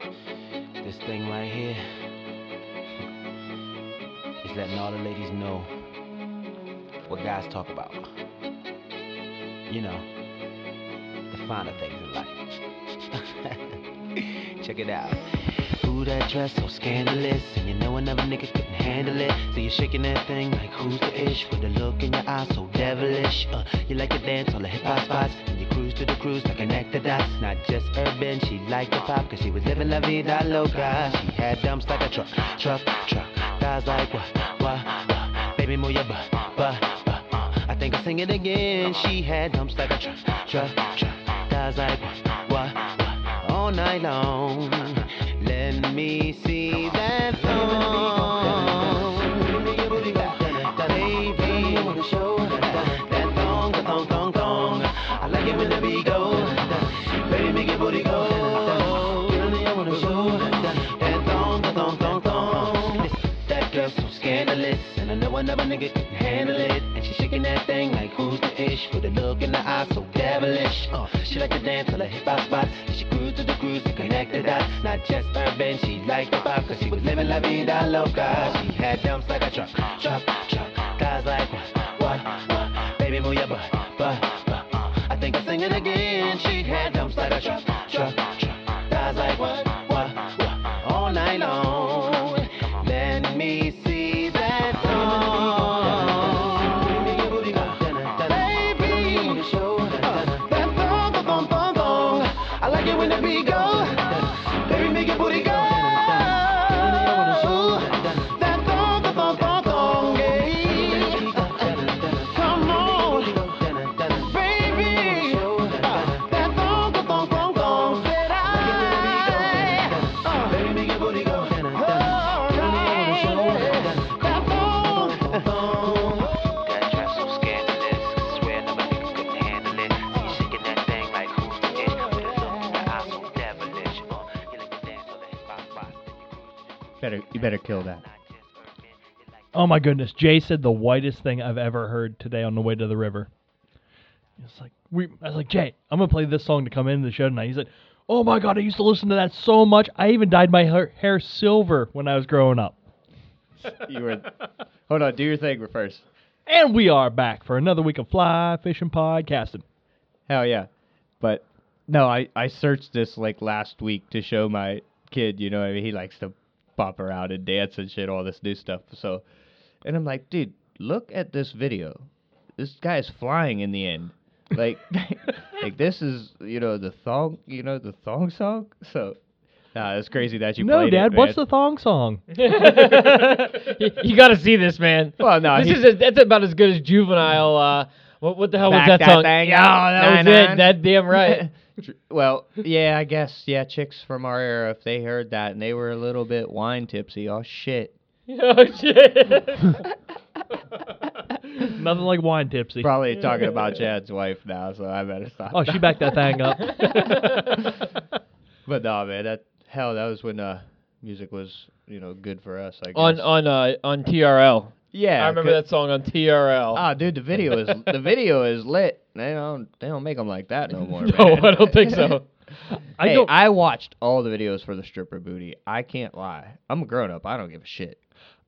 This thing right here is letting all the ladies know what guys talk about. You know, the finer things in life. Check it out. Ooh, that dress so scandalous, and you know another nigga couldn't handle it. So you're shaking that thing like who's the ish with the look in your eyes so devilish. Uh, you like to dance on the hip hop spots, and you cruise to the cruise like an actor dots. Not just urban, she liked the pop, cause she was living la vida loca. She had dumps like a truck, truck, truck. Guys like what, what, what? Baby, move your butt, butt, butt. I think I'll sing it again. She had dumps like a truck, truck, truck. Guys like what, what, what? All night long. Let me see that thong. Baby, show that thong, that thong, thong, thong. I like it when the beat. Baby, make your go. Scandalous, and I know handle it. And she shaking that thing like who's the ish with a look in the eye so devilish. Uh, she like to dance till her hip hop spots. She Not just urban, she liked the pop cause she was living la vida loca. She had dumps like a truck, truck, truck. You better kill that. Not just urban, you like Oh my goodness, Jay said the whitest thing I've ever heard today on the way to the river. It's like we. I was like, Jay, I'm gonna play this song to come into the show tonight. He said, Oh my God, I used to listen to that so much. I even dyed my hair, hair silver when I was growing up. You were Hold on, do your thing first. And we are back for another week of fly fishing podcasting. Hell yeah. But no, I I searched this like last week to show my kid, you know, I mean, he likes to pop around and dance and shit, all this new stuff. So, and I'm like, dude, look at this video. This guy is flying in the end. Like, like this is, you know, the thong, you know, the thong song. So, nah, it's crazy that you no, played Dad, it, what's the thong song? you, you got to see this, man. Well, no, this he- is a, that's about as good as juvenile. Uh, what what the hell Back was that, that song? thing yeah, up, that was nine-nine. it. That damn right. Tr- Well, yeah, I guess yeah, chicks from our era, if they heard that and they were a little bit wine tipsy, oh shit. oh shit. Nothing like wine tipsy. Probably talking about Chad's wife now, so I better stop. Oh, she backed that thing up. but no, man, that hell, that was when uh, music was you know good for us. I guess. on on uh on TRL. Yeah, I remember that song on TRL. Ah, dude, the video is the video is lit. They don't they don't make them like that no more. no, man. I don't think so. I hey, don't. I watched all the videos for the stripper booty. I can't lie. I'm a grown up. I don't give a shit.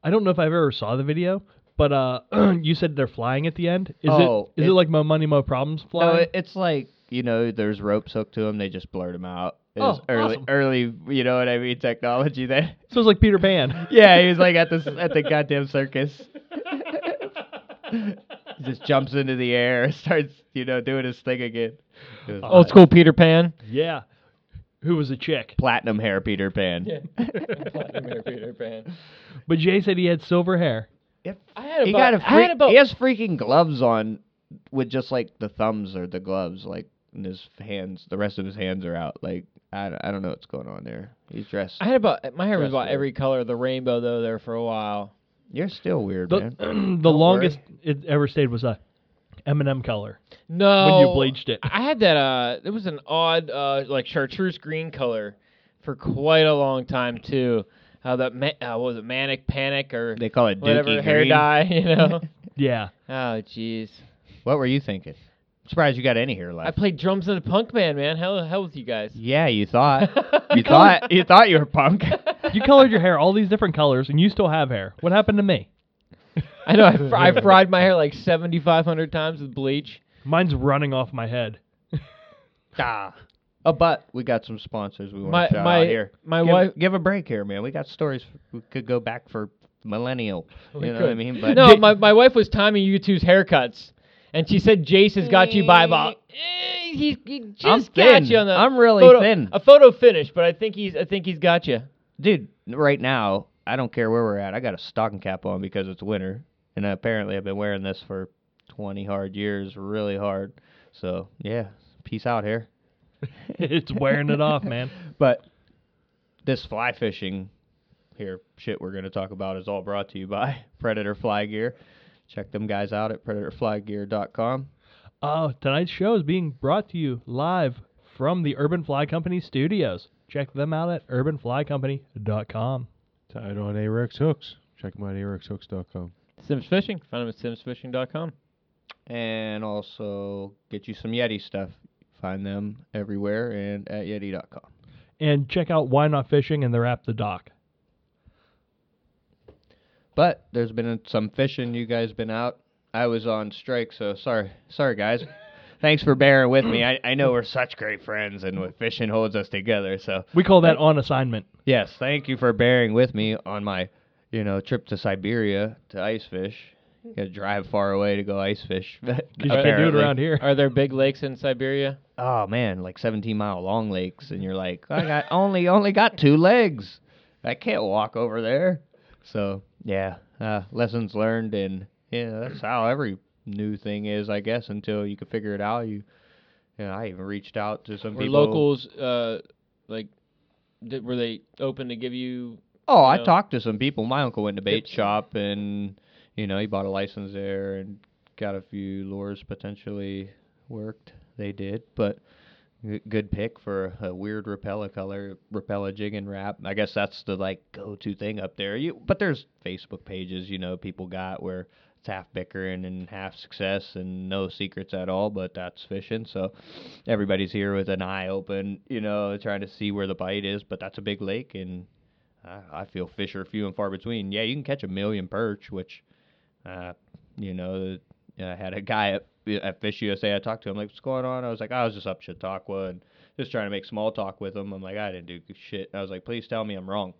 I don't know if I've ever saw the video, but uh, you said they're flying at the end. Is Oh, it is it, it- like Mo Money Mo Problems No, flying? it, it's like you know, there's ropes hooked to them. They just blurt them out. It oh, was Oh, early, awesome. early. You know what I mean? Technology there. so it's like Peter Pan. yeah, he was like at the at the goddamn circus. he just jumps into the air, and starts you know doing his thing again. Old hot. school Peter Pan. yeah. Who was a chick? platinum hair Peter Pan. Yeah. Platinum hair Peter Pan. But Jay said he had silver hair. If- I had he about, got a I had about he has freaking gloves on with just like the thumbs or the gloves like and his hands the rest of his hands are out like I, don't- I don't know what's going on there he's dressed I had about my hair was about weird. every color of the rainbow though there for a while. you're still weird The, man the Don't longest worry. it ever stayed was a M&M color. No, When you bleached it. I had that. Uh, it was an odd, uh, like chartreuse green color for quite a long time too. Uh, that ma- uh, what was it manic panic or they call it whatever dookie hair green. dye, you know? Yeah. oh, jeez. what were you thinking Surprised you got any hair left. I played drums in a punk band, man. Hell, hell with you guys. yeah, you thought. you You thought you thought you were punk. You colored your hair all these different colors, and you still have hair. What happened to me? I know. I, fr- I fried my hair like 7,500 times with bleach. Mine's running off my head. ah. Oh, but we got some sponsors we want My to shout my out here. my give, wife. give a break here, man. We got stories we could go back for millennial. We you know what I could. mean? But No, my my wife was timing you two's haircuts, and she said Jace has got you by about. Eh, he, he just I'm got thin. you on the. I'm really photo, thin. A photo finish, but I think he's I think he's got you. dude, right now, I don't care where we're at. I got a stocking cap on because it's winter, and apparently I've been wearing this for 20 hard years, really hard. So yeah, peace out here. it's wearing it off, man. But this fly fishing here shit we're gonna talk about is all brought to you by Predator Fly Gear. Check them guys out at predatorflygear.com. Oh, uh, tonight's show is being brought to you live from the Urban Fly Company studios. Check them out at urbanflycompany.com. Tied on Ahrex hooks. Check them out at ahrexhooks.com. Simms Fishing. Find them at simmsfishing.com. And also get you some Yeti stuff. Find them everywhere and at yeti.com. And check out Why Not Fishing and their app, The Dock. But there's been some fishing. You guys been out. I was on strike, so sorry, sorry guys. Thanks for bearing with me. I, I know we're such great friends, and what fishing holds us together. So We call that on assignment. yes, thank you for bearing with me on my, you know, trip to Siberia to ice fish. You gotta drive far away to go ice fish. You can do it around here. Are there big lakes in Siberia? Oh man, like 17 mile long lakes, and you're like, I got only only got two legs. I can't walk over there. So yeah, uh, lessons learned, and yeah, that's how every new thing is, I guess. Until you can figure it out, you, you know, I even reached out to some Were people. locals uh like did, were they open to give you Oh, I know? talked to some people. My uncle went to bait shop, and you know, he bought a license there and got a few lures potentially worked. They did, but good pick for a weird Rapala color, Rapala jig and wrap. I guess that's the like go-to thing up there. You, but there's Facebook pages, you know, people got where it's half bickering and half success and no secrets at all. But that's fishing, so everybody's here with an eye open, you know, trying to see where the bite is. But that's a big lake and. I, I feel fish are few and far between. Yeah, you can catch a million perch, which, uh, you know, I had a guy at, at Fish USA. I talked to him like, "What's going on?" I was like, "I was just up Chautauqua and just trying to make small talk with him." I'm like, "I didn't do shit." I was like, "Please tell me I'm wrong."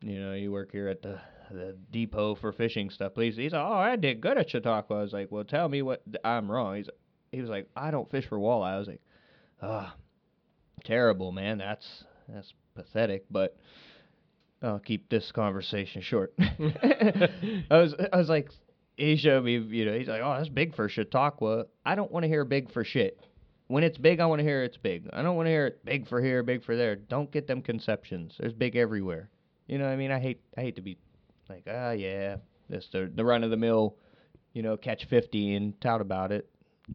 You know, you work here at the the depot for fishing stuff. Please. He's like, "Oh, I did good at Chautauqua." I was like, "Well, tell me what I'm wrong." He's he was like, "I don't fish for walleye." I was like, "Ah, terrible, man. That's that's pathetic." But I'll keep this conversation short. I was I was like, he showed me, you know, he's like, oh, that's big for Chautauqua. I don't want to hear big for shit. When it's big, I want to hear it's big. I don't want to hear it big for here, big for there. Don't get them conceptions. There's big everywhere. You know what I mean? I hate I hate to be like, ah, yeah, this the the run of the mill, you know, catch 50 and tout about it.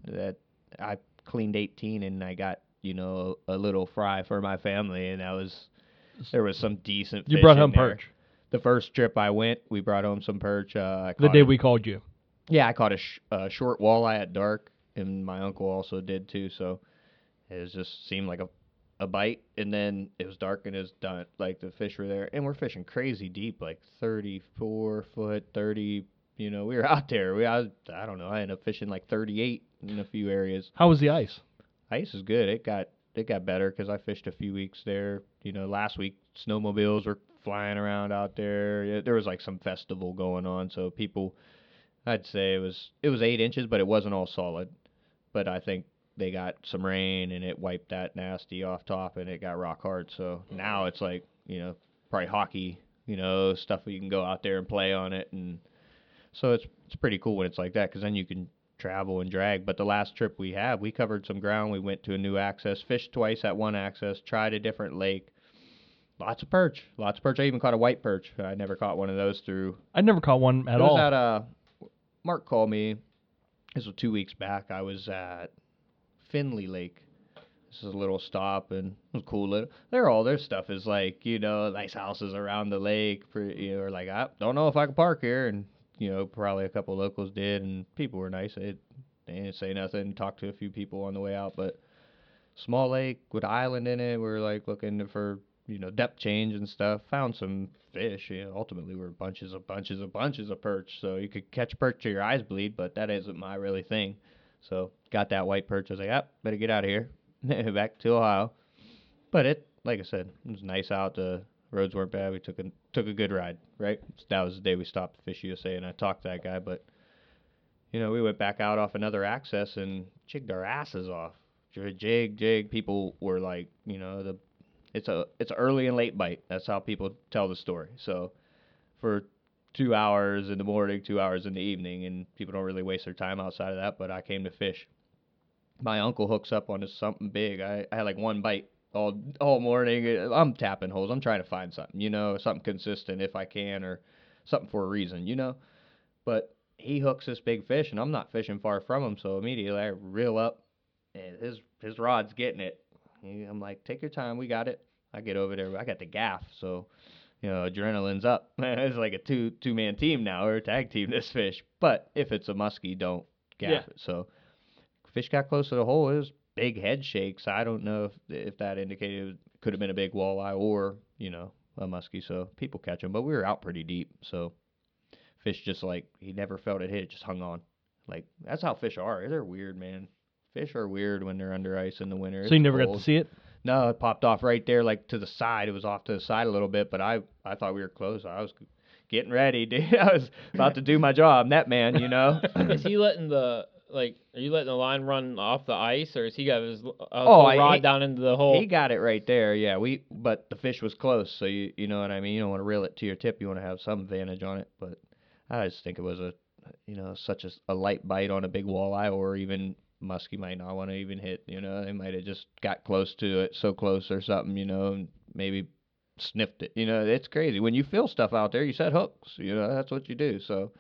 That I cleaned 18 and I got you know a little fry for my family, and that was there was some decent. You brought home perch The first trip I went, we brought home some perch. Uh, the day a- we called you. yeah, I caught a sh- uh, short walleye at dark, and my uncle also did too. So it was just seemed like a a bite, and then it was dark and it was done. Like the fish were there, and we're fishing crazy deep, like thirty four foot, thirty. You know, we were out there. We I, I don't know. I ended up fishing like thirty eight in a few areas. How was the ice? Ice is good. It got it got better because I fished a few weeks there. You know, last week snowmobiles were flying around out there. Yeah, there was like some festival going on, so people. I'd say it was it was eight inches, but it wasn't all solid. But I think they got some rain and it wiped that nasty off top, and it got rock hard. So mm-hmm. now it's like you know probably hockey, you know stuff where you can go out there and play on it, and so it's it's pretty cool when it's like that because then you can travel and drag. But the last trip we had, we covered some ground. We went to a new access, fished twice at one access, tried a different lake. Lots of perch, lots of perch. I even caught a white perch. I never caught one of those through. I never caught one at it was all. at uh, Mark called me. This was two weeks back. I was at Findley Lake. This is a little stop and it was cool. Little, they're all their stuff is like you know nice houses around the lake. Pretty, you know, or like I don't know if I can park here, and you know probably a couple locals did, and people were nice. It they didn't say nothing. Talked to a few people on the way out, but small lake with island in it. We're like looking for you know depth change and stuff. Found some fish. You know, ultimately were bunches of bunches of bunches of perch. So you could catch perch till your eyes bleed, but that isn't my really thing. So got that white perch. I was like, yep, better get out of here. Back to Ohio. But it, like I said, it was nice out. The roads weren't bad. We took a took a good ride. Right. That was the day we stopped Fish USA, and I talked to that guy. But you know, we went back out off another access and jigged our asses off. Jig, jig. People were like, you know, the it's a it's early and late bite. That's how people tell the story. So for two hours in the morning, two hours in the evening, and people don't really waste their time outside of that. But I came to fish. My uncle hooks up on this something big. I, I had like one bite all all morning. I'm tapping holes. I'm trying to find something, you know, something consistent if I can, or something for a reason, you know. But he hooks this big fish, and I'm not fishing far from him, so immediately I reel up, and his his rod's getting it. I'm like, take your time, we got it. I get over there, I got the gaff, so you know, adrenaline's up. it's like a two two man team now or a tag team this fish. But if it's a muskie, don't gaff Yeah. it. So fish got close to the hole. It was big head shakes. I don't know if if that indicated it could have been a big walleye or you know a muskie. So people catch them, but we were out pretty deep. So fish just like he never felt it hit. It just hung on. Like that's how fish are. They're weird, man. Fish are weird when they're under ice in the winter. So you It's never got to see it. No, it popped off right there, like to the side. It was off to the side a little bit, but I I thought we were close. I was getting ready, dude. I was about to do my job, net man, you know. is he letting the like? Are you letting the line run off the ice, or is he got his uh, Oh, I- rod he- down into the hole? he got it right there, yeah. We but the fish was close, so you you know what I mean. You don't want to reel it to your tip. You want to have some advantage on it, but I just think it was a you know such a, a light bite on a big walleye, or even muskie might not want to even hit. You know, they might have just got close to it, so close or something. You know, and maybe sniffed it. You know, it's crazy when you feel stuff out there. You set hooks. You know, that's what you do. So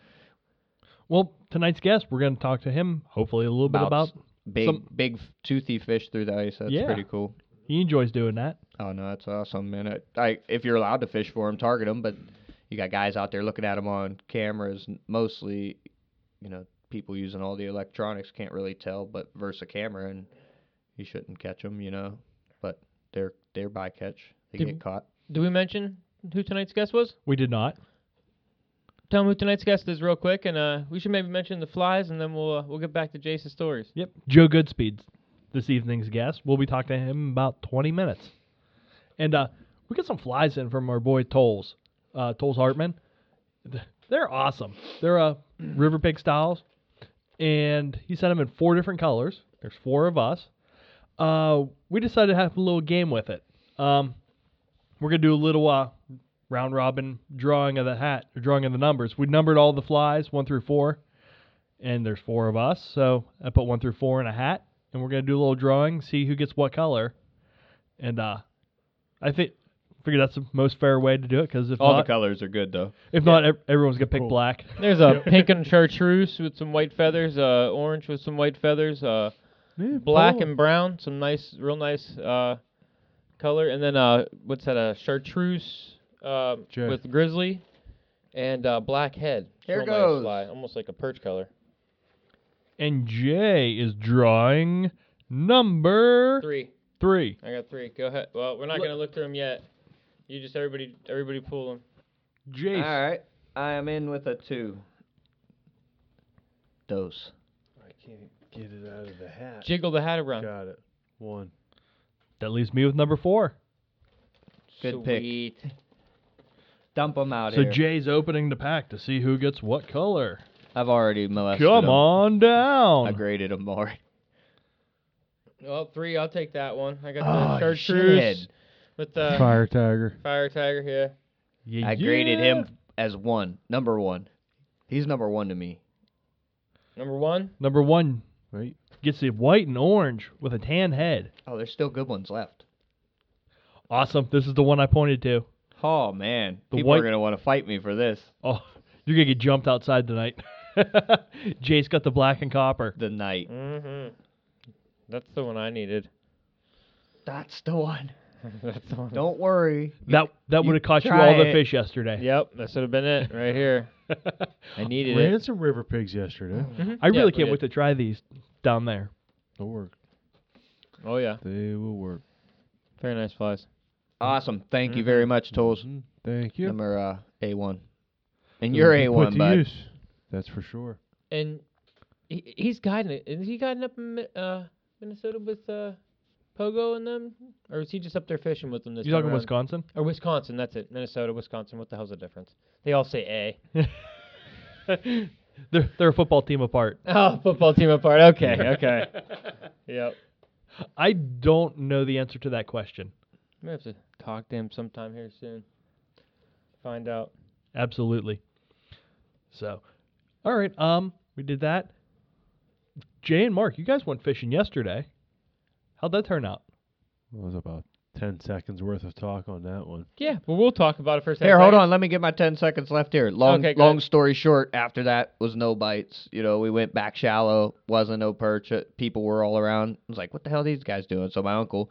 Well, tonight's guest, we're going to talk to him. Hopefully, a little bit about. big some- big toothy fish through the ice. That's Yeah. pretty cool. He enjoys doing that. Oh no, that's awesome, man. I, I if you're allowed to fish for them, target them. But you got guys out there looking at them on cameras. Mostly, you know, people using all the electronics can't really tell, but versus a camera, and you shouldn't catch them, you know. But they're they're bycatch. They Did- get caught. Do we mention who tonight's guest was? We did not. Tell him who tonight's guest is real quick, and uh, we should maybe mention the flies, and then we'll uh, we'll get back to Jason's stories. Yep. Joe Goodspeed's this evening's guest. We'll be talking to him in about 20 minutes. And uh, we got some flies in from our boy Tolls, uh, Tolls Hartman. They're awesome. They're uh, river pig styles. And he sent them in four different colors. There's four of us. Uh, we decided to have a little game with it. Um, we're to do a little uh, round robin drawing of the hat, drawing of the numbers. We numbered all the flies, one through four and there's four of us. So I put one through four in a hat, and we're gonna do a little drawing, see who gets what color. And uh, I think figure that's the most fair way to do it because if All not, the colors are good though. if not, ev- everyone's gonna pick Cool. black. There's a pink and chartreuse with some white feathers, uh, orange with some white feathers, uh, black and brown, some nice, real nice uh, color, and then uh, what's that? A chartreuse uh, Jay. with grizzly and uh, black head. It's Here real nice goes. fly, almost like a perch color. And Jay is drawing number Three. three. I got three. Go ahead. Well, we're not Look- gonna look through them yet. You just everybody, everybody pull them. Jace. All right, I am in with a two. Dose. I can't get it out of the hat. Jiggle the hat around. Got it. One. That leaves me with number four. Good pick. Dump them out So here. Jay's opening the pack to see who gets what color. I've already molested Come 'em. on down. I graded them already. Well, three. I'll take that one. I got Oh, the ah, chartreuse shit. With the Fire tiger. fire tiger here. Yeah, I graded him as one, number one. He's number one to me. Number one. Number one Right. gets the white and orange with a tan head. Oh, there's still good ones left. Awesome. This is the one I pointed to. Oh man, The people white- are gonna want to fight me for this. Oh, you're gonna get jumped outside tonight. Jace got the black and copper. The night. Mm-hmm. That's the one I needed. That's the one. That's the one. Don't worry. That that you would have cost you try all the it. fish yesterday. Yep, that should have been it right here. I needed it. We Ran it. some river pigs yesterday. Mhm. I Yeah, really we can't wait to try these down there. They'll work. Oh yeah, They will work. very nice flies. Awesome. Thank you very much, Tolls. Mhm. Thank you. Number uh, A1. And They'll you're be put A1, to bud. use. That's for sure. And he, he's guiding it. Is he guiding up in Mi- uh, Minnesota with uh, Pogo and them, or is he just up there fishing with them this You talking around? Wisconsin? Or Wisconsin? That's it. Minnesota, Wisconsin. What the hell's the difference? They all say A. they're they're a football team apart. Oh, football team apart. Okay, okay. yep. I don't know the answer to that question. We have to talk to him sometime here soon. Find out. Absolutely. So, all right. Um, we did that. Jay and Mark, you guys went fishing yesterday. How'd that turn out? It was about 10 seconds worth of talk on that one. Yeah, but we'll talk about it for a second. Here, hold on. Let me get my 10 seconds left here. Long, Okay, go long ahead. story short, after that was no bites. You know, we went back shallow, wasn't no perch. uh, People were all around. I was like, what the hell are these guys doing? So my uncle,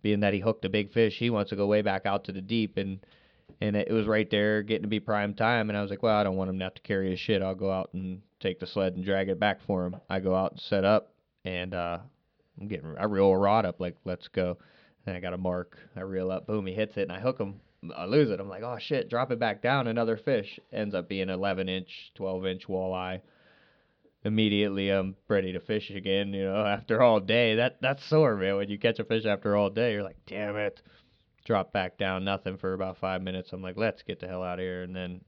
being that he hooked a big fish, he wants to go way back out to the deep. And and it was right there getting to be prime time. And I was like, well, I don't want him to have to carry his shit. I'll go out and take the sled and drag it back for him. I go out and set up, and uh, I'm getting, I reel a rod up, like, let's go. And I got a mark. I reel up, boom, he hits it, and I hook him. I lose it. I'm like, oh shit, drop it back down. Another fish ends up being 11 inch, 12 inch walleye. Immediately, I'm ready to fish again. You know, after all day, that that's sore, man. When you catch a fish after all day, you're like, damn it. Drop back down, nothing for about five minutes. I'm like, let's get the hell out of here. And then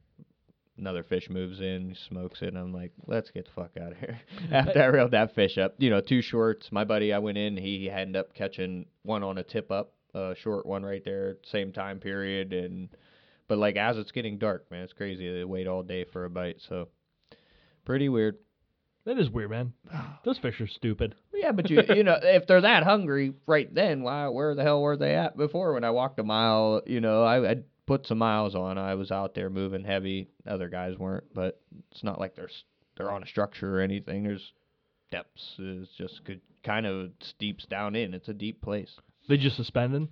another fish moves in, smokes it, and I'm like, let's get the fuck out of here. After I reeled that fish up, you know, two shorts. My buddy, I went in, he ended up catching one on a tip up, a short one right there, same time period, and but like as it's getting dark, man, it's crazy. They wait all day for a bite, so pretty weird. That is weird, man. Those fish are stupid. Yeah, but you you know if they're that hungry right then, why where the hell were they at before? When I walked a mile, you know, I I put some miles on. I was out there moving heavy. Other guys weren't, but it's not like they're they're on a structure or anything. There's depths. It's just good, kind of steeps down in. It's a deep place. They just suspended.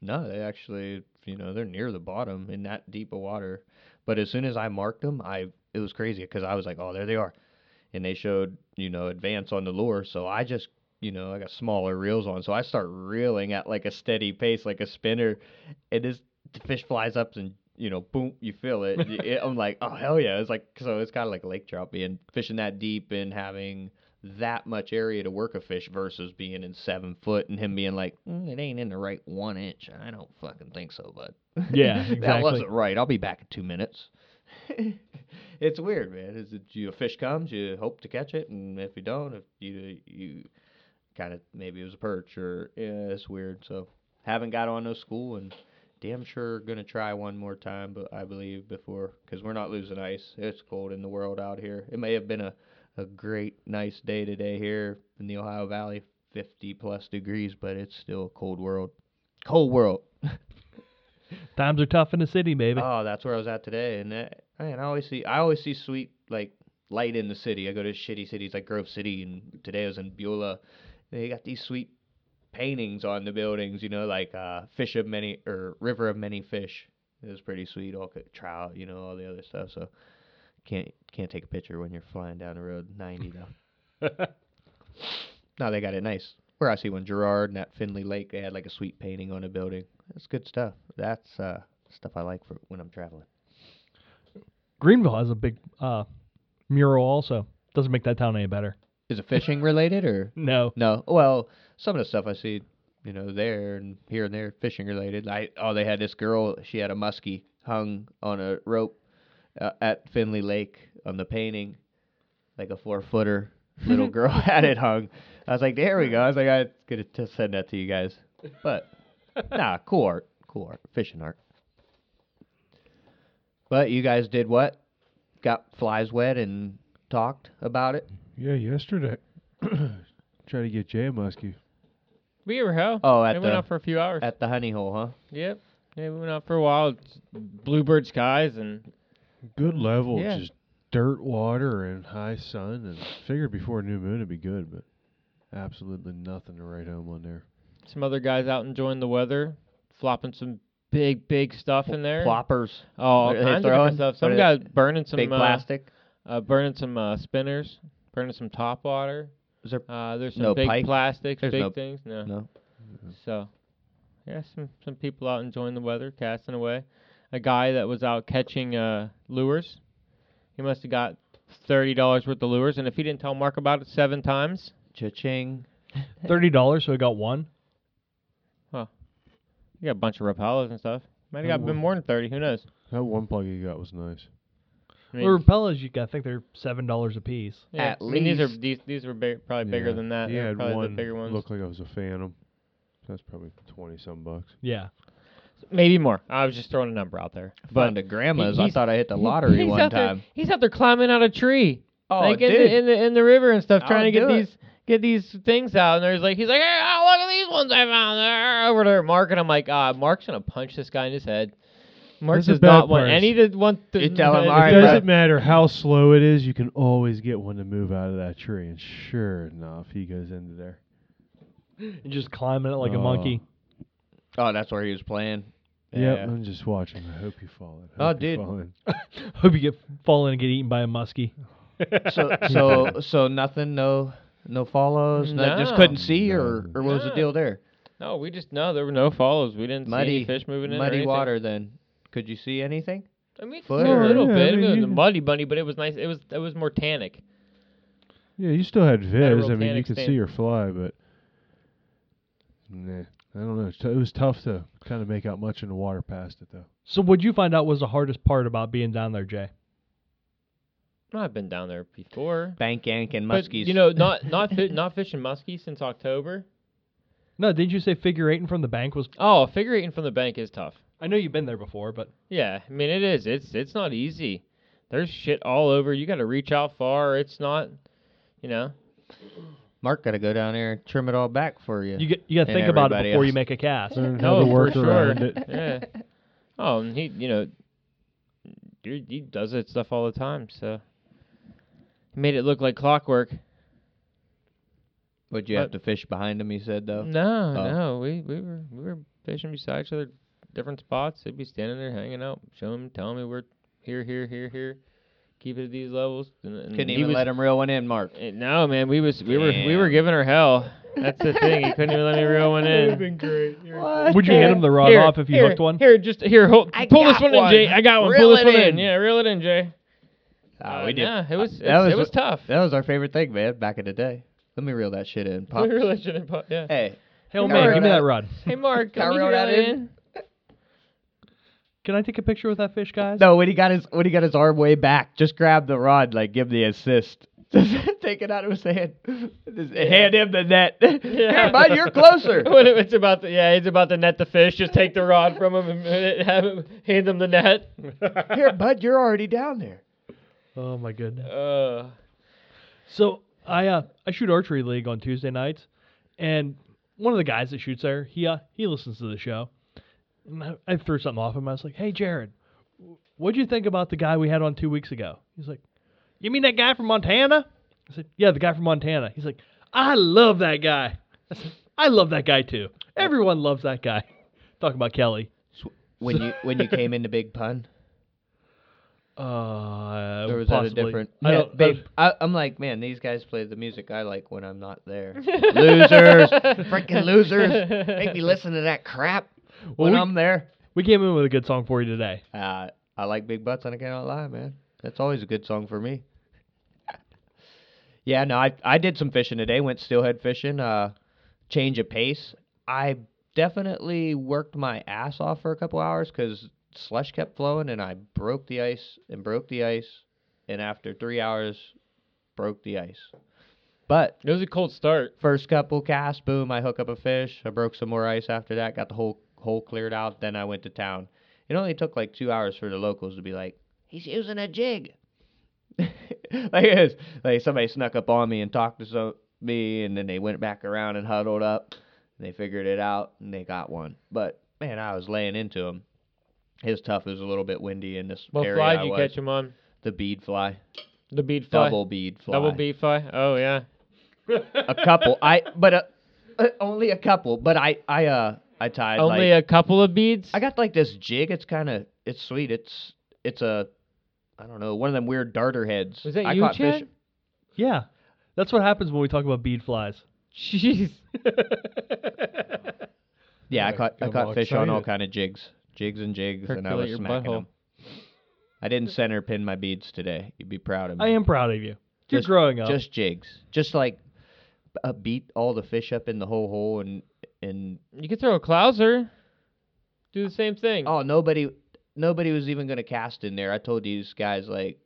No, they actually, you know, they're near the bottom in that deep of water. But as soon as I marked them, I it was crazy because I was like, oh, there they are, and they showed, you know, advance on the lure. So I just, you know, I got smaller reels on, so I start reeling at like a steady pace, like a spinner, and this the fish flies up and. You know, boom! You feel it. It- I'm like, oh hell yeah! It's like so. It's kind of like lake trout being fishing that deep and having that much area to work a fish versus being in seven foot and him being like, mm, it ain't in the right one inch. I don't fucking think so, bud. Yeah, exactly. that wasn't right. I'll be back in two minutes. it's weird, man. Is it you a fish comes, you hope to catch it, and if you don't, if you you kind of maybe it was a perch or yeah, it's weird. So haven't got on no school and damn sure gonna try one more time, but I believe before because we're not losing ice. It's cold in the world out here. It may have been a a great nice day today here in the Ohio Valley, 50 plus degrees, but it's still a cold world. Cold world. Times are tough in the city, baby. Oh, that's where I was at today, and that, man, I always see, I always see sweet like light in the city. I go to shitty cities like Grove City, and today I was in Beulah. They got these sweet paintings on the buildings, you know, like uh, fish of many or river of many fish. It was pretty sweet, all trout, you know, all the other stuff. So can't can't take a picture when you're flying down the road 90 though. no, they got it nice. Where I see one Girard and that Findley Lake, they had like a sweet painting on a building. That's good stuff. That's uh, stuff I like for when I'm traveling. Greenville has a big uh, mural also. Doesn't make that town any better. Is it fishing related or No. no? Well, some of the stuff I see, you know, there and here and there, fishing related. I oh, they had this girl. She had a muskie hung on a rope uh, at Findley Lake on the painting, like a four footer. Little girl had it hung. I was like, there we go. I was like, I gonna t- send that to you guys. But nah, cool art, cool art, fishing art. But you guys did what? Got flies wet and talked about it. Yeah, yesterday. Try to get Jay a muskie. We were hell. Oh, at we went the- out for a few hours. At the honey hole, huh? yep. Yeah, we went out for a while. It's bluebird skies and Good level, Yeah. just dirt water and high sun, and figured before new moon it'd be good, but absolutely nothing to write home on there. some other guys out enjoying the weather. flopping some big big stuff in there. Floppers, Oh, all What are they kinds of throwing? different stuff. What Some are guy burning some big uh, plastic. uh, burning some uh, spinners, burning some top water. Is there Uh, there's some No big pike? plastics, There's big no- things. No. no? So, yeah, some some people out enjoying the weather, casting away. A guy that was out catching uh, lures. He must have got thirty dollars worth of lures, and if he didn't tell Mark about it seven times, Cha-ching. Thirty dollars, so he got one. Huh. He got a bunch of Rapalas and stuff. Might have got been more than thirty. Who knows? That one plug he got was nice. I mean, Well, Rapalas, you got, I think they're seven dollars a piece. yeah, at I mean, these are least- these these were big, probably bigger Yeah. than that. He They're had probably one the bigger ones. looked like it was a Phantom. That's probably twenty some bucks. Yeah. Maybe more. I was just throwing a number out there. But But to grandma's, I he's- thought I hit the lottery he's one out time. There, he's out there climbing out a tree. Oh, like in dude. the, in the in the river and stuff, I'll trying to get do it. these get these things out. And there's like he's like, hey, oh, look at these ones I found there over there, Mark. And I'm like, ah, Mark's gonna punch this guy in his head. Mark That's the does not bad want part. any to want to. You tell him, "All right, it doesn't matter how slow it is, you can always get one to move out of that tree. And sure enough, he goes into there. And just climbing it like a Oh. monkey. Oh, that's where he was playing. Yep, Yeah. I'm just watching. I hope you fall in. Oh, Hope you dude. fall in. Hope you get fall in and get eaten by a muskie. so so so nothing, no no follows, no, just No. couldn't see, or No. or what was the No. deal there? No, we just no. There were no follows. We didn't see Muddy any fish moving in. or muddy anything. water. Then could you see anything? I mean, Foot a or- little Yeah, I bit. I mean, mean, it was you- a muddy bunny, but it was nice. It was it was more tannic. Yeah, you still had a viz. I mean, you panic could stand. see her fly, but nah, I don't know. It's t- It was tough to kind of make out much in the water past it, though. So what'd you find out was the hardest part about being down there, Jay? No, I've been down there before. Bank yank and But muskies. you know, not not fi- not fishing muskies since October. No, didn't you say figure eighting from the bank was? Oh, figure eighting from the bank is tough. I know you've been there before, but Yeah, I mean it is. It's it's not easy. There's shit all over. You got to reach out far. It's not, you know. Mark got to go down there and trim it all back for you. you get you got to think about it everybody before you make a cast. Mm-hmm. Learn how No, to for sure. Yeah. Oh, and he, you know, he, he does that stuff all the time. So he made it look like clockwork. Would you have to fish behind him? He said though. No, Oh. no, we we were we were fishing beside each other, different spots. They'd be standing there hanging out, showing me, telling me we're here, here, here, here. Keep it at these levels. And, and Couldn't even was, let him reel one in, Mark. No, man, we was we were we were giving her hell. That's the thing. He couldn't even let me reel one in. been great. Would you hand him the rod Here, off if you here, hooked one? Here, just here. Hold, I pull this got one, in. Jay. I got one. Reel pull this one in. in. Yeah, reel it in, Jay. Ah, Uh, we did. Yeah, it was. that was it was tough. That was our favorite thing, man. Back in the day. Let me reel that shit in. Pop. Reel that shit in, pu- yeah. Hey, Hail Can I man, give me that- that rod. Hey, Mark, Can I reel reel that that in? In? Can I take a picture with that fish, guys? no. When he got his when he got his arm way back, just grab the rod, like give the assist. Take it out of his hand. Just hand him the net. Here, bud, you're closer. when it's about the yeah, he's about to net the fish. Just take the rod from him and have him hand him the net. Here, bud, you're already down there. Oh my goodness. Uh, So I uh I shoot archery league on Tuesday nights, and one of the guys that shoots there, he uh he listens to the show, and I, I threw something off him. I was like, "Hey, Jared, what'd you think about the guy we had on two weeks ago?" He's like, "You mean that guy from Montana?" I said, "Yeah, the guy from Montana." He's like, "I love that guy." I said, "I love that guy too. Everyone loves that guy." Talking about Kelly. When you when you came into Big Pun, Uh, or was that a possibly. different? I Yeah, don't. babe, I, I'm like, man, these guys play the music I like when I'm not there. losers, freaking losers, make me listen to that crap when we- I'm there. we came in with a good song for you today. Uh, I like big butts, and I cannot lie, man. That's always a good song for me. yeah, no, I I did some fishing today. Went steelhead fishing. Uh, change of pace. I definitely worked my ass off for a couple hours because slush kept flowing, and I broke the ice and broke the ice, and after three hours, broke the ice. But it was a cold start. first couple casts, boom, I hook up a fish. I broke some more ice after that, got the whole hole cleared out. Then I went to town. It only took like two hours for the locals to be like, he's using a jig. like it was, like somebody snuck up on me and talked to some, me, and then they went back around and huddled up. And they figured it out and they got one. But man, I was laying into him. His tough. Was a little bit windy in this What area. fly I did you was. catch him on? The bead fly, The bead fly. double bead fly. Double bead fly. Oh yeah. a couple. I but uh, uh, only a couple. But I I uh I tied Only like a couple of beads. I got like this jig. It's kind of it's sweet. It's it's a I don't know one of them weird darter heads. Was that I you, caught Chad? fish. Yeah, that's what happens when we talk about bead flies. Jeez. Yeah, I caught I caught all fish on all kind of jigs, jigs and jigs, and I was smacking butthole. them. I didn't center pin my beads today. You'd be proud of me. I am proud of you. You're Just- growing up. just jigs, just like uh, beat all the fish up in the whole hole and and You could throw a clouser. Do the same thing. oh nobody nobody was even gonna cast in there. I told these guys like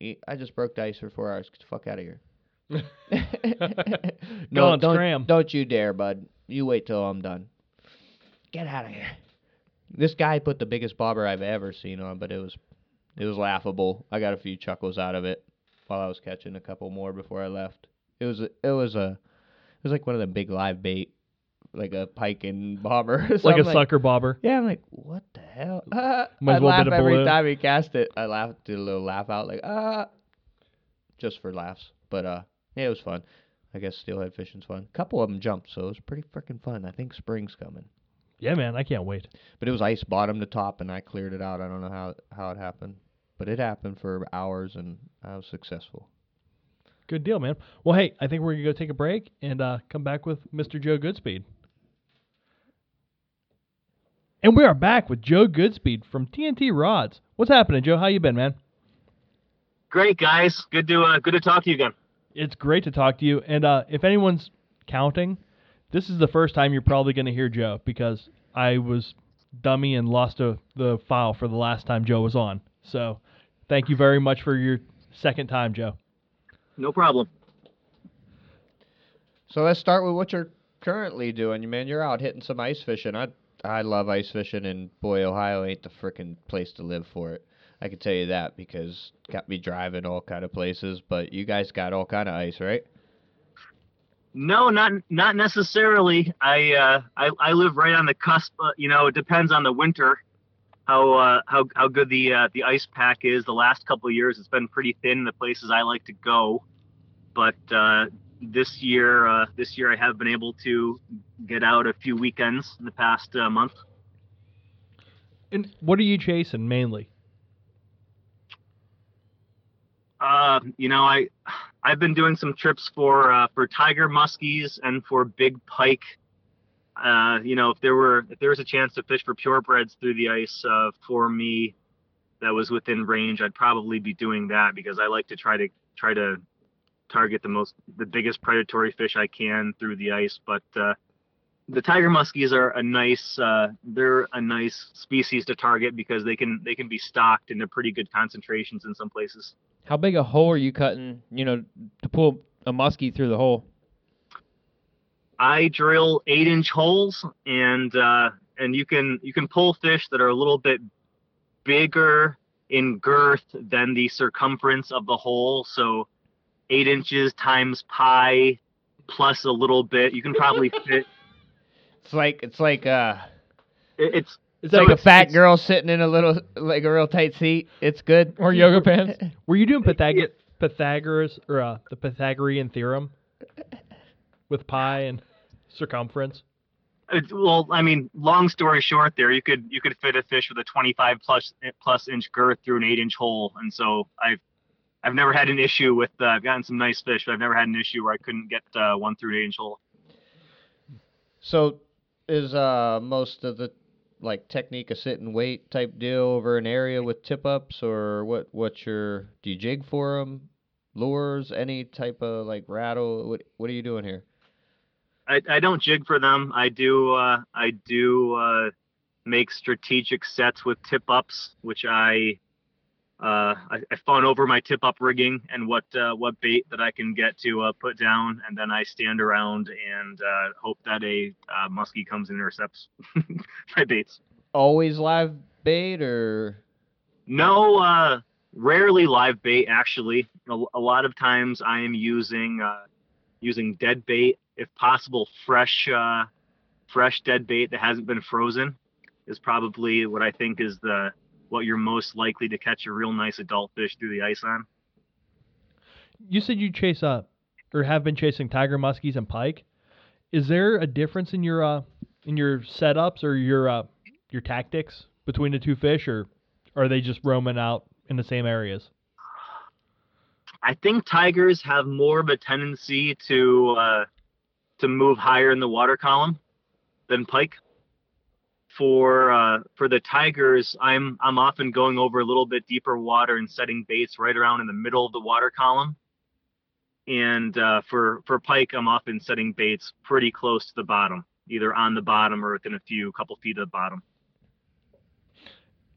"E- I just broke the ice for four hours. Get the fuck out of here. no, on, don't, scram. don't you dare, bud. You wait till I'm done. Get out of here. This guy put the biggest bobber I've ever seen on, but it was it was laughable. I got a few chuckles out of it while I was catching a couple more before I left. It was a- it was a it was like one of the big live bait, like a pike and bobber. So like a sucker bobber. Yeah, I'm like, what the hell? Ah. Might as I well laugh every time he cast it. I laugh, did a little laugh out, like ah, just for laughs. But uh, yeah, it was fun. I guess steelhead fishing's fun. A couple of them jumped, so it was pretty freaking fun. I think spring's coming. Yeah, man, I can't wait. But it was ice bottom to top, and I cleared it out. I don't know how how it happened, but it happened for hours, and I was successful. Good deal, man. Well, hey, I think we're gonna go take a break and uh, come back with Mr. Joe Goodspeed. And we are back with Joe Goodspeed from TNT Rods. What's happening, Joe? How you been, man? Great guys, good to uh, good to talk to you again. It's great to talk to you. And uh, if anyone's counting, this is the first time you're probably going to hear Joe because I was dummy and lost a, the file for the last time Joe was on. So thank you very much for your second time, Joe. No problem. So let's start with what you're currently doing. You man, you're out hitting some ice fishing. I I love ice fishing, and boy, Ohio ain't the frickin' place to live for it. I can tell you that because got me driving all kind of places. But you guys got all kind of ice, right? No, not not necessarily. I uh, I, I live right on the cusp. Uh, you know, it depends on the winter, how uh, how how good the uh, the ice pack is. The last couple of years, it's been pretty thin in the places I like to go, but uh, this year uh, this year I have been able to get out a few weekends in the past uh, month. And what are you chasing mainly? Uh, you know, I I've been doing some trips for uh, for tiger muskies and for big pike. Uh, you know, if there were if there was a chance to fish for purebreds through the ice uh, for me, that was within range, I'd probably be doing that because I like to try to try to target the most the biggest predatory fish I can through the ice. But uh, the tiger muskies are a nice uh, they're a nice species to target because they can they can be stocked into pretty good concentrations in some places. How big a hole are you cutting? You know, to pull a muskie through the hole. I drill eight inch holes and uh, and you can you can pull fish that are a little bit bigger in girth than the circumference of the hole. So eight inches times pi plus a little bit. You can probably fit It's like it's like uh, it- it's it's So like a it's- fat it's- girl sitting in a little like a real tight seat. It's good. Or yoga pants. Were you doing Pythag- Pythagoras or uh, the Pythagorean theorem with pi and circumference? it's well I mean long story short there you could you could fit a fish with a 25 plus plus inch girth through an eight inch hole and so I've I've never had an issue with uh, I've gotten some nice fish but I've never had an issue where I couldn't get uh, one through an eight inch hole. So, is uh most of the like technique a sit and wait type deal over an area with tip ups, or what? What's your do you jig for them? Lures, any type of like rattle? What What are you doing here? I, I don't jig for them. I do uh, I do uh, make strategic sets with tip ups, which I uh, I, I fawn over my tip up rigging and what uh, what bait that I can get to uh, put down, and then I stand around and uh, hope that a uh, muskie comes and intercepts my baits. Always live bait, or No, uh, rarely live bait actually. A, a lot of times I am using uh, using dead bait, if possible, fresh uh, fresh dead bait that hasn't been frozen is probably what I think is the what you're most likely to catch a real nice adult fish through the ice on. You said you chase uh, or have been chasing tiger muskies and pike. Is there a difference in your uh, in your setups or your uh, your tactics between the two fish, or are they just roaming out in the same areas? I think tigers have more of a tendency to uh, to move higher in the water column than pike. For uh, for the tigers, I'm I'm often going over a little bit deeper water and setting baits right around in the middle of the water column. And uh, for for pike, I'm often setting baits pretty close to the bottom, either on the bottom or within a few couple feet of the bottom.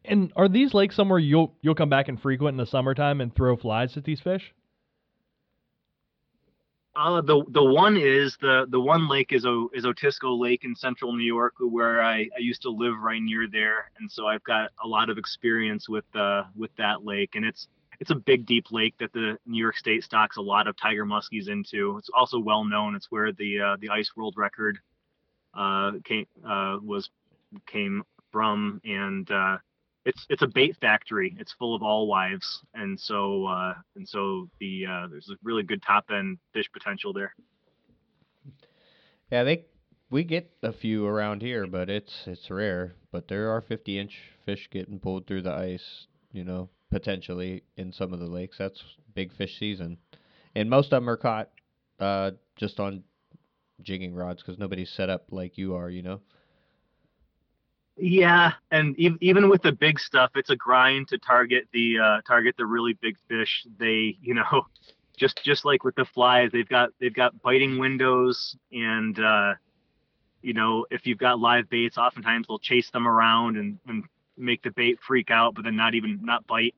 And are these lakes somewhere you'll you'll come back and frequent in the summertime and throw flies at these fish? Uh, the the one is the the one lake is o, is Otisco Lake in central New York, where I, I used to live right near there, and so I've got a lot of experience with uh with that lake, and it's it's a big deep lake that the New York State stocks a lot of tiger muskies into. It's also well known. It's where the uh, the ice world record uh came uh was came from, and uh, it's it's a bait factory. It's full of alewives, and so uh, and so the uh, there's a really good top end fish potential there. Yeah, they we get a few around here, but it's it's rare. But there are 50 inch fish getting pulled through the ice, you know, potentially in some of the lakes. That's big fish season, and most of them are caught uh, just on jigging rods because nobody's set up like you are, you know. Yeah, and ev- even with the big stuff, it's a grind to target the uh, target the really big fish. They, you know, just just like with the flies, they've got they've got biting windows, and uh, you know, if you've got live baits, oftentimes they'll chase them around and, and make the bait freak out, but then not even not bite.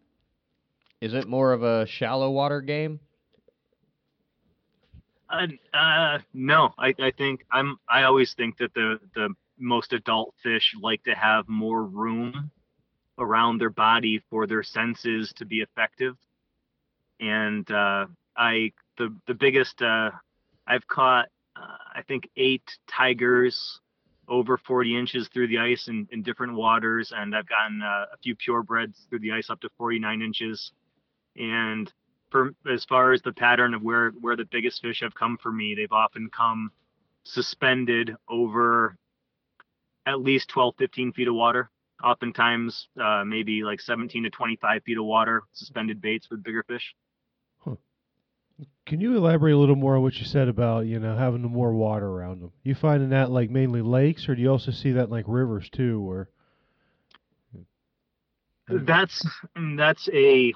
Is it more of a shallow water game? Uh, uh, no, I, I think I'm I always think that the the most adult fish like to have more room around their body for their senses to be effective. And uh, I the the biggest uh, I've caught uh, I think eight tigers over 40 inches through the ice in, in different waters, and I've gotten uh, a few purebreds through the ice up to 49 inches. And for as far as the pattern of where where the biggest fish have come for me, they've often come suspended over at least 12, 15 feet of water. Oftentimes, uh, maybe like 17 to 25 feet of water, suspended baits with bigger fish. Can you elaborate a little more on what you said about you know having more water around them? You finding that like mainly lakes, or do you also see that in, like rivers too? Or That's that's a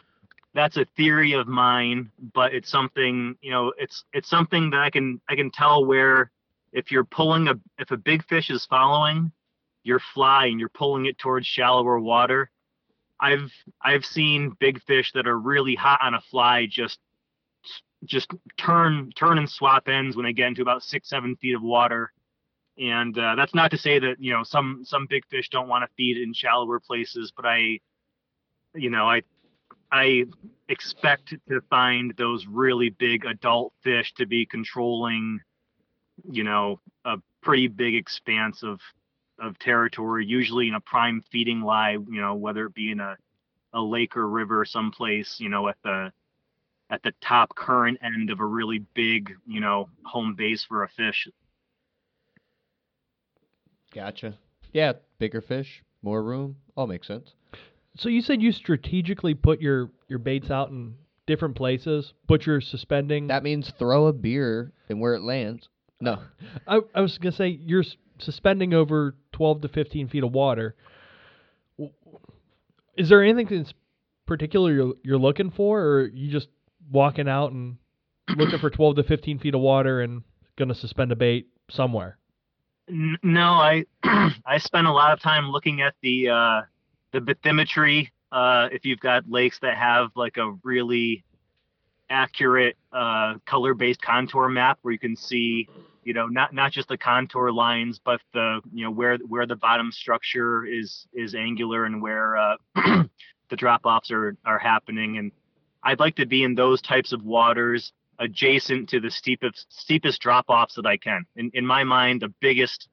that's a theory of mine, but it's something you know it's it's something that I can I can tell where if you're pulling a if a big fish is following your fly and you're pulling it towards shallower water, I've I've seen big fish that are really hot on a fly just just turn turn and swap ends when they get into about six seven feet of water. And uh, that's not to say that you know some some big fish don't want to feed in shallower places but i you know i i expect to find those really big adult fish to be controlling you know a pretty big expanse of of territory usually in a prime feeding lie you know whether it be in a a lake or river someplace you know at the at the top current end of a really big, you know, home base for a fish. Gotcha. Yeah, bigger fish, more room, all makes sense. So you said you strategically put your your baits out in different places, but you're suspending. That means throw a beer and where it lands. No. I, I was gonna say you're s- suspending over 12 to 15 feet of water. Is there anything that's particular you're, you're looking for, or are you just walking out and looking for 12 to 15 feet of water and gonna suspend a bait somewhere? N- No, I I spend a lot of time looking at the uh, the bathymetry. Uh, if you've got lakes that have like a really accurate uh, color-based contour map where you can see, you know, not not just the contour lines, but the you know where where the bottom structure is is angular and where uh, the drop-offs are are happening. And I'd like to be in those types of waters adjacent to the steepest steepest drop-offs that I can. In in my mind, the biggest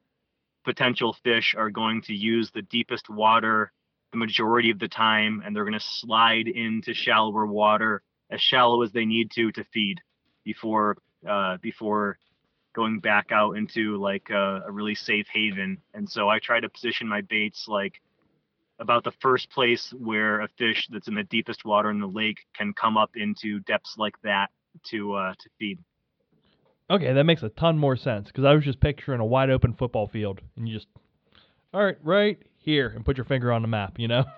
potential fish are going to use the deepest water the majority of the time, and they're going to slide into shallower water as shallow as they need to to feed before uh, before going back out into like a, a really safe haven. And so I try to position my baits like about the first place where a fish that's in the deepest water in the lake can come up into depths like that to uh, to feed. Okay, that makes a ton more sense because I was just picturing a wide open football field and you just, all right, right here, and put your finger on the map, you know.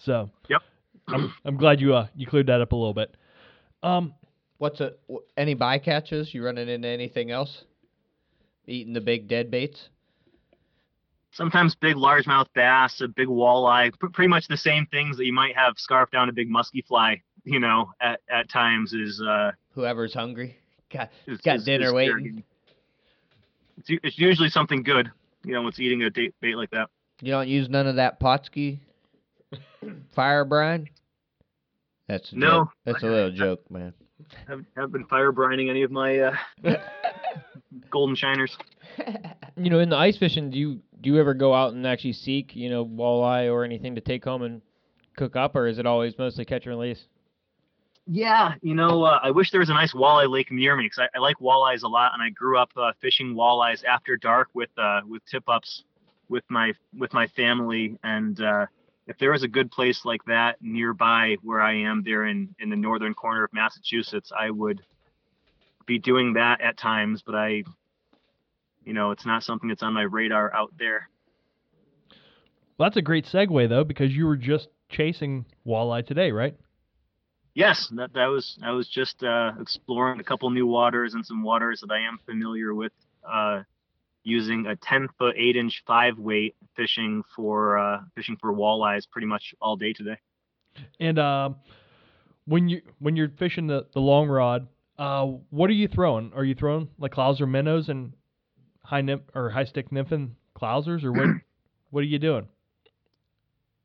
So. Yep. I'm I'm glad you uh you cleared that up a little bit. Um, What's a any bycatches? You running into anything else? Eating the big dead baits? Sometimes big largemouth bass, a big walleye, pr- pretty much the same things that you might have scarfed down a big musky fly. You know, at at times is uh Whoever's hungry. Got is, got is- dinner is waiting. It's, it's usually something good. You know, it's eating a date, bait like that. You don't use none of that Pautzke fire brine? That's a No. joke. That's a little joke, man. Haven't, haven't been fire brining any of my uh, golden shiners. You know, in the ice fishing, do you do you ever go out and actually seek, you know, walleye or anything to take home and cook up, or is it always mostly catch and release? Yeah, you know, uh, I wish there was a nice walleye lake near me because I, I like walleyes a lot, and I grew up uh, fishing walleyes after dark with uh, with tip ups with my with my family. And uh, if there was a good place like that nearby where I am, there in in the northern corner of Massachusetts, I would be doing that at times. But I, you know, it's not something that's on my radar out there. well, that's a great segue though because you were just chasing walleye today, right? Yes, that that was I was just uh, exploring a couple new waters and some waters that I am familiar with. Uh, using a 10 foot 8 inch 5 weight fishing for uh, fishing for walleyes pretty much all day today. And um, when you when you're fishing the, the long rod, uh, what are you throwing? Are you throwing like clouser minnows and high nymph or high stick nymphin clousers, or what? what are you doing?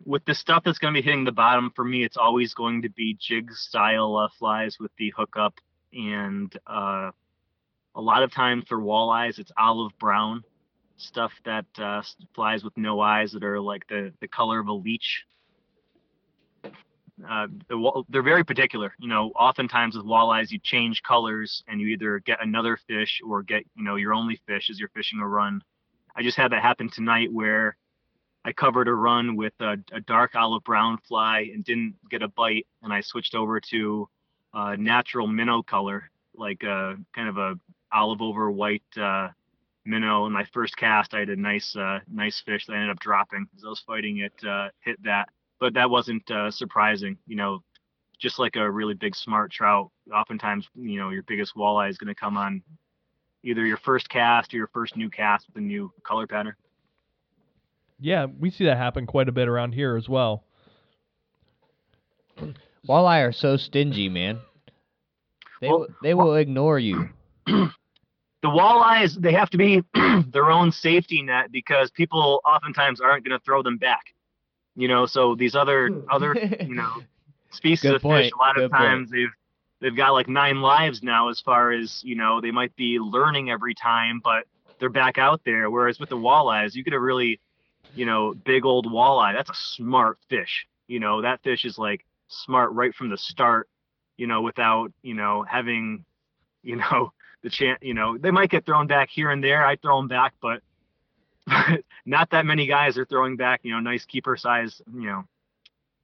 With the stuff that's going to be hitting the bottom for me, it's always going to be jig style uh, flies with the hookup, and uh, a lot of times for walleyes, it's olive brown stuff that uh, flies with no eyes that are like the the color of a leech. Uh, the, they're very particular. You know, oftentimes with walleyes, you change colors and you either get another fish or get you know your only fish as you're fishing a run. I just had that happen tonight where I covered a run with a, a dark olive brown fly and didn't get a bite, and I switched over to natural minnow color, like a kind of a olive over white uh, minnow. In my first cast, I had a nice uh, nice fish that I ended up dropping as I was fighting it, uh, hit that, but that wasn't uh, surprising. You know, just like a really big smart trout, oftentimes you know your biggest walleye is going to come on either your first cast or your first new cast with a new color pattern. Yeah, we see that happen quite a bit around here as well. Walleye are so stingy, man. They Well, they will ignore you. the walleyes they have to be their own safety net because people oftentimes aren't going to throw them back. You know so these other hmm. other you know species Good of point, fish a lot good of point. times they've they've got like nine lives now as far as you know they might be learning every time but they're back out there. Whereas with the walleyes you get a really you know big old walleye. That's a smart fish. You know that fish is like smart right from the start you know without you know having you know the chance you know they might get thrown back here and there i throw them back but not that many guys are throwing back you know nice keeper size you know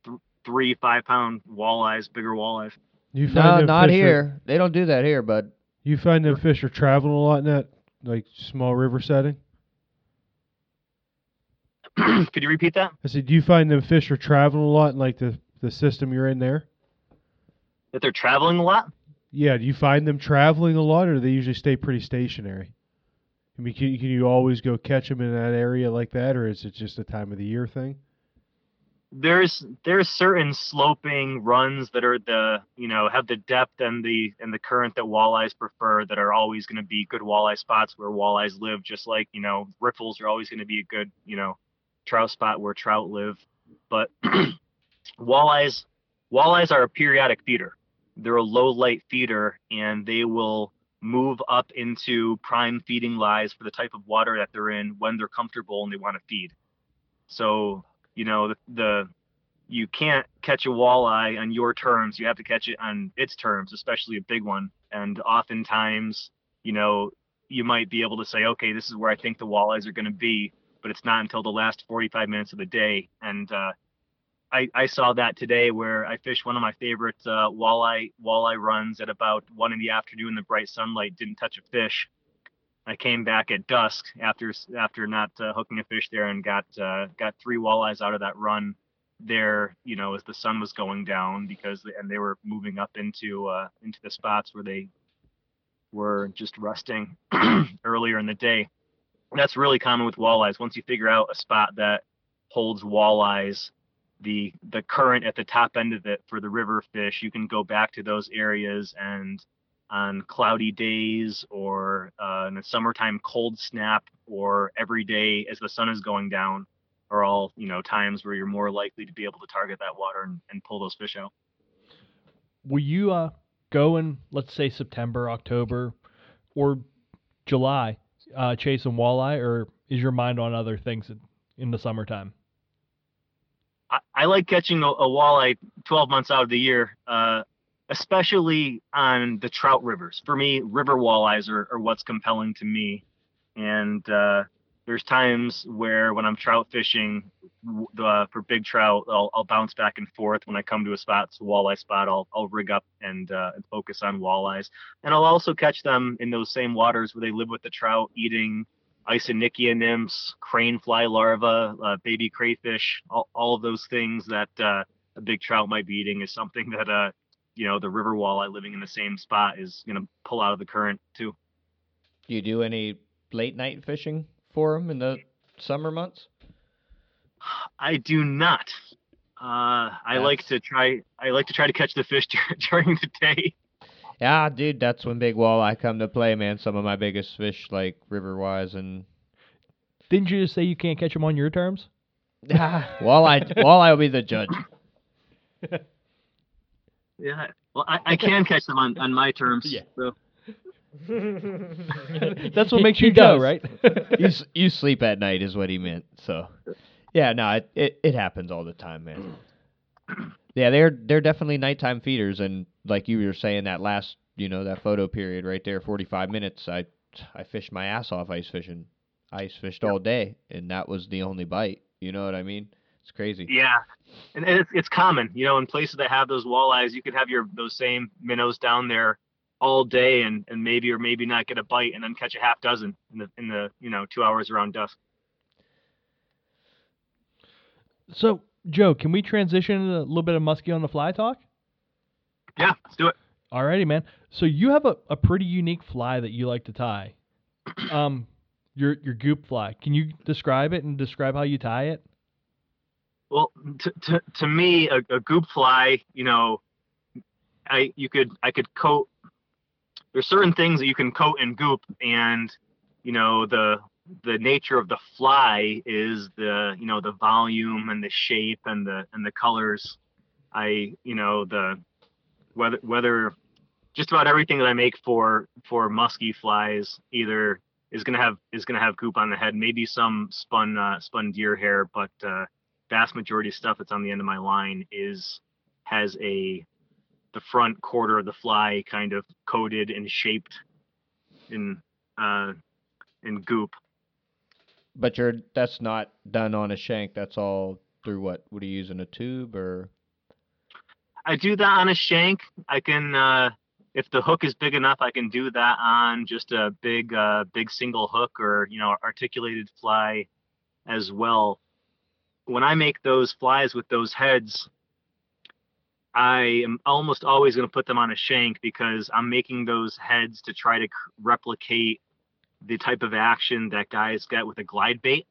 th- three five pound walleyes bigger walleyes You find No, not fish are- here. They don't do that here, bud. you find them fish are traveling a lot in that like small river setting. could you repeat that I said, do you find them fish are traveling a lot in like the the system you're in there? that they're traveling a lot Yeah, do you find them traveling a lot, or do they usually stay pretty stationary? I mean, can, can you always go catch them in that area like that, or is it just a time of the year thing? there's there's certain sloping runs that are the you know have the depth and the and the current that walleyes prefer that are always going to be good walleye spots where walleyes live just like you know riffles are always going to be a good you know trout spot where trout live but walleyes walleyes are a periodic feeder they're a low light feeder and they will move up into prime feeding lies for the type of water that they're in when they're comfortable and they want to feed so you know the, the you can't catch a walleye on your terms you have to catch it on its terms especially a big one and oftentimes you know, you might be able to say, okay, this is where I think the walleyes are going to be, but it's not until the last 45 minutes of the day. And uh, I, I saw that today where I fished one of my favorite uh, walleye walleye runs at about one in the afternoon. The bright sunlight didn't touch a fish. I came back at dusk after after not uh, hooking a fish there and got uh, got three walleyes out of that run there. You know, as the sun was going down because and they were moving up into uh, into the spots where they were just resting earlier in the day. That's really common with walleyes. Once you figure out a spot that holds walleyes, the the current at the top end of it for the river fish, you can go back to those areas and on cloudy days or uh, in a summertime cold snap or every day as the sun is going down are all you know times where you're more likely to be able to target that water and, and pull those fish out. Will you uh, go in, let's say September, October, or July, uh, chasing walleye, or is your mind on other things in, in the summertime? I, like catching a, a walleye 12 months out of the year, uh, especially on the trout rivers. For me, river walleyes are, are what's compelling to me. And uh, there's times where when I'm trout fishing uh, for big trout, I'll, I'll, bounce back and forth. When I come to a spot, it's a walleye spot, I'll, I'll rig up and, uh, and focus on walleyes. And I'll also catch them in those same waters where they live with the trout, eating Isonychia nymphs, crane fly larvae, uh, baby crayfish, all, all of those things that uh, a big trout might be eating is something that uh, you know the river walleye living in the same spot is going to pull out of the current too. Do you do any late night fishing for them in the summer months? I do not. Uh, I That's- like to try. I like to try to catch the fish during the day. Yeah, dude, that's when big walleye come to play, man. Some of my biggest fish, like river wise and Didn't you just say you can't catch them on your terms? Yeah, walleye, walleye will be the judge. Yeah. Well, I, I can catch them on, on my terms. Yeah. So That's what makes He you Joe, does. right? you s- you sleep at night is what he meant. So, yeah, no, it, it it happens all the time, man. Yeah, they're they're definitely nighttime feeders, and like you were saying, that last you know that photo period right there, forty five minutes, I I fished my ass off ice fishing, ice fished all day, and that was the only bite. You know what I mean? It's crazy. yeah, and it's it's common. You know, in places that have those walleyes, you could have your those same minnows down there all day and, and maybe or maybe not get a bite and then catch a half dozen in the in the you know two hours around dusk. so, Joe, can we transition to a little bit of muskie on the fly talk? Yeah, let's do it. Alrighty, man. So you have a, a pretty unique fly that you like to tie. Um, your your goop fly. Can you describe it and describe how you tie it? Well, to to, to me, a, a goop fly, you know, I you could I could coat. There's certain things that you can coat in goop, and you know the the nature of the fly is the you know the volume and the shape and the and the colors. I you know the whether whether just about everything that I make for for musky flies either is gonna have is gonna have goop on the head, maybe some spun uh, spun deer hair, but uh, vast majority of stuff that's on the end of my line is has a the front quarter of the fly kind of coated and shaped in uh in goop. But you're that's not done on a shank. That's all through what? What are you using a tube or? I do that on a shank. I can uh if the hook is big enough, I can do that on just a big uh big single hook or you know articulated fly as well. When I make those flies with those heads, I am almost always going to put them on a shank because I'm making those heads to try to replicate the type of action that guys get with a glide bait,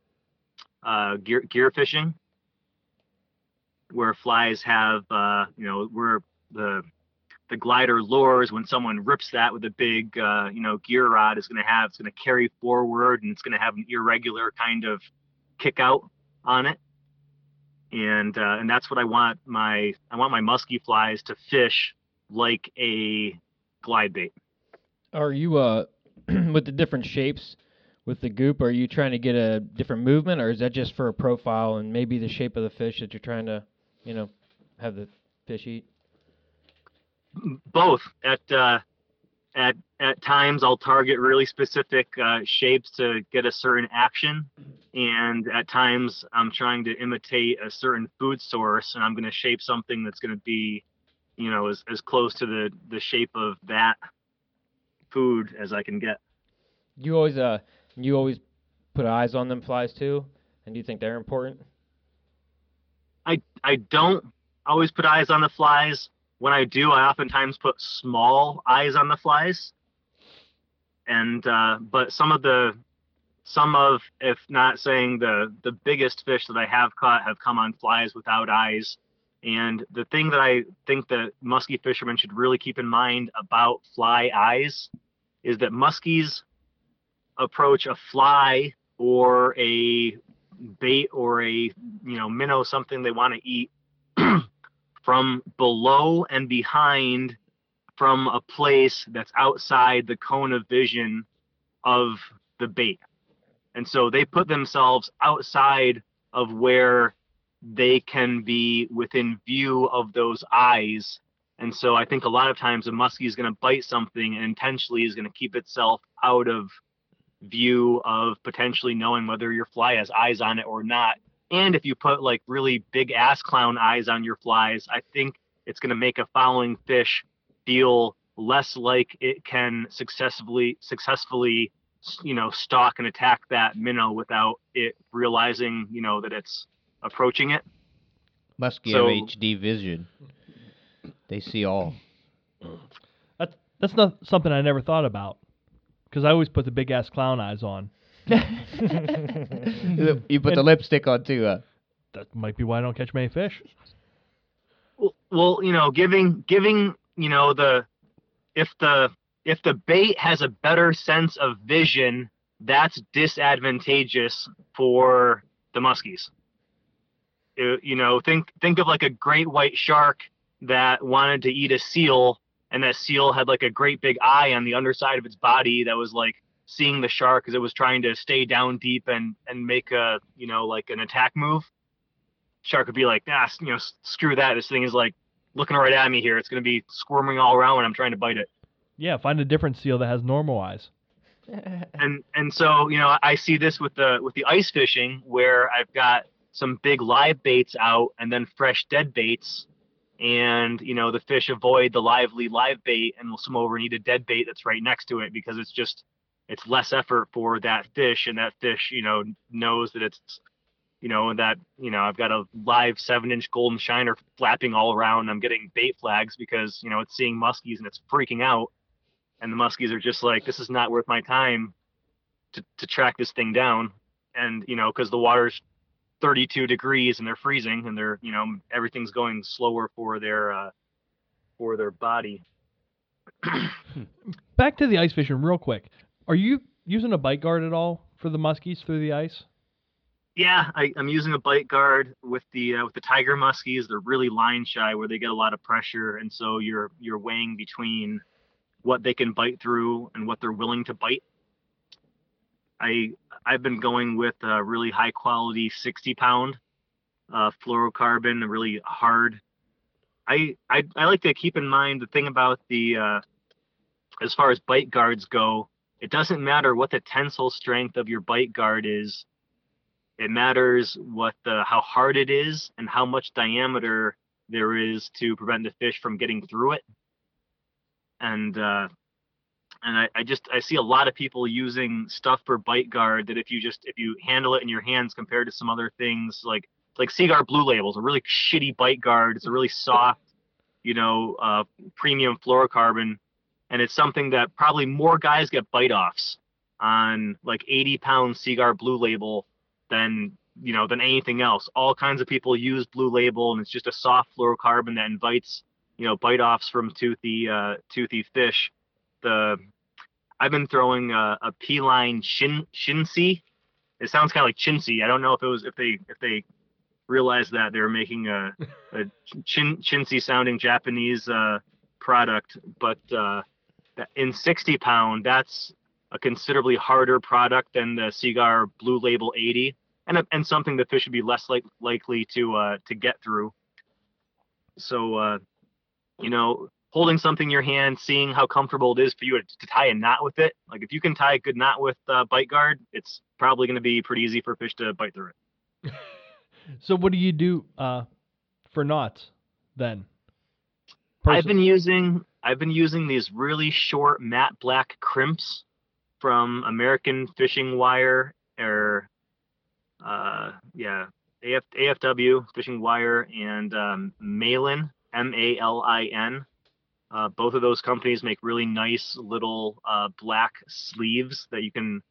uh, gear gear fishing, where flies have, uh, you know, where the the glider lures when someone rips that with a big, uh, you know, gear rod is going to have, it's going to carry forward and it's going to have an irregular kind of kick out on it and uh, and that's what I want my I want my musky flies to fish like a glide bait. Are you uh with the different shapes with the goop? Are you trying to get a different movement, or is that just for a profile and maybe the shape of the fish that you're trying to, you know, have the fish eat? Both at uh, at at times I'll target really specific uh, shapes to get a certain action, and at times I'm trying to imitate a certain food source, and I'm going to shape something that's going to be, you know, as as close to the the shape of that food as I can get. You always uh you always put eyes on them flies too, and do you think they're important? I I don't always put eyes on the flies. When I do, I oftentimes put small eyes on the flies. And uh, but some of the some of if not saying the the biggest fish that I have caught have come on flies without eyes. And the thing that I think that muskie fishermen should really keep in mind about fly eyes is that muskies approach a fly or a bait or a you know minnow something they want to eat from below and behind from a place that's outside the cone of vision of the bait. And so they put themselves outside of where they can be within view of those eyes. And so i think a lot of times a muskie is going to bite something and intentionally is going to keep itself out of view of potentially knowing whether your fly has eyes on it or not. And if you put like really big ass clown eyes on your flies, I think it's going to make a following fish feel less like it can successfully successfully you know stalk and attack that minnow without it realizing you know that it's approaching it. Muskie So- have HD vision. They see all. That's that's not something I never thought about. Because I always put the big ass clown eyes on. you put the lipstick on too. Uh, That might be why I don't catch many fish. Well, well, you know, giving giving you know the if the if the bait has a better sense of vision, that's disadvantageous for the muskies. Uh, You know, think think of like a great white shark that wanted to eat a seal, and that seal had like a great big eye on the underside of its body that was like seeing the shark as it was trying to stay down deep and and make a you know like an attack move. Shark would be like, ah, you know, screw that. This thing is like looking right at me here. It's gonna be squirming all around when I'm trying to bite it. Yeah, find a different seal that has normal eyes. and and so you know I see this with the with the ice fishing where I've got some big live baits out and then fresh dead baits, and you know the fish avoid the lively live bait and will swim over and eat a dead bait that's right next to it because it's just it's less effort for that fish and that fish you know knows that it's you know that you know I've got a live seven inch golden shiner flapping all around. I'm getting bait flags because you know it's seeing muskies and it's freaking out and the muskies are just like this is not worth my time to, to track this thing down and you know because the water's 32 degrees and they're freezing and they're you know everything's going slower for their uh for their body Back to the ice fishing real quick. Are you using a bite guard at all for the muskies through the ice? yeah I, i'm using a bite guard with the uh, with the tiger muskies they're really line shy where they get a lot of pressure and so you're you're weighing between what they can bite through and what they're willing to bite i i've been going with a really high quality 60 pound uh, fluorocarbon really hard I, I i like to keep in mind the thing about the uh, as far as bite guards go it doesn't matter what the tensile strength of your bite guard is it matters what the how hard it is and how much diameter there is to prevent the fish from getting through it. And uh, and I, I just I see a lot of people using stuff for bite guard that if you just if you handle it in your hands compared to some other things like like Seaguar Blue Label is a really shitty bite guard. It's a really soft, you know, uh, premium fluorocarbon, and it's something that probably more guys get bite offs on like 80 pound Seaguar Blue Label than you know than anything else. All kinds of people use Blue Label, and it's just a soft fluorocarbon that invites you know bite offs from toothy uh, toothy fish. The I've been throwing a, a P line shin shinsi. It sounds kind of like chintzy. I don't know if it was if they if they realized that they were making a, a chin chintzy sounding Japanese uh, product, but uh, in 60 pound, that's a considerably harder product than the Seaguar Blue Label 80, and and something the fish would be less like likely to uh, to get through. So, uh, you know, holding something in your hand, seeing how comfortable it is for you to, to tie a knot with it. Like if you can tie a good knot with uh, bite guard, it's probably going to be pretty easy for fish to bite through it. So what do you do uh, for knots then? I've been using I've been using these really short matte black crimps from American Fishing Wire or uh yeah AF, AFW Fishing Wire and um, Malin M A L I N. Uh, both of those companies make really nice little uh, black sleeves that you can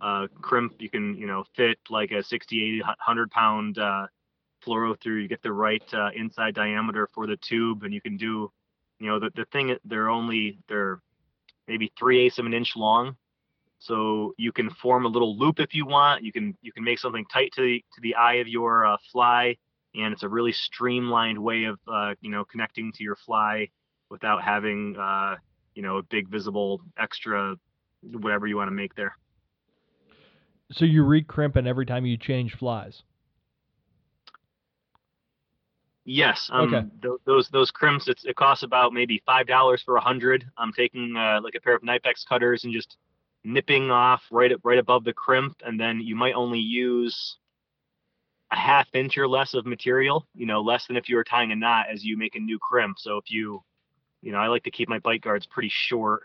uh, crimp. You can you know fit like a 60, 80, 100 pound uh, fluoro through. You get the right uh, inside diameter for the tube, and you can do you know the, the thing they're only they're maybe three eighths of an inch long so you can form a little loop if you want you can you can make something tight to the to the eye of your uh, fly and it's a really streamlined way of you know connecting to your fly without having uh, you know a big visible extra whatever you want to make there so you recrimping every time you change flies. Yes. Um, Okay. th- those those crimps, it's, it costs about maybe five dollars for a hundred. I'm taking uh, like a pair of Knipex cutters and just nipping off right right above the crimp, and then you might only use a half inch or less of material. You know, less than if you were tying a knot as you make a new crimp. So if you, you know, I like to keep my bite guards pretty short,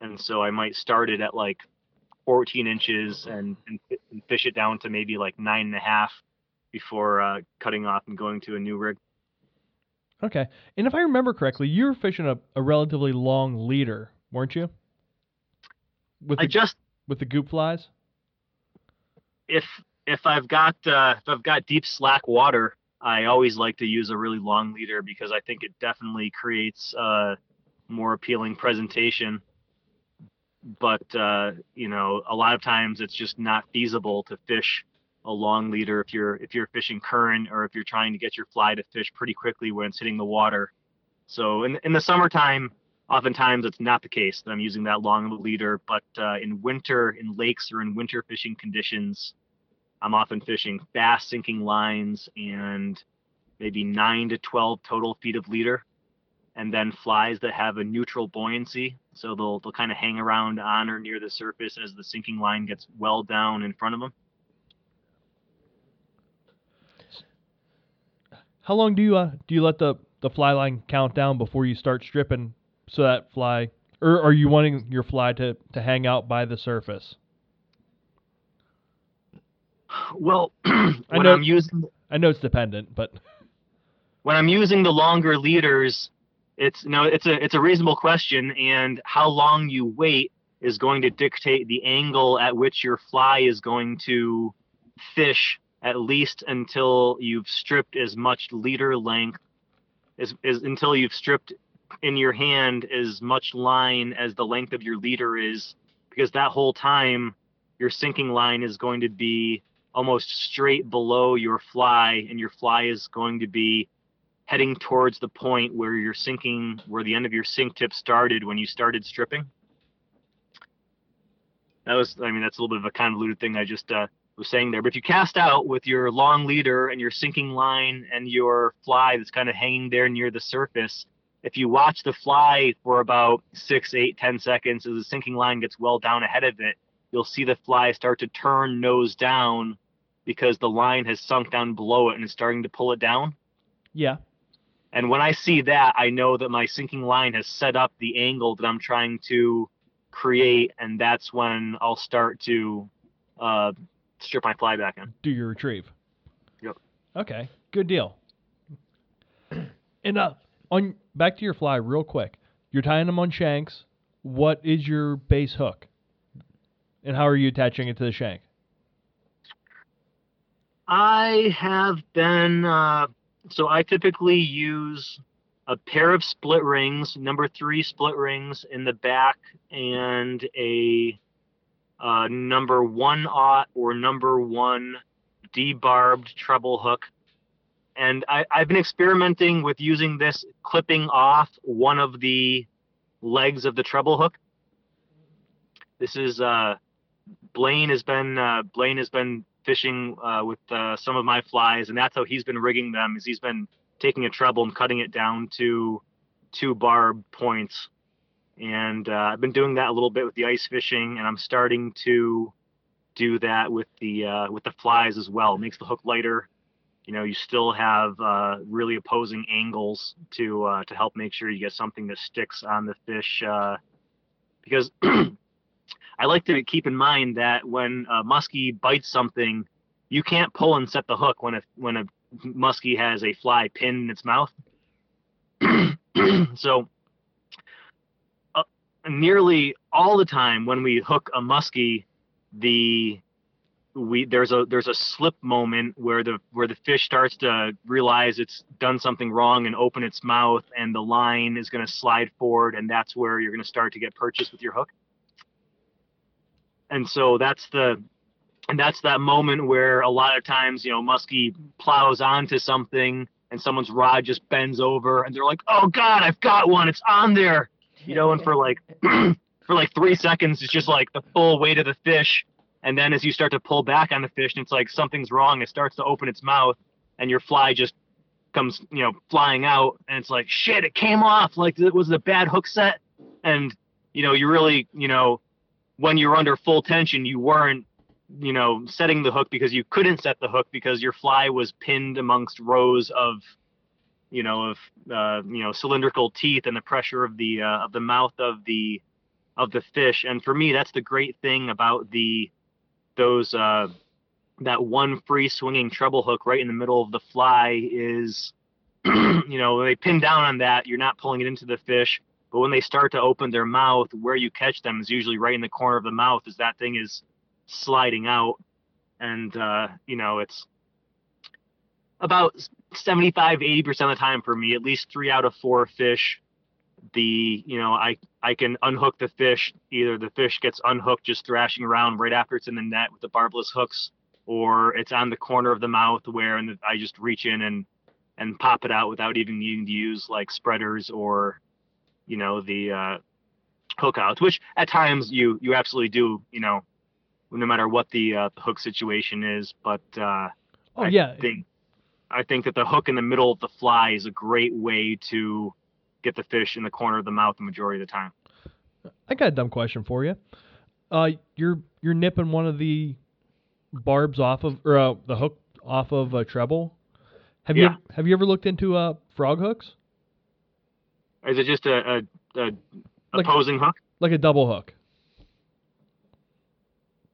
and so I might start it at like 14 inches and and, and fish it down to maybe like nine and a half before uh, cutting off and going to a new rig. Okay. And if I remember correctly, you were fishing a, a relatively long leader, weren't you? With I the, just with the goop flies? if if I've got uh, if I've got deep slack water, I always like to use a really long leader because I think it definitely creates a more appealing presentation. But uh, you know, a lot of times it's just not feasible to fish a long leader if you're if you're fishing current or if you're trying to get your fly to fish pretty quickly when it's hitting the water. So in in the summertime, oftentimes it's not the case that I'm using that long of a leader, but uh, in winter, in lakes or in winter fishing conditions, I'm often fishing fast sinking lines and maybe nine to 12 total feet of leader, and then flies that have a neutral buoyancy. So they'll they'll kind of hang around on or near the surface as the sinking line gets well down in front of them. How long do you uh do you let the the fly line count down before you start stripping so that fly or are you wanting your fly to to hang out by the surface? Well, when know- I'm using I know it's dependent, but when I'm using the longer leaders, it's no, it's a it's a reasonable question, and how long you wait is going to dictate the angle at which your fly is going to fish at least until you've stripped as much leader length as, as until you've stripped in your hand as much line as the length of your leader is because that whole time your sinking line is going to be almost straight below your fly and your fly is going to be heading towards the point where you're sinking where the end of your sink tip started when you started stripping? That was i mean that's a little bit of a convoluted thing i just uh, was saying there but if you cast out with your long leader and your sinking line and your fly that's kind of hanging there near the surface if you watch the fly for about six eight ten seconds as the sinking line gets well down ahead of it you'll see the fly start to turn nose down because the line has sunk down below it and is starting to pull it down yeah. and when I see that, I know that my sinking line has set up the angle that I'm trying to create, and that's when I'll start to uh, strip my fly back in. Do your retrieve. Yep. Okay. Good deal. And uh on back to your fly real quick. You're tying them on shanks. What is your base hook? And how are you attaching it to the shank? I have been uh, so I typically use a pair of split rings, number three split rings in the back, and a uh, number one aught or number one debarbed treble hook. And I, I've been experimenting with using this clipping off one of the legs of the treble hook. This is uh, Blaine has been uh, Blaine has been fishing uh, with uh, some of my flies, and that's how he's been rigging them. Is he's been taking a treble and cutting it down to two barb points, and uh, I've been doing that a little bit with the ice fishing, and I'm starting to do that with the uh, with the flies as well. It makes the hook lighter. You know, you still have uh, really opposing angles to to help make sure you get something that sticks on the fish. Because I like to keep in mind that when a muskie bites something, you can't pull and set the hook when a when a muskie has a fly pinned in its mouth. so uh, nearly all the time when we hook a muskie, the we there's a there's a slip moment where the where the fish starts to realize it's done something wrong and open its mouth and the line is going to slide forward and that's where you're going to start to get purchased with your hook and so that's the and that's that moment where a lot of times you know muskie plows onto something and someone's rod just bends over and they're like oh god i've got one. It's on there. You know and for like for like three seconds it's just like the full weight of the fish. And then as you start to pull back on the fish and it's like something's wrong. It starts to open its mouth and your fly just comes you know flying out. And it's like shit it came off like it was a bad hook set. And you know you really you know when you're under full tension you weren't you know setting the hook because you couldn't set the hook because your fly was pinned amongst rows of you know of uh, you know cylindrical teeth and the pressure of the uh, of the mouth of the of the fish. And for me that's the great thing about the those uh, that one free swinging treble hook right in the middle of the fly is you know when they pin down on that you're not pulling it into the fish but when they start to open their mouth where you catch them is usually right in the corner of the mouth as that thing is sliding out. And uh, you know it's about 75 80% of the time for me at least three out of four fish the you know i i can unhook the fish. Either the fish gets unhooked just thrashing around right after it's in the net with the barbless hooks or it's on the corner of the mouth where and i just reach in and and pop it out without even needing to use like spreaders or you know the uh hook outs which at times you you absolutely do you know no matter what the uh, the hook situation is but uh Oh I yeah, think I think that the hook in the middle of the fly is a great way to get the fish in the corner of the mouth the majority of the time. I got a dumb question for you. Uh, you're you're nipping one of the barbs off of or uh, the hook off of a treble. Have Yeah. you have you ever looked into uh frog hooks Is it just a, a, a Like- opposing hook like a double hook?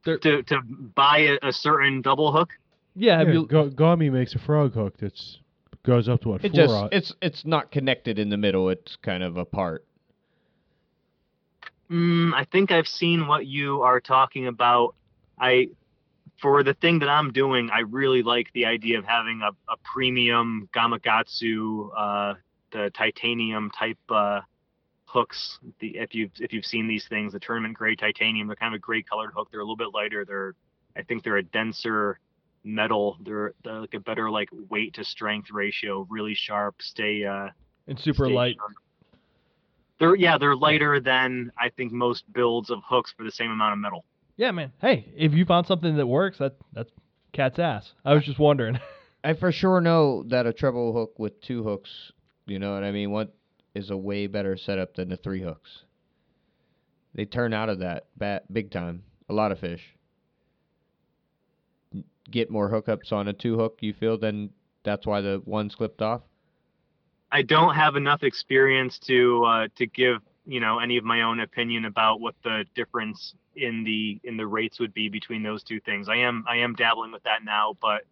They're, to to buy a, a certain double hook? yeah, have yeah, you? Ga- Gami makes a frog hook that's goes up to what It four just it's it's not connected in the middle. It's kind of apart. Mm, I think I've seen what you are talking about. I for the thing that I'm doing, I really like the idea of having a, a premium Gamakatsu, uh, the titanium type uh, hooks. The if you've if you've seen these things, the tournament grade titanium, they're kind of a gray colored hook. They're a little bit lighter. They're I think they're a denser metal. They're, they're like a better like weight to strength ratio. Really sharp. Stay uh, And super stay light. sharp. They're yeah, they're lighter than I think most builds of hooks for the same amount of metal. Yeah, man. Hey, if you found something that works, that that's cat's ass. I was just wondering. I for sure know that a treble hook with two hooks, you know what I mean, what is a way better setup than the three hooks. They turn out of that bat big time. A lot of fish get more hookups on a two hook. You feel then that's why the one slipped off. I don't have enough experience to uh, to give you know any of my own opinion about what the difference in the in the rates would be between those two things. I am I am dabbling with that now, but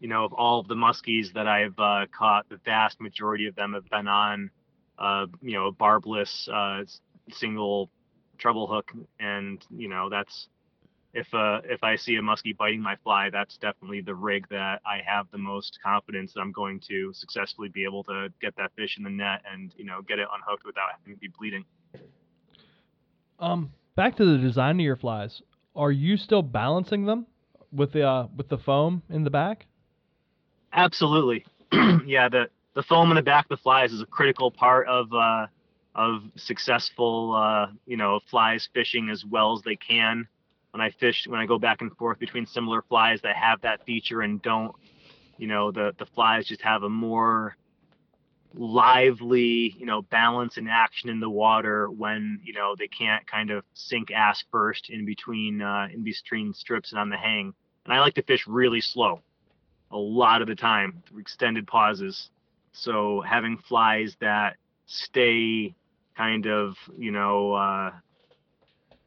you know of all of the muskies that I've uh, caught, the vast majority of them have been on uh, you know a barbless uh, single treble hook, and you know that's if uh if I see a muskie biting my fly, that's definitely the rig that I have the most confidence that I'm going to successfully be able to get that fish in the net and you know get it unhooked without having to be bleeding. um, back to the design of your flies. Are you still balancing them with the uh, with the foam in the back? Absolutely, yeah. The the foam in the back of the flies is a critical part of uh of successful uh you know flies fishing as well as they can. When I fish, when I go back and forth between similar flies that have that feature and don't, you know, the the flies just have a more lively, you know, balance and action in the water when you know they can't kind of sink ass first in between uh, in between strips and on the hang. And I like to fish really slow, a lot of the time, through extended pauses. So having flies that stay kind of, you know, uh,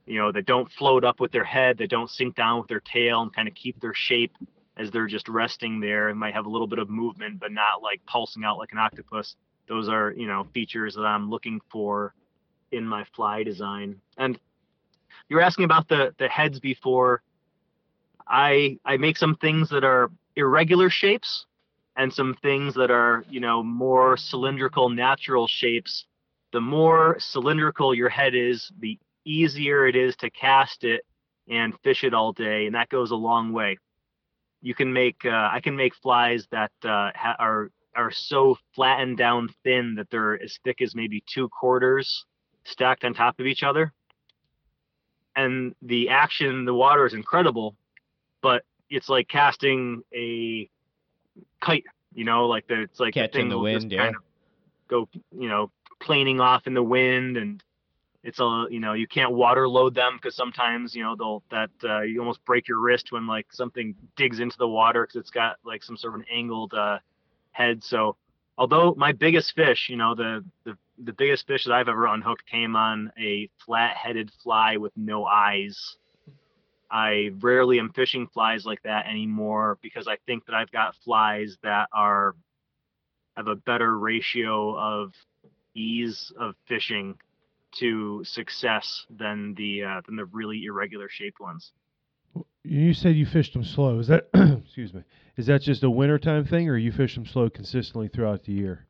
you know, that don't float up with their head, that don't sink down with their tail, and kind of keep their shape as they're just resting there and might have a little bit of movement, but not like pulsing out like an octopus. Those are, you know, features that I'm looking for in my fly design. And you were asking about the the heads before. I I make some things that are irregular shapes and some things that are, you know, more cylindrical natural shapes. The more cylindrical your head is, the easier it is to cast it and fish it all day, and that goes a long way. You can make uh, I can make flies that uh, ha- are are so flattened down thin that they're as thick as maybe two quarters stacked on top of each other. And the action in the water is incredible, but it's like casting a kite, you know, like the it's like Catching thing the wind, yeah. kind of go, you know, planing off in the wind and it's a you know you can't water load them because sometimes you know they'll that uh, you almost break your wrist when like something digs into the water because it's got like some sort of an angled uh, head so although my biggest fish you know the, the the biggest fish that i've ever unhooked came on a flat headed fly with no eyes i rarely am fishing flies like that anymore because i think that i've got flies that are have a better ratio of ease of fishing to success than the uh, than the really irregular shaped ones. You said you fished them slow. Is that excuse me? Is that just a wintertime thing, or you fish them slow consistently throughout the year?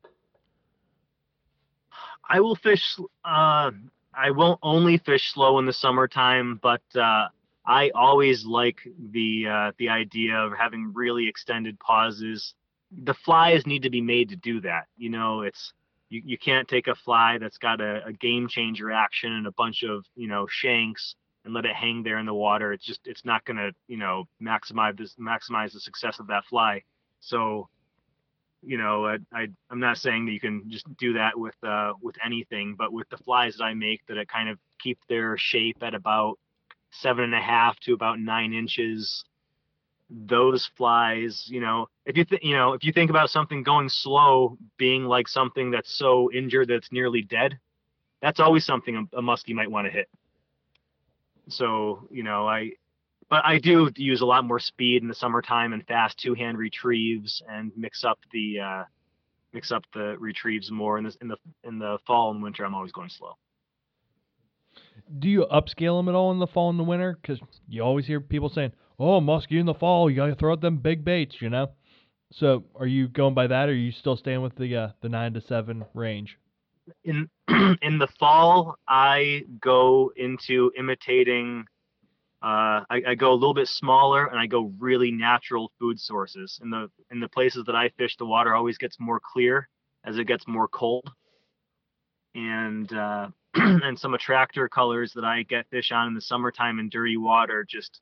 I will fish. Uh, I won't only fish slow in the summertime, but uh, I always like the uh, the idea of having really extended pauses. The flies need to be made to do that. You know, it's you, you can't take a fly that's got a, a game changer action and a bunch of you know shanks and let it hang there in the water. It's just it's not gonna you know maximize this maximize the success of that fly. So you know I, I I'm not saying that you can just do that with uh with anything, but with the flies that I make that it kind of keep their shape at about seven and a half to about nine inches those flies, you know, if you th- you know, if you think about something going slow being like something that's so injured that it's nearly dead, that's always something a, a muskie might want to hit. So, you know, I but I do use a lot more speed in the summertime and fast two-hand retrieves and mix up the uh mix up the retrieves more in in the in the fall and winter I'm always going slow. Do you upscale them at all in the fall and the winter? Because you always hear people saying, "Oh, muskie in the fall, you gotta throw out them big baits," you know. So, are you going by that, or are you still staying with the uh, the nine to seven range? in in the fall i go into imitating uh, I, I go a little bit smaller and i go really natural food sources in the in the places that i fish the water always gets more clear as it gets more cold and uh, and some attractor colors that i get fish on in the summertime in dirty water just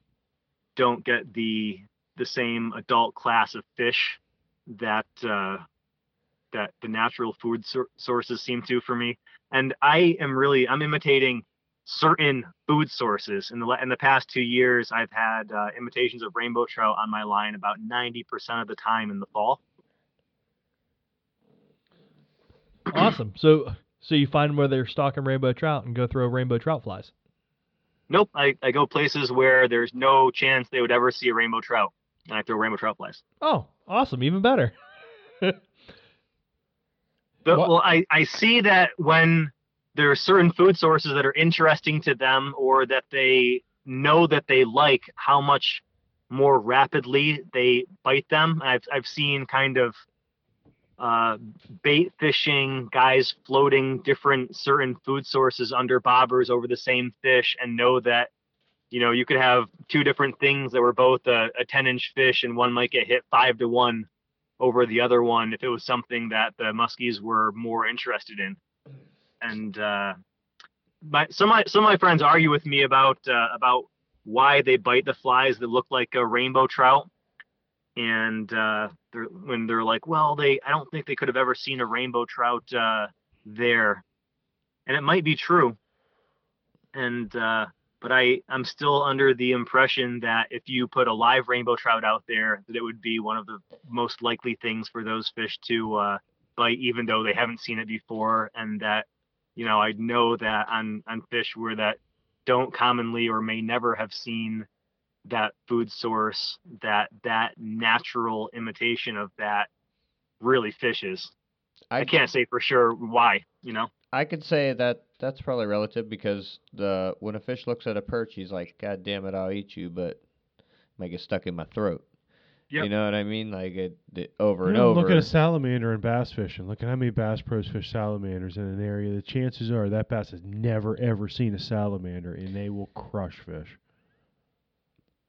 don't get the the same adult class of fish that uh, that the natural food sources seem to for me. And I am really I'm imitating certain food sources. In the in the past two years, I've had uh, imitations of rainbow trout on my line about 90% of the time in the fall. Awesome. So, so you find where they're stalking rainbow trout and go throw rainbow trout flies. Nope, I, I go places where there's no chance they would ever see a rainbow trout, and I throw rainbow trout flies. Oh, awesome! Even better. But well, I, I see that when there are certain food sources that are interesting to them or that they know that they like, how much more rapidly they bite them. I've I've seen kind of uh, bait fishing guys floating different certain food sources under bobbers over the same fish and know that you know you could have two different things that were both a, a 10 inch fish and one might get hit five to one over the other one if it was something that the muskies were more interested in. And uh, my some of my some of my friends argue with me about uh, about why they bite the flies that look like a rainbow trout. And uh, they're, when they're like, well, they I don't think they could have ever seen a rainbow trout uh, there, and it might be true. And uh, but I I'm still under the impression that if you put a live rainbow trout out there, that it would be one of the most likely things for those fish to uh, bite, even though they haven't seen it before, and that you know I know that on on fish where that don't commonly or may never have seen that food source that that natural imitation of that really fishes I, can't say for sure why you know I could say that that's probably relative because the when a fish looks at a perch, he's like, "God damn it, I'll eat you," but it might get stuck in my throat. Yep. You know what I mean? Like it, it over and You know, over. Look at a salamander in bass fishing. Look at how many Bass Pros fish salamanders in an area. The chances are that bass has never ever seen a salamander, and they will crush fish.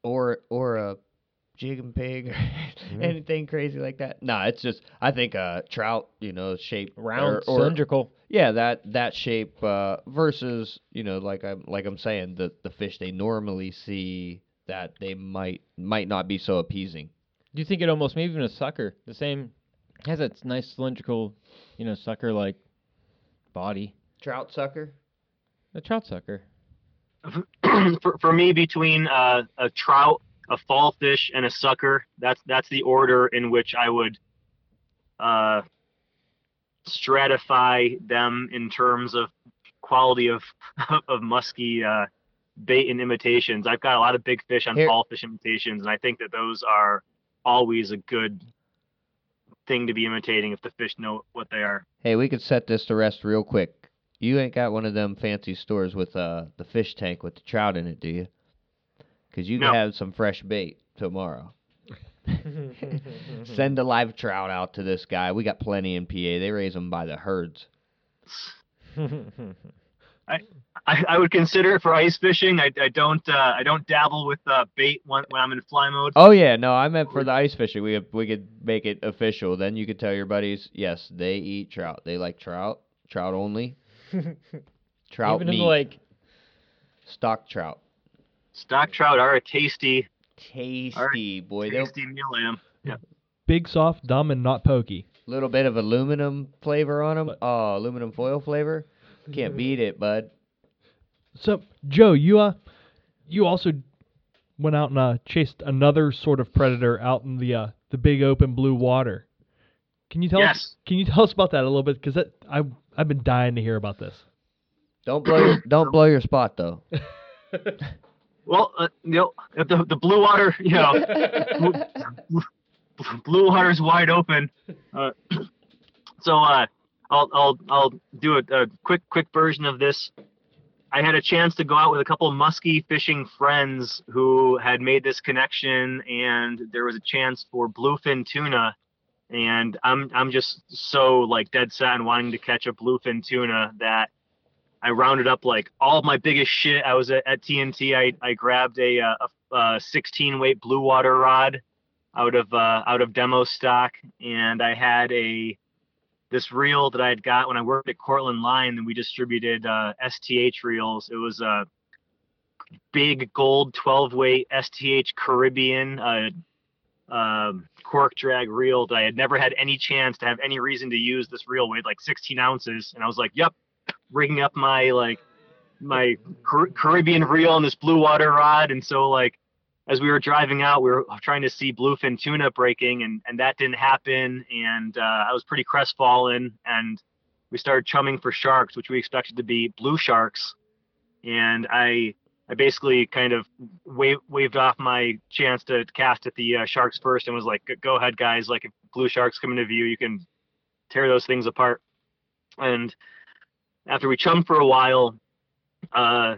Or or a jig and pig or anything crazy like that. No, it's just I think uh trout, you know, shape Round, or, or cylindrical. yeah, that that shape uh versus, you know, like I'm like I'm saying the the fish they normally see that they might might not be so appeasing. Do you think it almost maybe even a sucker? The same has that nice cylindrical, you know, sucker like body. Trout sucker? A trout sucker. for, for me between uh, a trout a fall fish and a sucker that's that's the order in which i would uh, stratify them in terms of quality of of musky uh, bait and imitations i've got a lot of big fish on Here- fall fish imitations and i think that those are always a good thing to be imitating if the fish know what they are Hey, we could set this to rest real quick. You ain't got one of them fancy stores with uh the fish tank with the trout in it, do you? 'Cause you No. can have some fresh bait tomorrow. Send a live trout out to this guy. We got plenty in PA. They raise them by the herds. I, I would consider it for ice fishing. I, I don't uh, I don't dabble with uh, bait when, when I'm in fly mode. Oh yeah, no, I meant for the ice fishing. We we could make it official. Then you could tell your buddies, yes, they eat trout. They like trout, trout only, trout even meat, in the lake. stock trout. Stock trout are a tasty Tasty, boy. They'll tasty meal lamb. Big, soft, dumb, and not pokey. little bit of aluminum flavor on them. But- Oh, aluminum foil flavor. Can't beat it, bud. So, Joe, you uh, you also went out and uh, chased another sort of predator out in the uh, the big open blue water. Can you tell us? Yes. Can you tell us about that a little bit? Because that I I've been dying to hear about this. Don't blow your, don't blow your spot though. Well, uh, you know, the the blue water, you know, blue, blue water's wide open. Uh, so uh, I'll I'll I'll do a, a quick quick version of this. I had a chance to go out with a couple of musky fishing friends who had made this connection, and there was a chance for bluefin tuna. And I'm I'm just so like dead set on wanting to catch a bluefin tuna that I rounded up like all my biggest shit. I was at, at TNT. I, I grabbed a, uh, a, a 16 weight blue water rod out of uh, out of demo stock, and I had a this reel that I had got when I worked at Cortland Line. And we distributed uh, STH reels. It was a big gold 12 weight STH Caribbean uh, um, cork drag reel that I had never had any chance to have any reason to use. This reel weighed like 16 ounces, and I was like, "Yep, rigging up my like my Car- Caribbean reel on this blue water rod, and so like as we were driving out, we were trying to see bluefin tuna breaking, and and that didn't happen, and uh, I was pretty crestfallen, and we started chumming for sharks, which we expected to be blue sharks, and I I basically kind of wave, waved off my chance to cast at the uh, sharks first, and was like, "Go ahead, guys! Like if blue sharks come into view, you can tear those things apart." And after we chummed for a while, uh,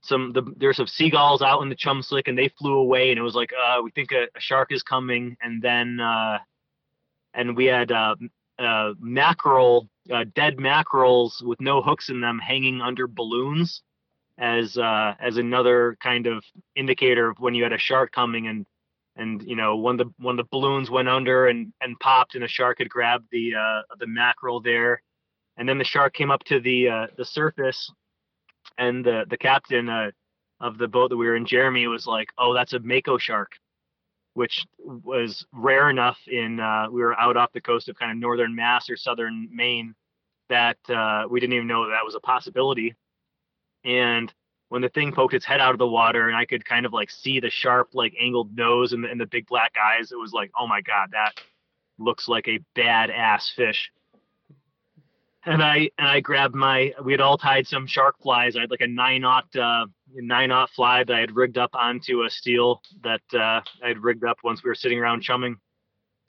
some the there's some seagulls out in the chum slick, and they flew away, and it was like, uh, we think a, a shark is coming, and then uh, and we had uh, uh, mackerel, dead mackerels with no hooks in them, hanging under balloons, as uh, as another kind of indicator of when you had a shark coming, and and you know when the when the balloons went under and and popped, and a shark had grabbed the uh, the mackerel there, and then the shark came up to the uh, the surface, and the the captain uh, of the boat that we were in, Jeremy, was like, "Oh, that's a mako shark," which was rare enough in uh, we were out off the coast of kind of northern Mass or southern Maine that uh, we didn't even know that, that was a possibility. And when the thing poked its head out of the water and I could kind of like see the sharp like angled nose and the, and the big black eyes, it was like, oh my god, that looks like a badass fish. And I and I grabbed my we had all tied some shark flies. I had like a nine aught uh, nine aught fly that I had rigged up onto a steel that uh, I had rigged up once we were sitting around chumming.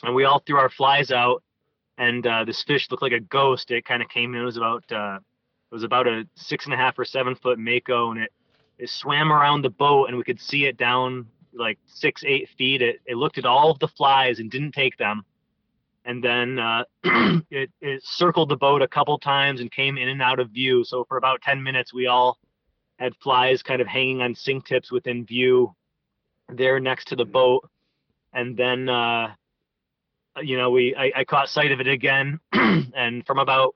And we all threw our flies out and uh, this fish looked like a ghost. It kind of came in. It was about uh, it was about a six and a half or seven foot mako, and it it swam around the boat, and we could see it down like six eight feet. It it looked at all of the flies and didn't take them, and then uh, it it circled the boat a couple times and came in and out of view. So for about ten minutes, we all had flies kind of hanging on sink tips within view there next to the boat, and then. Uh, you know, we I, I caught sight of it again, and from about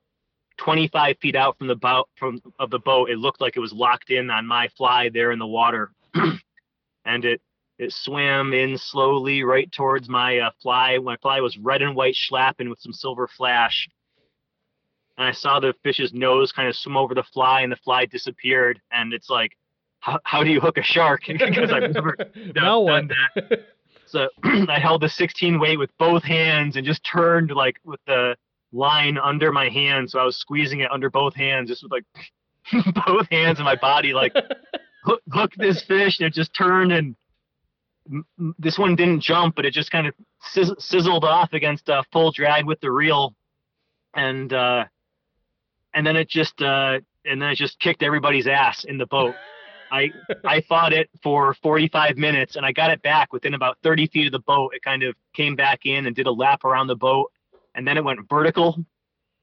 25 feet out from the boat from of the boat, it looked like it was locked in on my fly there in the water, and it it swam in slowly right towards my uh, fly. My fly was red and white schlappen with some silver flash, and I saw the fish's nose kind of swim over the fly, and the fly disappeared. And it's like, how, how do you hook a shark? because I've never done, Now done that. So I held the 16 weight with both hands and just turned like with the line under my hand. So I was squeezing it under both hands, just with like both hands and my body, like hook, hook this fish. And it just turned and m- this one didn't jump, but it just kind of sizz- sizzled off against uh, full drag with the reel. And, uh, and then it just, uh, and then it just kicked everybody's ass in the boat. I I fought it for 45 minutes and I got it back within about 30 feet of the boat. It kind of came back in and did a lap around the boat and then it went vertical.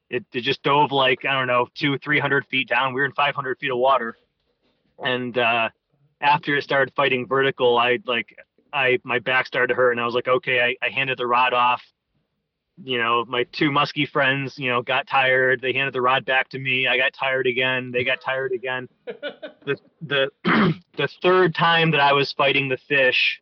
It, it just dove like, I don't know, two, 300 feet down. We were in 500 feet of water. And uh, after it started fighting vertical, I like, I, my back started to hurt and I was like, okay, I, I handed the rod off. You know, my two muskie friends, you know, got tired. They handed the rod back to me. I got tired again. They got tired again the the the third time that I was fighting the fish,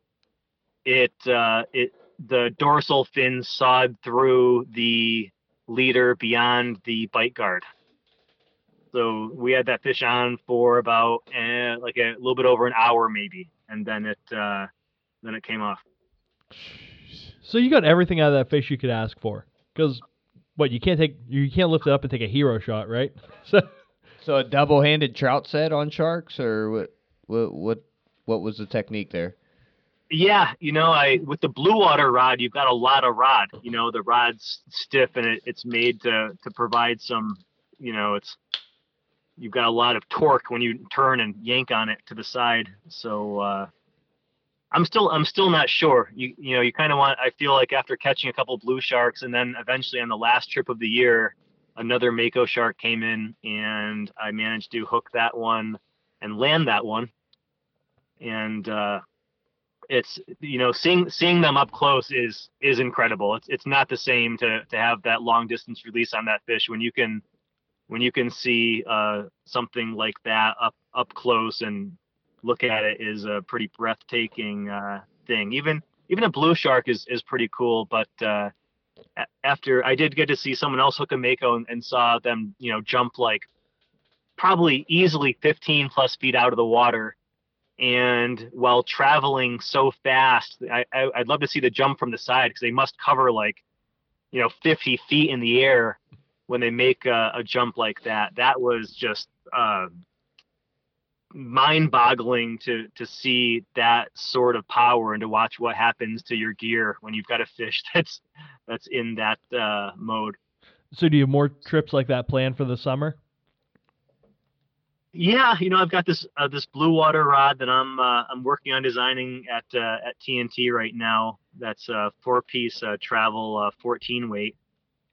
it uh, it the dorsal fin sawed through the leader beyond the bite guard. So we had that fish on for about eh, like a little bit over an hour maybe, and then it uh, then it came off. So you got everything out of that fish you could ask for. Because what you can't take, you can't lift it up and take a hero shot, right? So So a double-handed trout set on sharks, or what? What? What? What was the technique there? Yeah, you know, I with the blue water rod, you've got a lot of rod. You know, the rod's stiff and it, it's made to to provide some, you know, it's you've got a lot of torque when you turn and yank on it to the side. So uh I'm still I'm still not sure. You you know, you kind of want I feel like after catching a couple blue sharks and then eventually on the last trip of the year, another mako shark came in and I managed to hook that one and land that one. And uh it's you know seeing seeing them up close is is incredible. It's it's not the same to to have that long distance release on that fish when you can when you can see uh, something like that up up close and look at it is a pretty breathtaking uh, thing. Even even a blue shark is is pretty cool, but uh, after I did get to see someone else hook a mako and, and saw them you know jump like probably easily 15 plus feet out of the water and while traveling so fast I, I i'd love to see the jump from the side because they must cover like you know 50 feet in the air when they make a, a jump like that that was just uh, mind boggling to to see that sort of power and to watch what happens to your gear when you've got a fish that's that's in that uh, mode so do you have more trips like that planned for the summer? Yeah, you know, I've got this uh, this blue water rod that I'm uh, I'm working on designing at uh, at TNT right now. That's a four piece uh, travel uh, 14 weight,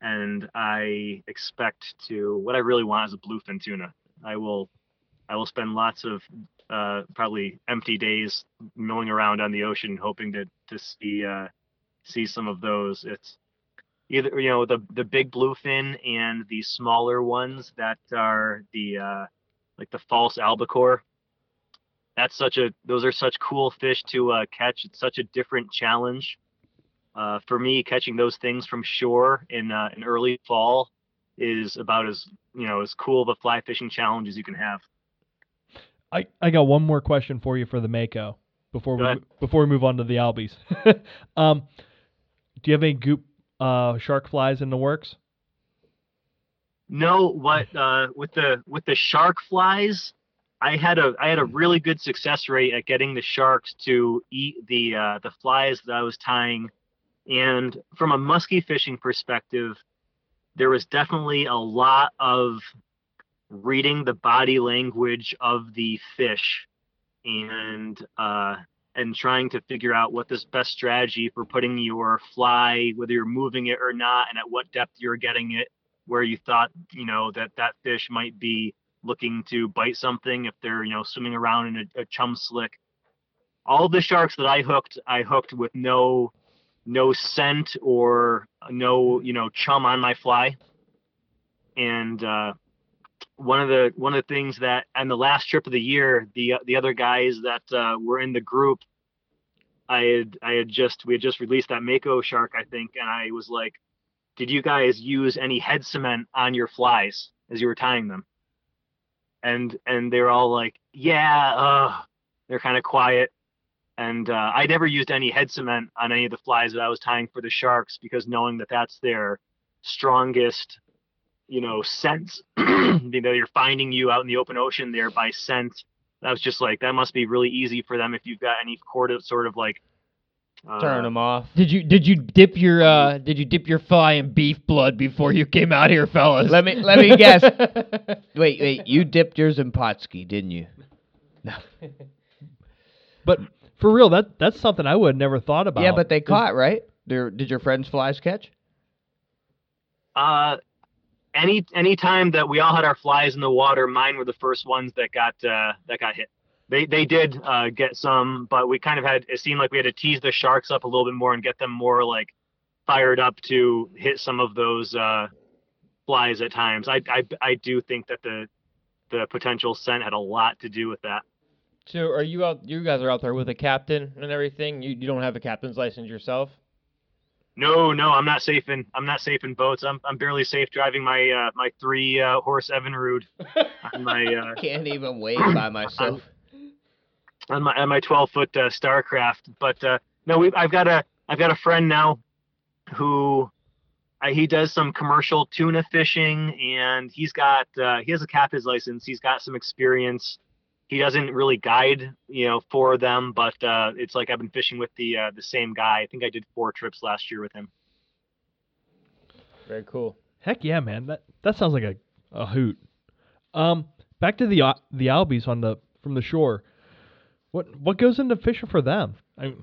and I expect to. What I really want is a bluefin tuna. I will I will spend lots of uh, probably empty days milling around on the ocean, hoping to to see see some of those. It's either you know the the big bluefin and the smaller ones that are the uh, like the false albacore. that's such a those are such cool fish to uh, catch. It's such a different challenge. Uh, for me, catching those things from shore in uh, in early fall is about as you know as cool of a fly fishing challenge as you can have. I, I got one more question for you for the Mako before Go we ahead. before we move on to the Albies. um, do you have any goop uh, shark flies in the works? No, what uh, with the with the shark flies, I had a I had a really good success rate at getting the sharks to eat the uh, the flies that I was tying, and from a musky fishing perspective, there was definitely a lot of reading the body language of the fish, and uh, and trying to figure out what this best strategy for putting your fly, whether you're moving it or not, and at what depth you're getting it where you thought you know that that fish might be looking to bite something if they're you know swimming around in a, a chum slick. All the sharks that i hooked i hooked with no no scent or no you know chum on my fly. And uh one of the one of the things that on the last trip of the year the the other guys that uh, were in the group i had i had just we had just released that mako shark i think and i was like did you guys use any head cement on your flies as you were tying them? And and they're all like, yeah, uh, they're kind of quiet. And uh, I never used any head cement on any of the flies that I was tying for the sharks because knowing that that's their strongest, you know, sense. you know, you're finding you out in the open ocean there by scent. That was just like that must be really easy for them if you've got any of sort of like Turn them off. Did you did you dip your uh did you dip your fly in beef blood before you came out here, fellas? Let me let me guess. wait, wait. You dipped yours in Pautzke, didn't you? No. but for real, that that's something I would have never thought about. Yeah, but they caught right. There, did your friends' flies catch? Uh, any any time that we all had our flies in the water, mine were the first ones that got uh, that got hit. They they did uh, get some, but we kind of had it seemed like we had to tease the sharks up a little bit more and get them more like fired up to hit some of those uh, flies at times. I, I I do think that the the potential scent had a lot to do with that. So are you out? You guys are out there with a captain and everything. You you don't have a captain's license yourself. No, no, I'm not safe in I'm not safe in boats. I'm I'm barely safe driving my uh, my three uh, horse Evinrude on my uh, I Can't even wave by myself. On my on my 12 foot uh, Starcraft. But uh, no, we I've got a I've got a friend now who uh, he does some commercial tuna fishing, and he's got uh, he has a captain's license. He's got some experience. He doesn't really guide, you know, for them, but uh, it's like I've been fishing with the uh, the same guy. I think I did four trips last year with him. Very cool. Heck yeah, man. That that sounds like a, a hoot. Um, back to the the albies on the from the shore. What what goes into fishing for them? I mean,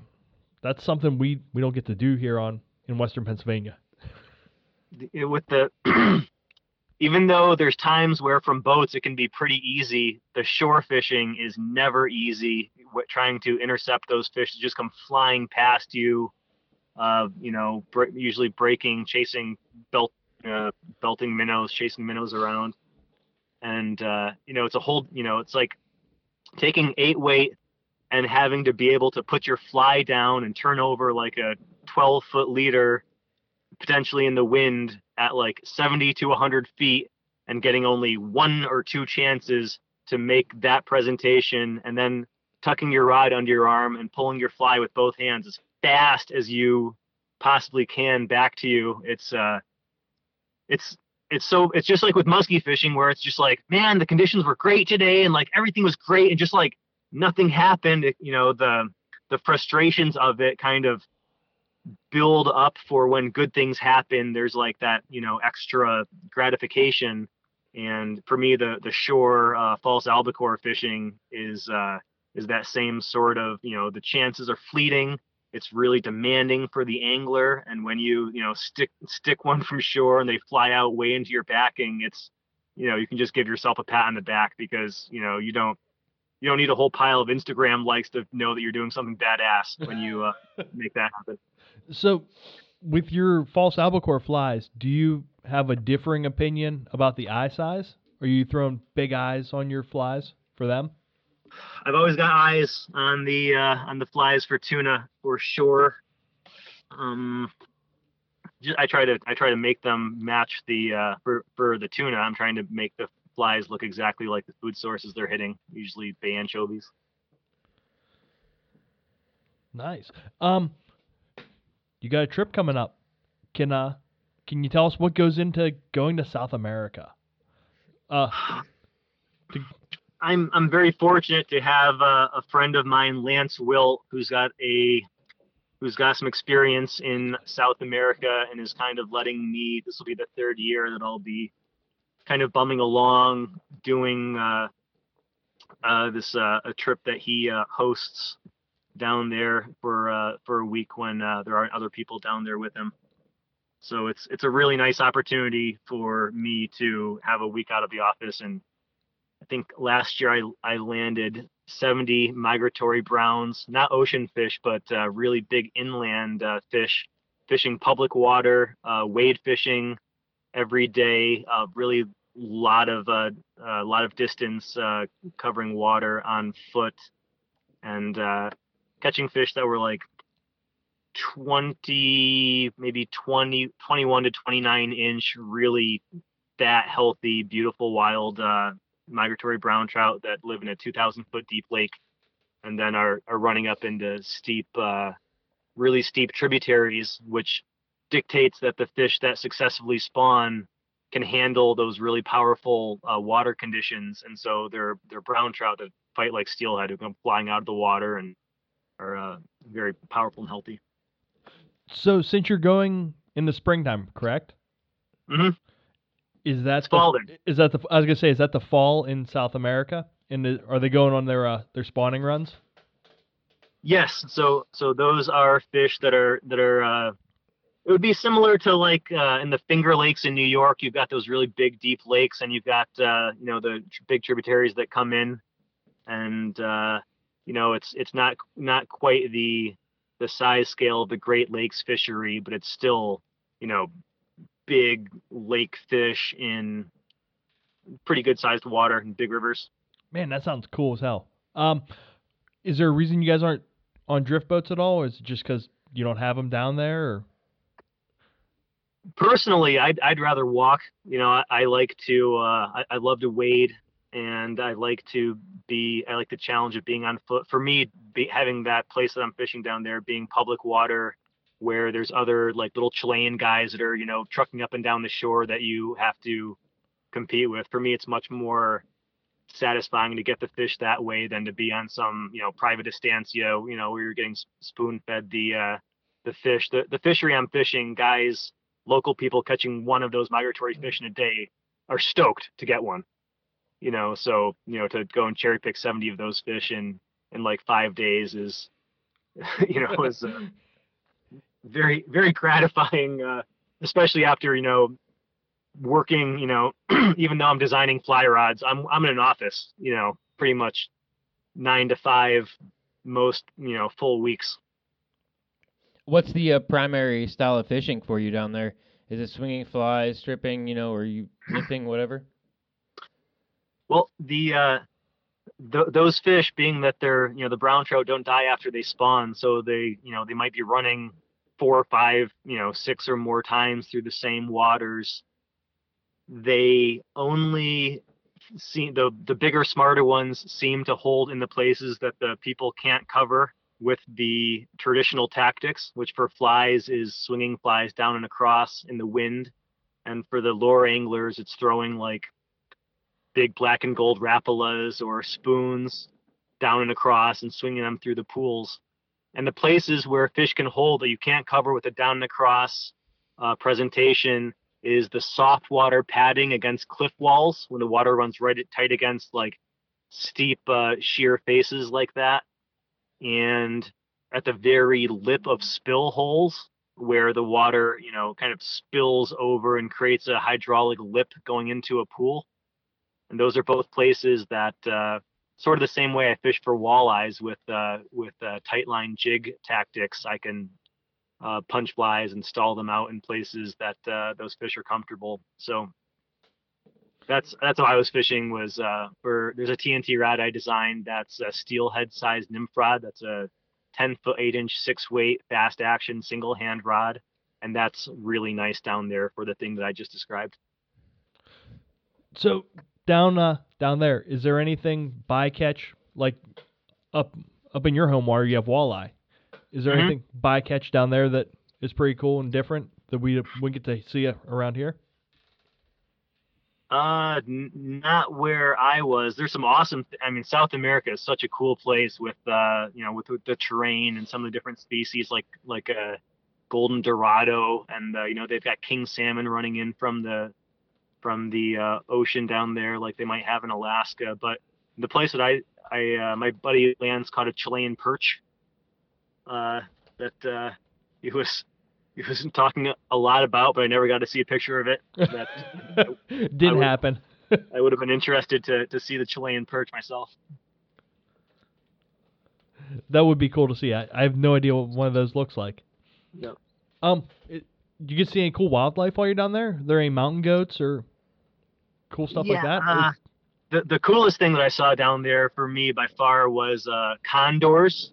that's something we we don't get to do here on in Western Pennsylvania. with the even though there's times where from boats it can be pretty easy the shore fishing is never easy trying to intercept those fish that just come flying past you uh, you know br- usually breaking chasing belt uh, belting minnows chasing minnows around and uh, you know it's a whole you know it's like taking eight weight and having to be able to put your fly down and turn over like a 12 foot leader potentially in the wind at like 70 to 100 feet and getting only one or two chances to make that presentation and then tucking your rod under your arm and pulling your fly with both hands as fast as you possibly can back to you. It's uh it's it's so it's just like with muskie fishing where it's just like man the conditions were great today and like everything was great and just like nothing happened you know the the frustrations of it kind of build up for when good things happen. There's like that you know extra gratification. And for me the the shore uh, false albacore fishing is uh is that same sort of you know the chances are fleeting. It's really demanding for the angler. And when you you know stick stick one from shore and they fly out way into your backing it's you know you can just give yourself a pat on the back because you know you don't you don't need a whole pile of instagram likes to know that you're doing something badass when you uh, make that happen So, with your false albacore flies, do you have a differing opinion about the eye size? Are you throwing big eyes on your flies for them? I've always got eyes on the uh, on the flies for tuna for sure. Um, ju- I try to I try to make them match the uh, for for the tuna. I'm trying to make the flies look exactly like the food sources they're hitting, usually bay anchovies. Nice. Um, you got a trip coming up. Can uh, can you tell us what goes into going to South America? Uh, I'm I'm very fortunate to have uh, a friend of mine, Lance Wilt, who's got a who's got some experience in South America and is kind of letting me. This will be the third year that I'll be kind of bumming along doing uh, uh, this uh, a trip that he uh, hosts down there for uh, for a week when uh, there aren't other people down there with him. So it's it's a really nice opportunity for me to have a week out of the office and I think last year I, I landed 70 migratory browns, not ocean fish, but really big inland fish, fishing public water, wade fishing every day, uh, really lot of uh, a lot of distance uh, covering water on foot, and uh, catching fish that were like 20, maybe 20, 21 to 29 inch, really fat, healthy, beautiful wild uh, migratory brown trout that live in a 2,000 foot deep lake, and then are are running up into steep, uh, really steep tributaries, which dictates that the fish that successfully spawn can handle those really powerful uh, water conditions, and so they're they're brown trout that fight like steelhead who come flying out of the water and are uh, very powerful and healthy. so since you're going in the springtime, correct? hmm Is that the, fall there. is that the I was gonna say is that the fall in South America? And are they going on their uh, their spawning runs? Yes, so so those are fish that are that are uh it would be similar to like uh in the Finger Lakes in New York, you've got those really big deep lakes and you've got uh you know the tr- big tributaries that come in and uh you know it's it's not not quite the the size scale of the Great Lakes fishery, but it's still, you know, big lake fish in pretty good sized water and big rivers. Man, that sounds cool as hell. Um, is there a reason you guys aren't on drift boats at all, or is it just because you don't have them down there? Or? Personally i'd, I'd rather walk. You know i, I like to uh, I, I love to wade and i like to be i like the challenge of being on foot. For me be, having that place that i'm fishing down there being public water where there's other like little chilean guys that are you know trucking up and down the shore that you have to compete with. For me it's much more satisfying to get the fish that way than to be on some you know private estancia you know where you're getting spoon fed the uh the fish. The, the fishery i'm fishing guys local people catching one of those migratory fish in a day are stoked to get one. You know, so you know to go and cherry pick 70 of those fish in in like five days is, you know, is uh, very very gratifying, uh, especially after you know working. You know, even though I'm designing fly rods, I'm I'm in an office. You know, pretty much nine to five most you know full weeks. What's the uh, primary style of fishing for you down there? Is it swinging flies, stripping, you know, or you nipping, whatever? Well, the uh, th- those fish, being that they're you know the brown trout don't die after they spawn, so they you know they might be running four or five, you know, six or more times through the same waters. They only seem the the bigger, smarter ones seem to hold in the places that the people can't cover with the traditional tactics, which for flies is swinging flies down and across in the wind, and for the lure anglers, it's throwing like big black and gold rapalas or spoons down and across and swinging them through the pools. And the places where fish can hold that you can't cover with a down and across uh, presentation is the soft water padding against cliff walls when the water runs right tight against like steep uh, sheer faces like that. And at the very lip of spill holes where the water, you know, kind of spills over and creates a hydraulic lip going into a pool and those are both places that uh, sort of the same way I fish for walleyes with uh, with uh, tight line jig tactics. I can uh, punch flies and stall them out in places that uh, those fish are comfortable. So that's that's how I was fishing. Was uh, for there's a TNT rod I designed that's a steelhead sized nymph rod. That's a 10 foot 8 inch six weight fast action single hand rod, and that's really nice down there for the thing that I just described. So down uh down there, is there anything bycatch like up up in your home water? You have walleye. Is there Mhm. anything bycatch down there that is pretty cool and different that we we get to see around here? Uh, n- not where I was. There's some awesome. I mean, South America is such a cool place with uh, you know, with, with the terrain and some of the different species like like a golden dorado, and uh, you know they've got king salmon running in from the from the uh, ocean down there, like they might have in Alaska. But the place that I I uh, my buddy Lance caught a Chilean perch. Uh, that uh, he was he was talking a lot about, but I never got to see a picture of it. That Didn't would- happen. I would have been interested to to see the Chilean perch myself. That would be cool to see. I, I have no idea what one of those looks like. Yep. Um, it, you get see any cool wildlife while you're down there? Are there any mountain goats or cool stuff like that? uh, the the coolest thing that I saw down there for me by far was uh, condors,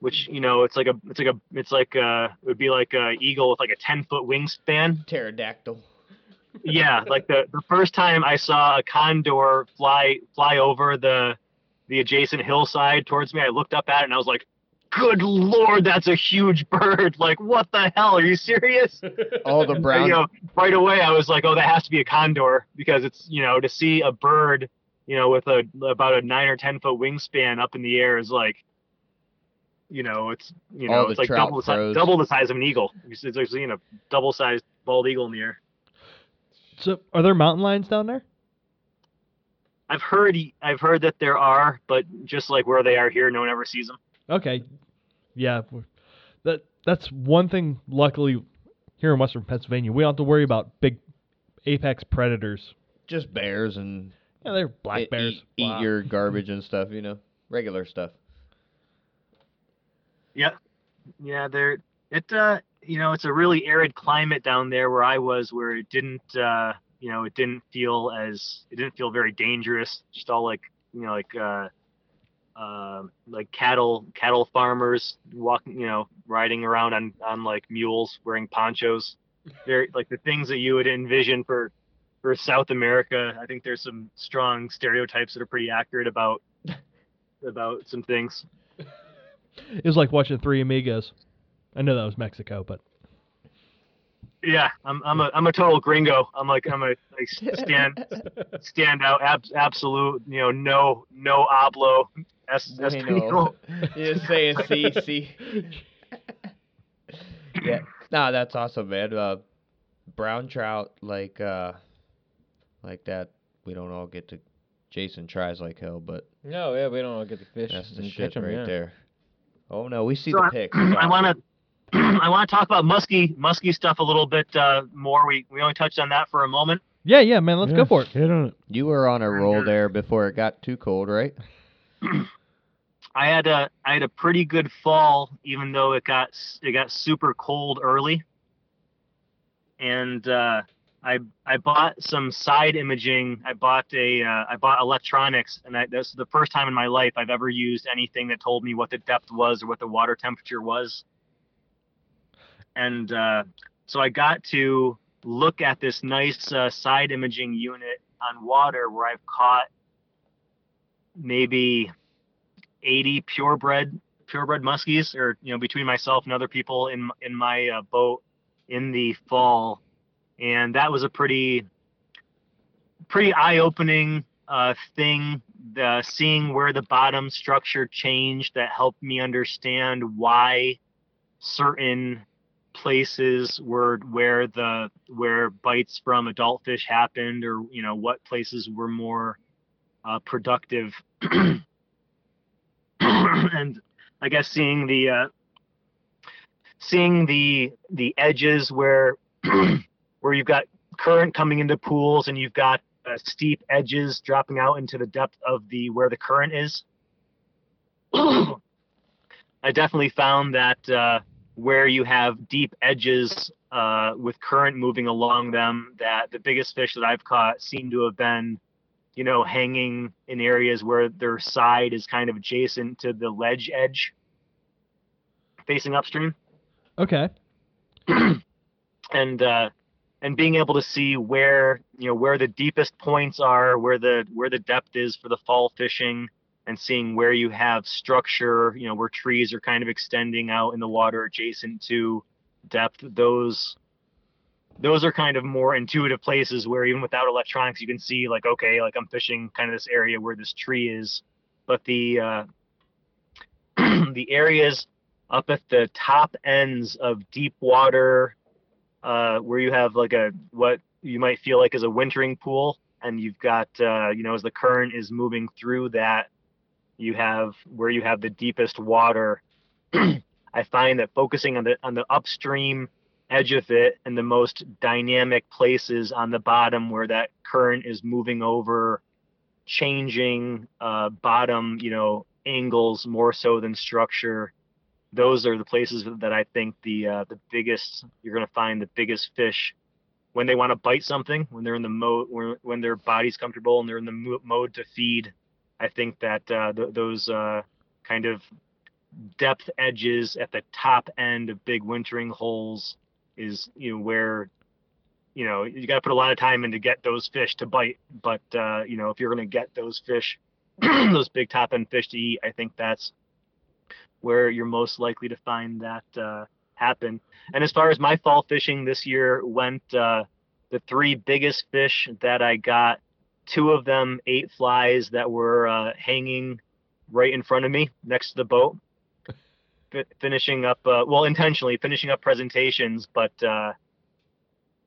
which you know it's like a it's like a it's like a it would be like a eagle with like a ten foot wingspan. Pterodactyl. yeah, like the the first time I saw a condor fly fly over the the adjacent hillside towards me, I looked up at it and I was like, "Good lord, that's a huge bird! Like, what the hell? Are you serious?" All the And, brown. You know, right away I was like, "Oh, that has to be a condor," because it's you know to see a bird, you know, with a about a nine or ten foot wingspan up in the air is like, you know, it's you know, it's like double the, si- double the size of an eagle. It's it's like seeing a double sized bald eagle in the air. so, are there mountain lions down there? I've heard I've heard that there are, but just like where they are here, no one ever sees them. Okay. Yeah. That that's one thing. Luckily, here in Western Pennsylvania, we don't have to worry about big apex predators. Just bears and Yeah, they're black bears. Eat, eat Wow. your garbage and stuff, you know, regular stuff. Yeah, yeah, they're it. Uh, you know, it's a really arid climate down there where I was, where it didn't, uh, you know, it didn't feel as it didn't feel very dangerous. Just all like you know, like uh, uh, like cattle cattle farmers walking, you know, riding around on on like mules wearing ponchos. They're like the things that you would envision for for South America. I think there's some strong stereotypes that are pretty accurate about about some things. It was like watching Three Amigos. I know that was Mexico, but Yeah, I'm I'm a I'm a total gringo. I'm like I'm a like stand stand out ab- absolute you know no no hablo es, Bueno. you say a C C. yeah. Nah, that's awesome, man. Uh, brown trout like uh, like that. We don't all get to. Jason tries like hell, but No, yeah, we don't all get to fish that's the and shit catch 'em, right yeah. there. Oh no, we see So the I- pics. I want to I want to talk about musky musky stuff a little bit uh, more. We we only touched on that for a moment. yeah, yeah, man, let's Yeah, go for it. Hit on it. You were on a roll there before it got too cold, right? I had a I had a pretty good fall, even though it got it got super cold early. And uh, I I bought some side imaging. I bought a uh, I bought electronics, and I, this is the first time in my life I've ever used anything that told me what the depth was or what the water temperature was. And uh, so I got to look at this nice uh, side imaging unit on water where I've caught maybe 80 purebred purebred muskies or you know between myself and other people in in my uh, boat in the fall and that was a pretty pretty eye-opening uh, thing the seeing where the bottom structure changed that helped me understand why certain places were where the where bites from adult fish happened or you know what places were more uh, productive. And I guess seeing the uh, seeing the the edges where where you've got current coming into pools and you've got uh, steep edges dropping out into the depth of the where the current is. I definitely found that uh, where you have deep edges uh, with current moving along them that the biggest fish that I've caught seem to have been, you know, hanging in areas where their side is kind of adjacent to the ledge edge facing upstream. Okay. and uh, and being able to see where you know where the deepest points are, where the where the depth is for the fall fishing, and seeing where you have structure, you know, where trees are kind of extending out in the water adjacent to depth. Those those are kind of more intuitive places where even without electronics you can see like okay like i'm fishing kind of this area where this tree is but the uh, the areas up at the top ends of deep water uh, where you have like a what you might feel like is a wintering pool and you've got uh, you know as the current is moving through that you have where you have the deepest water. I find that focusing on the on the upstream edge of it and the most dynamic places on the bottom where that current is moving over changing uh, bottom you know angles more so than structure those are the places that i think the uh, the biggest you're going to find the biggest fish when they want to bite something when they're in the mode when, when their body's comfortable and they're in the mo- mode to feed. I think that uh, th- those uh, kind of depth edges at the top end of big wintering holes is you know where you know you got to put a lot of time in to get those fish to bite. But uh, you know if you're going to get those fish those big top end fish to eat i think that's where you're most likely to find that uh, happen. And as far as my fall fishing this year went uh, the three biggest fish that i got two of them ate flies that were uh, hanging right in front of me next to the boat fi- finishing up uh, well intentionally finishing up presentations but uh,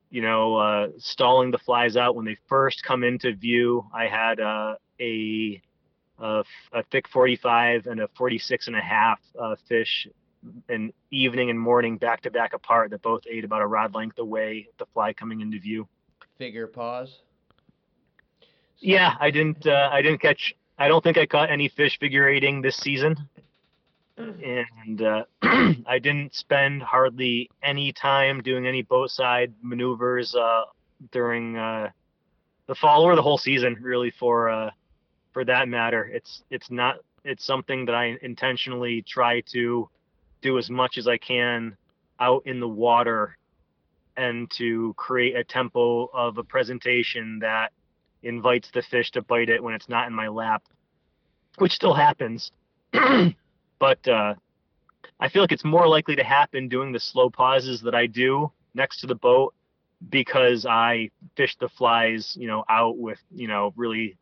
you know uh, stalling the flies out. When they first come into view i had uh, a, a a thick 45 and a 46 and a half uh, fish in evening and morning back to back apart that both ate about a rod length away the fly coming into view Figure pause. yeah i didn't uh, i didn't catch i don't think i caught any fish figure eighting this season and uh, I didn't spend hardly any time doing any boat side maneuvers uh, during uh, the fall or the whole season, really. For uh, for that matter, it's it's not it's something that I intentionally try to do as much as I can out in the water and to create a tempo of a presentation that invites the fish to bite it when it's not in my lap, which still happens. but uh, I feel like it's more likely to happen doing the slow pauses that I do next to the boat because I fish the flies, you know, out with, you know, really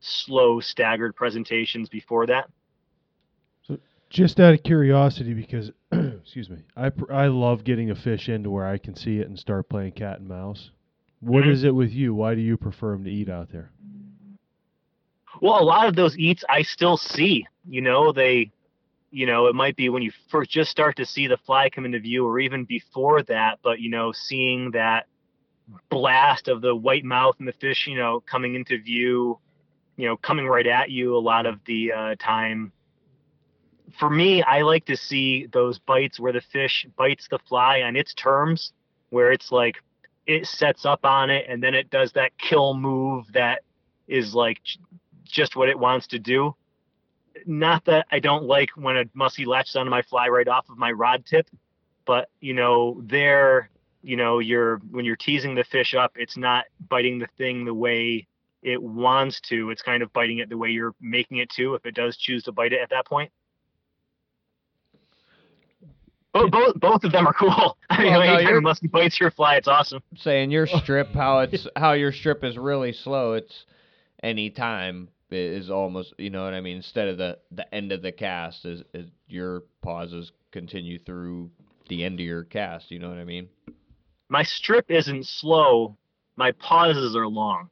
slow staggered presentations before that. So, Just out of curiosity, because excuse me, I I love getting a fish into where I can see it and start playing cat and mouse. What Mhm. is it with you? Why do you prefer them to eat out there? Well, a lot of those eats I still see. You know, they, you know, it might be when you first just start to see the fly come into view, or even before that. But you know, seeing that blast of the white mouth and the fish, you know, coming into view, you know, coming right at you a lot of the uh, time. For me, I like to see those bites where the fish bites the fly on its terms, where it's like it sets up on it and then it does that kill move that is like just what it wants to do. Not that I don't like when a muskie latches onto my fly right off of my rod tip, but you know, there, you know, you're when you're teasing the fish up, it's not biting the thing the way it wants to. It's kind of biting it the way you're making it to, if it does choose to bite it at that point. Both, both, both of them are cool. I mean, Well, no, anytime a muskie bites your fly, it's awesome. saying your strip how it's how your strip is really slow it's any time is almost you know what i mean instead of the the end of the cast is, is your pauses continue through the end of your cast you know what i mean my strip isn't slow my pauses are long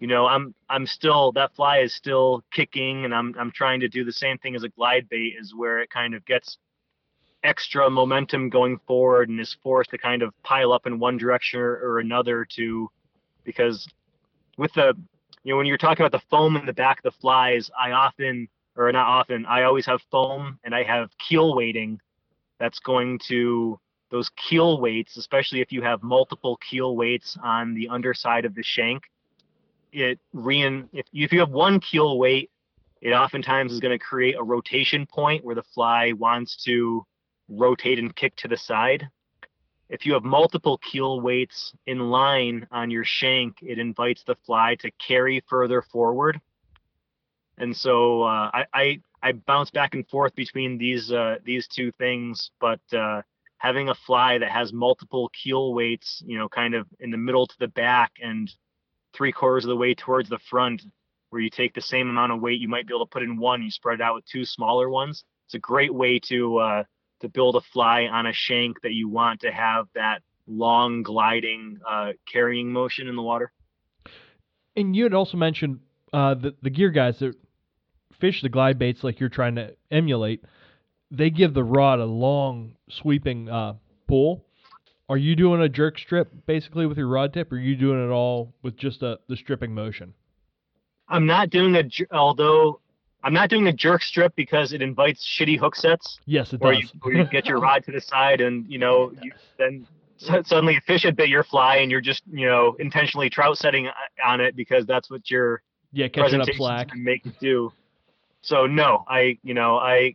you know i'm i'm still that fly is still kicking and i'm i'm trying to do the same thing as a glide bait is where it kind of gets extra momentum going forward and is forced to kind of pile up in one direction or, another to because with the you know when you're talking about the foam in the back of the flies i often or not often i always have foam and i have keel weighting that's going to those keel weights, especially if you have multiple keel weights on the underside of the shank. It rein if you, if you have one keel weight, it oftentimes is going to create a rotation point where the fly wants to rotate and kick to the side. If you have multiple keel weights in line on your shank, it invites the fly to carry further forward. And so uh, I, I I bounce back and forth between these uh, these two things, but uh, having a fly that has multiple keel weights, you know, kind of in the middle to the back and three quarters of the way towards the front, where you take the same amount of weight you might be able to put in one, you spread it out with two smaller ones. It's a great way to uh, to build a fly on a shank that you want to have that long gliding uh, carrying motion in the water. And you had also mentioned uh, the the gear guys that fish the glide baits like you're trying to emulate. They give the rod a long sweeping uh, pull. Are you doing a jerk strip basically with your rod tip, or are you doing it all with just a, the stripping motion? I'm not doing a although I'm not doing a jerk strip because it invites shitty hook sets Yes, it where does. you, where you get your rod to the side and you know you then suddenly a fish had bit your fly and you're just you know intentionally trout setting uh, on it because that's what your yeah, catching up slack. gonna make it do. So no, I you know I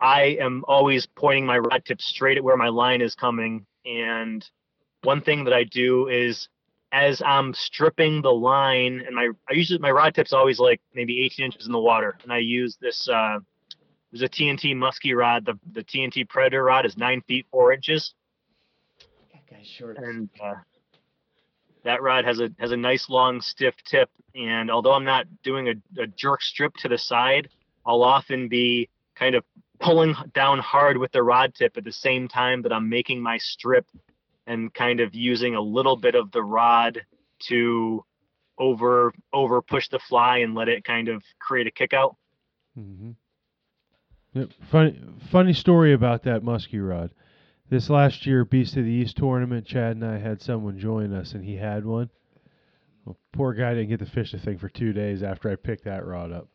I am always pointing my rod tip straight at where my line is coming. And one thing that I do is as I'm stripping the line, and my I usually my rod tip's always like maybe 18 inches in the water, and I use this. Uh, there's a TNT musky rod. The the TNT Predator rod is nine feet four inches, and uh, that rod has a has a nice long stiff tip. And although I'm not doing a, a jerk strip to the side, I'll often be kind of pulling down hard with the rod tip at the same time that I'm making my strip and kind of using a little bit of the rod to over over push the fly and let it kind of create a kick out. Mm-hmm. Yep. Funny, funny story about that musky rod. This last year, Beast of the East tournament, Chad and I had someone join us, and he had one. Well, poor guy didn't get to fish the thing for two days after I picked that rod up.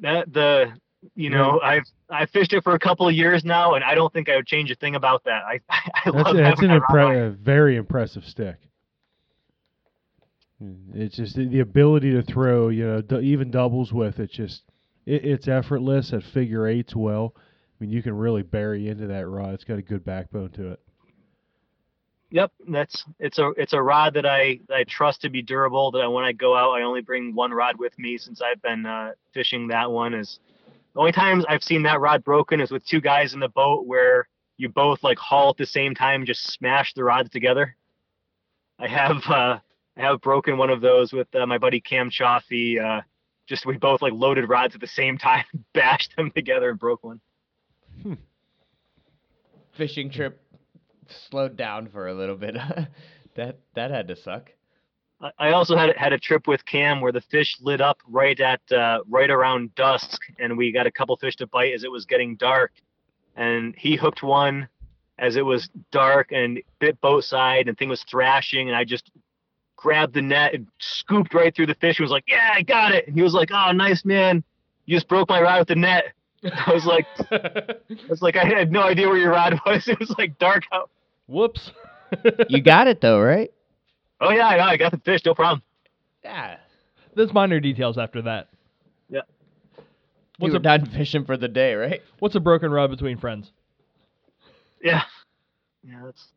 That the you know I've I fished it for a couple of years now, and I don't think I would change a thing about that. I I That's, love that's an that impre- a very impressive stick. Mm, It's just the, the ability to throw, you know, d- even doubles with it. Just it, it's effortless at figure eights. Well, I mean, you can really bury into that rod. It's got a good backbone to it. Yep, that's it's a it's a rod that I I trust to be durable. That I, when I go out, I only bring one rod with me since I've been uh, fishing that one. Is the only times I've seen that rod broken is with two guys in the boat where you both like haul at the same time, just smash the rods together. I have uh, I have broken one of those with uh, my buddy Cam Chaffee. Uh, just we both like loaded rods at the same time, bashed them together, and broke one. Fishing trip slowed down for a little bit. that that had to suck. I- also had had a trip with Cam where the fish lit up right at uh, right around dusk, and we got a couple fish to bite as it was getting dark. And he hooked one as it was dark and bit boat side, and thing was thrashing, and I just grabbed the net and scooped right through the fish. and was like, "Yeah, I got it." And he was like, "Oh, nice man, you just broke my rod with the net." I was like, I was like, I had no idea where your rod was. It was like dark out. Whoops. You got it though, right? Oh yeah, I, I got the fish, no problem. Yeah. There's minor details after that. Yeah. You What's were a done fishing for the day, right? what's a broken rod between friends? Yeah, yeah, that's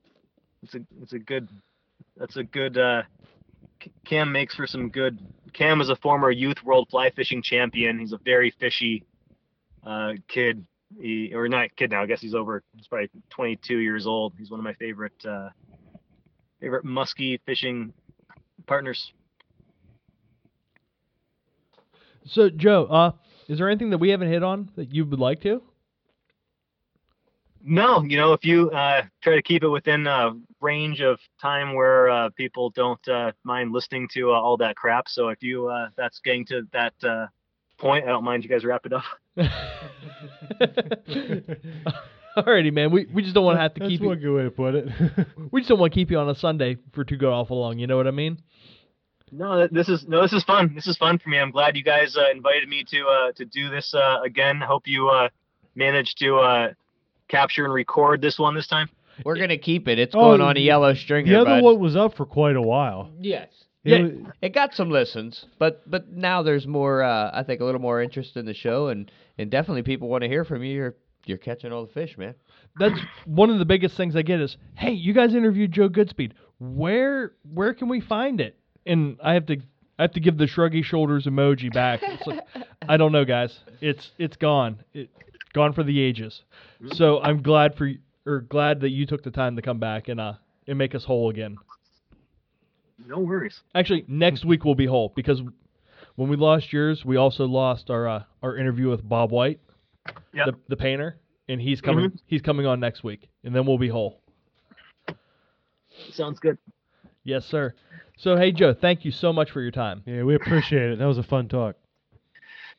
it's a it's a good that's a good uh, Cam makes for some good. Cam is a former youth world fly fishing champion. He's a very fishy uh, kid. He, or not kid now. I guess he's over. He's probably 22 years old. He's one of my favorite uh, favorite musky fishing partners. So Joe, uh, is there anything that we haven't hit on that you would like to? No, you know, if you uh, try to keep it within a range of time where uh, people don't uh, mind listening to uh, all that crap. So if you uh, that's getting to that uh, point, I don't mind you guys wrap it up. Alrighty, man. We we just don't want to have to That's keep one you. good way to put it. We just don't want to keep you on a Sunday for too good awful long. You know what I mean? No, this is no, this is fun. This is fun for me. I'm glad you guys uh, invited me to uh, to do this uh, again. Hope you uh, manage to uh, capture and record this one this time? We're gonna keep it. It's Oh, going on a yellow stringer. The other bud. one was up for quite a while. Yes. It Yeah. wa- it got some listens, but but now there's more. Uh, I think a little more interest in the show, and and definitely people want to hear from you. You're you're catching all the fish, man. That's one of the biggest things I get is, hey, you guys interviewed Joe Goodspeed. Where where can we find it? And I have to I have to give the shruggy shoulders emoji back. It's like, I don't know, guys. It's it's gone. It gone for the ages. So I'm glad for or glad that you took the time to come back and uh and make us whole again. No worries. Actually, next week we'll be whole because when we lost yours, we also lost our uh, our interview with Bob White, Yep. the the painter, and he's coming he's coming on next week, and then we'll be whole. Sounds good. Yes, sir. So hey Joe, thank you so much for your time. yeah, we appreciate it. That was a fun talk.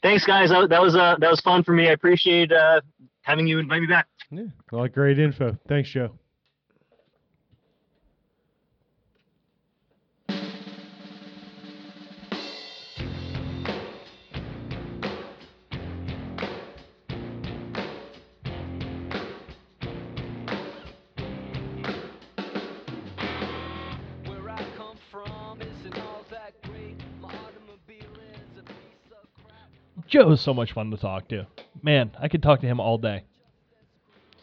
Thanks, guys. That, that was uh, that was fun for me. I appreciate uh, having you invite me back. Yeah, a lot of great info. Thanks, Joe. Joe is so much fun to talk to. Man, I could talk to him all day.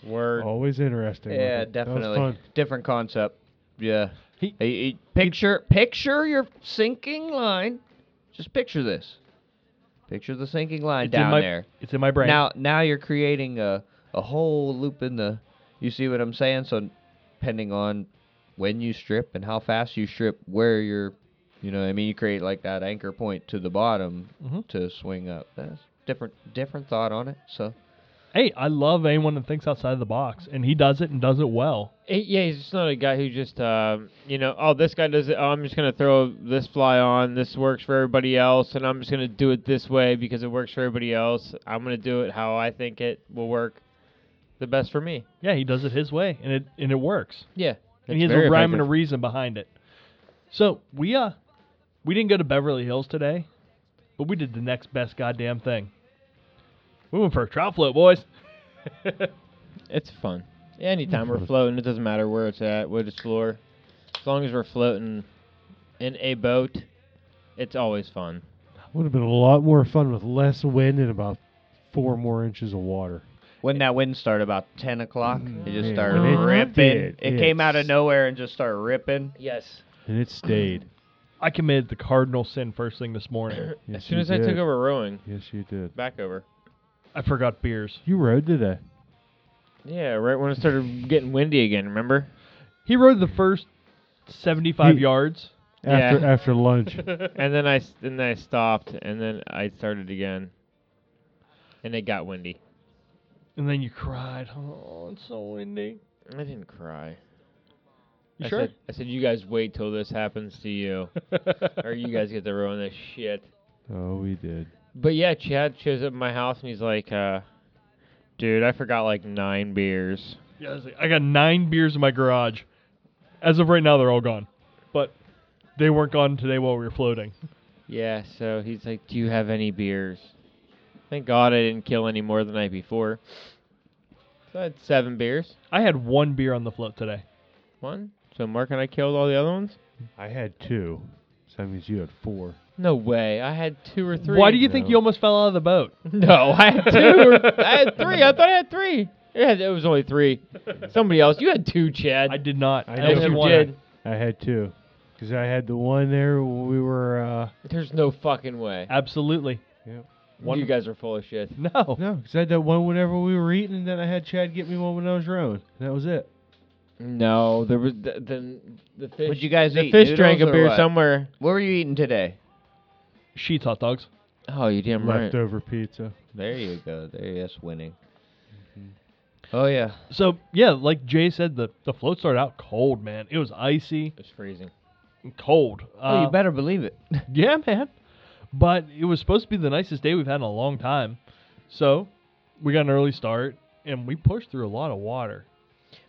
Word. Always interesting. with Yeah, it. That was definitely fun. different concept. Yeah. He- Hey, hey, picture picture your sinking line. Just picture this. Picture the sinking line It's in down my- there. It's in my brain. Now now you're creating a a whole loop in the. You see what I'm saying? So depending on when you strip and how fast you strip, where you're, you know, what I mean, you create like that anchor point to the bottom Mhm. to swing up. That's different different thought on it. So hey, I love anyone that thinks outside of the box, and he does it and does it well. Yeah, he's just not a guy who just, um, you know, oh, this guy does it. Oh, I'm just gonna throw this fly on. This works for everybody else, and I'm just gonna do it this way because it works for everybody else. I'm gonna do it how I think it will work, the best for me. Yeah, he does it his way, and it and it works. Yeah, and he has a rhyme and a reason behind it. So we uh we didn't go to Beverly Hills today, but we did the next best goddamn thing. We went for a trout float, boys. It's fun. Anytime we're floating, it doesn't matter where it's at, what it's floor. As long as we're floating in a boat, it's always fun. Would have been a lot more fun with less wind and about four more inches of water. when that wind started about ten o'clock, mm, it just Yeah, started it ripping. did. It came out of It's- nowhere and just started ripping. Yes. And it stayed. I committed the cardinal sin first thing this morning. Yes, as soon you as I took over rowing, Yes, you did. back over. I forgot beers. You rode today. Yeah, right when it started getting windy again. Remember? He rode the first seventy-five He- yards. After Yeah. after lunch. and then I s- and then I stopped, and then I started again, and it got windy. And then you cried. Oh, it's so windy. I didn't cry. You I sure? Said, I said, you guys wait till this happens to you, or you guys get to ruin this shit. oh, we did. But yeah, Chad shows up at my house and he's like, uh, "Dude, I forgot like nine beers." Yeah, I, was like, I got nine beers in my garage. As of right now, they're all gone. But they weren't gone today while we were floating. Yeah, so he's like, "Do you have any beers?" Thank God I didn't kill any more the night before. So I had seven beers. I had one beer on the float today. One. So Mark and I killed all the other ones. I had two. So that means you had four. No way. I had two or three. Why do you think No. you almost fell out of the boat? No, I had two. Or, I had three. I thought I had three. Yeah, it was only three. Somebody else. You had two, Chad. I did not. I I know only had you one. did. I had two. Because I had the one there when we were. Uh, There's no fucking way. Absolutely. One- You guys are full of shit. No. no, because I had that one whenever we were eating, and then I had Chad get me one when I was rowing. That was it. No, there was the the, the fish. What'd you guys the eat, fish drank a noodles or beer what? somewhere. What were you eating today? Sheetz hot dogs. Oh, you damn right. Leftover pizza. There you go. There, yes, winning. Oh yeah. So yeah, like Jay said, the the float started out cold, man. It was icy, It's freezing. and cold. Oh, you Uh, better believe it. Yeah, man. But it was supposed to be the nicest day we've had in a long time. So we got an early start, and we pushed through a lot of water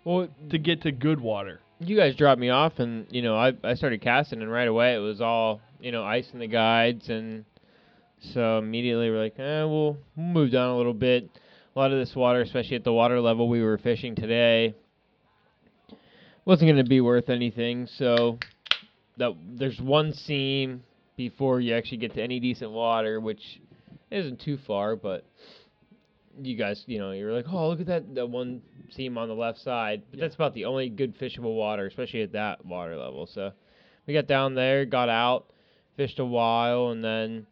Well, to get to good water. you guys dropped me off, and you know I I started casting, and right away it was all you know ice in the guides, and so immediately we're like, eh, we'll we'll move down a little bit. a lot of this water, especially at the water level we were fishing today, wasn't going to be worth anything. So that there's one seam before you actually get to any decent water, which isn't too far, but you guys, you know, you're like, oh, look at that, that one seam on the left side. But that's about the only good fishable water, especially at that water level. So we got down there, got out, fished a while, and then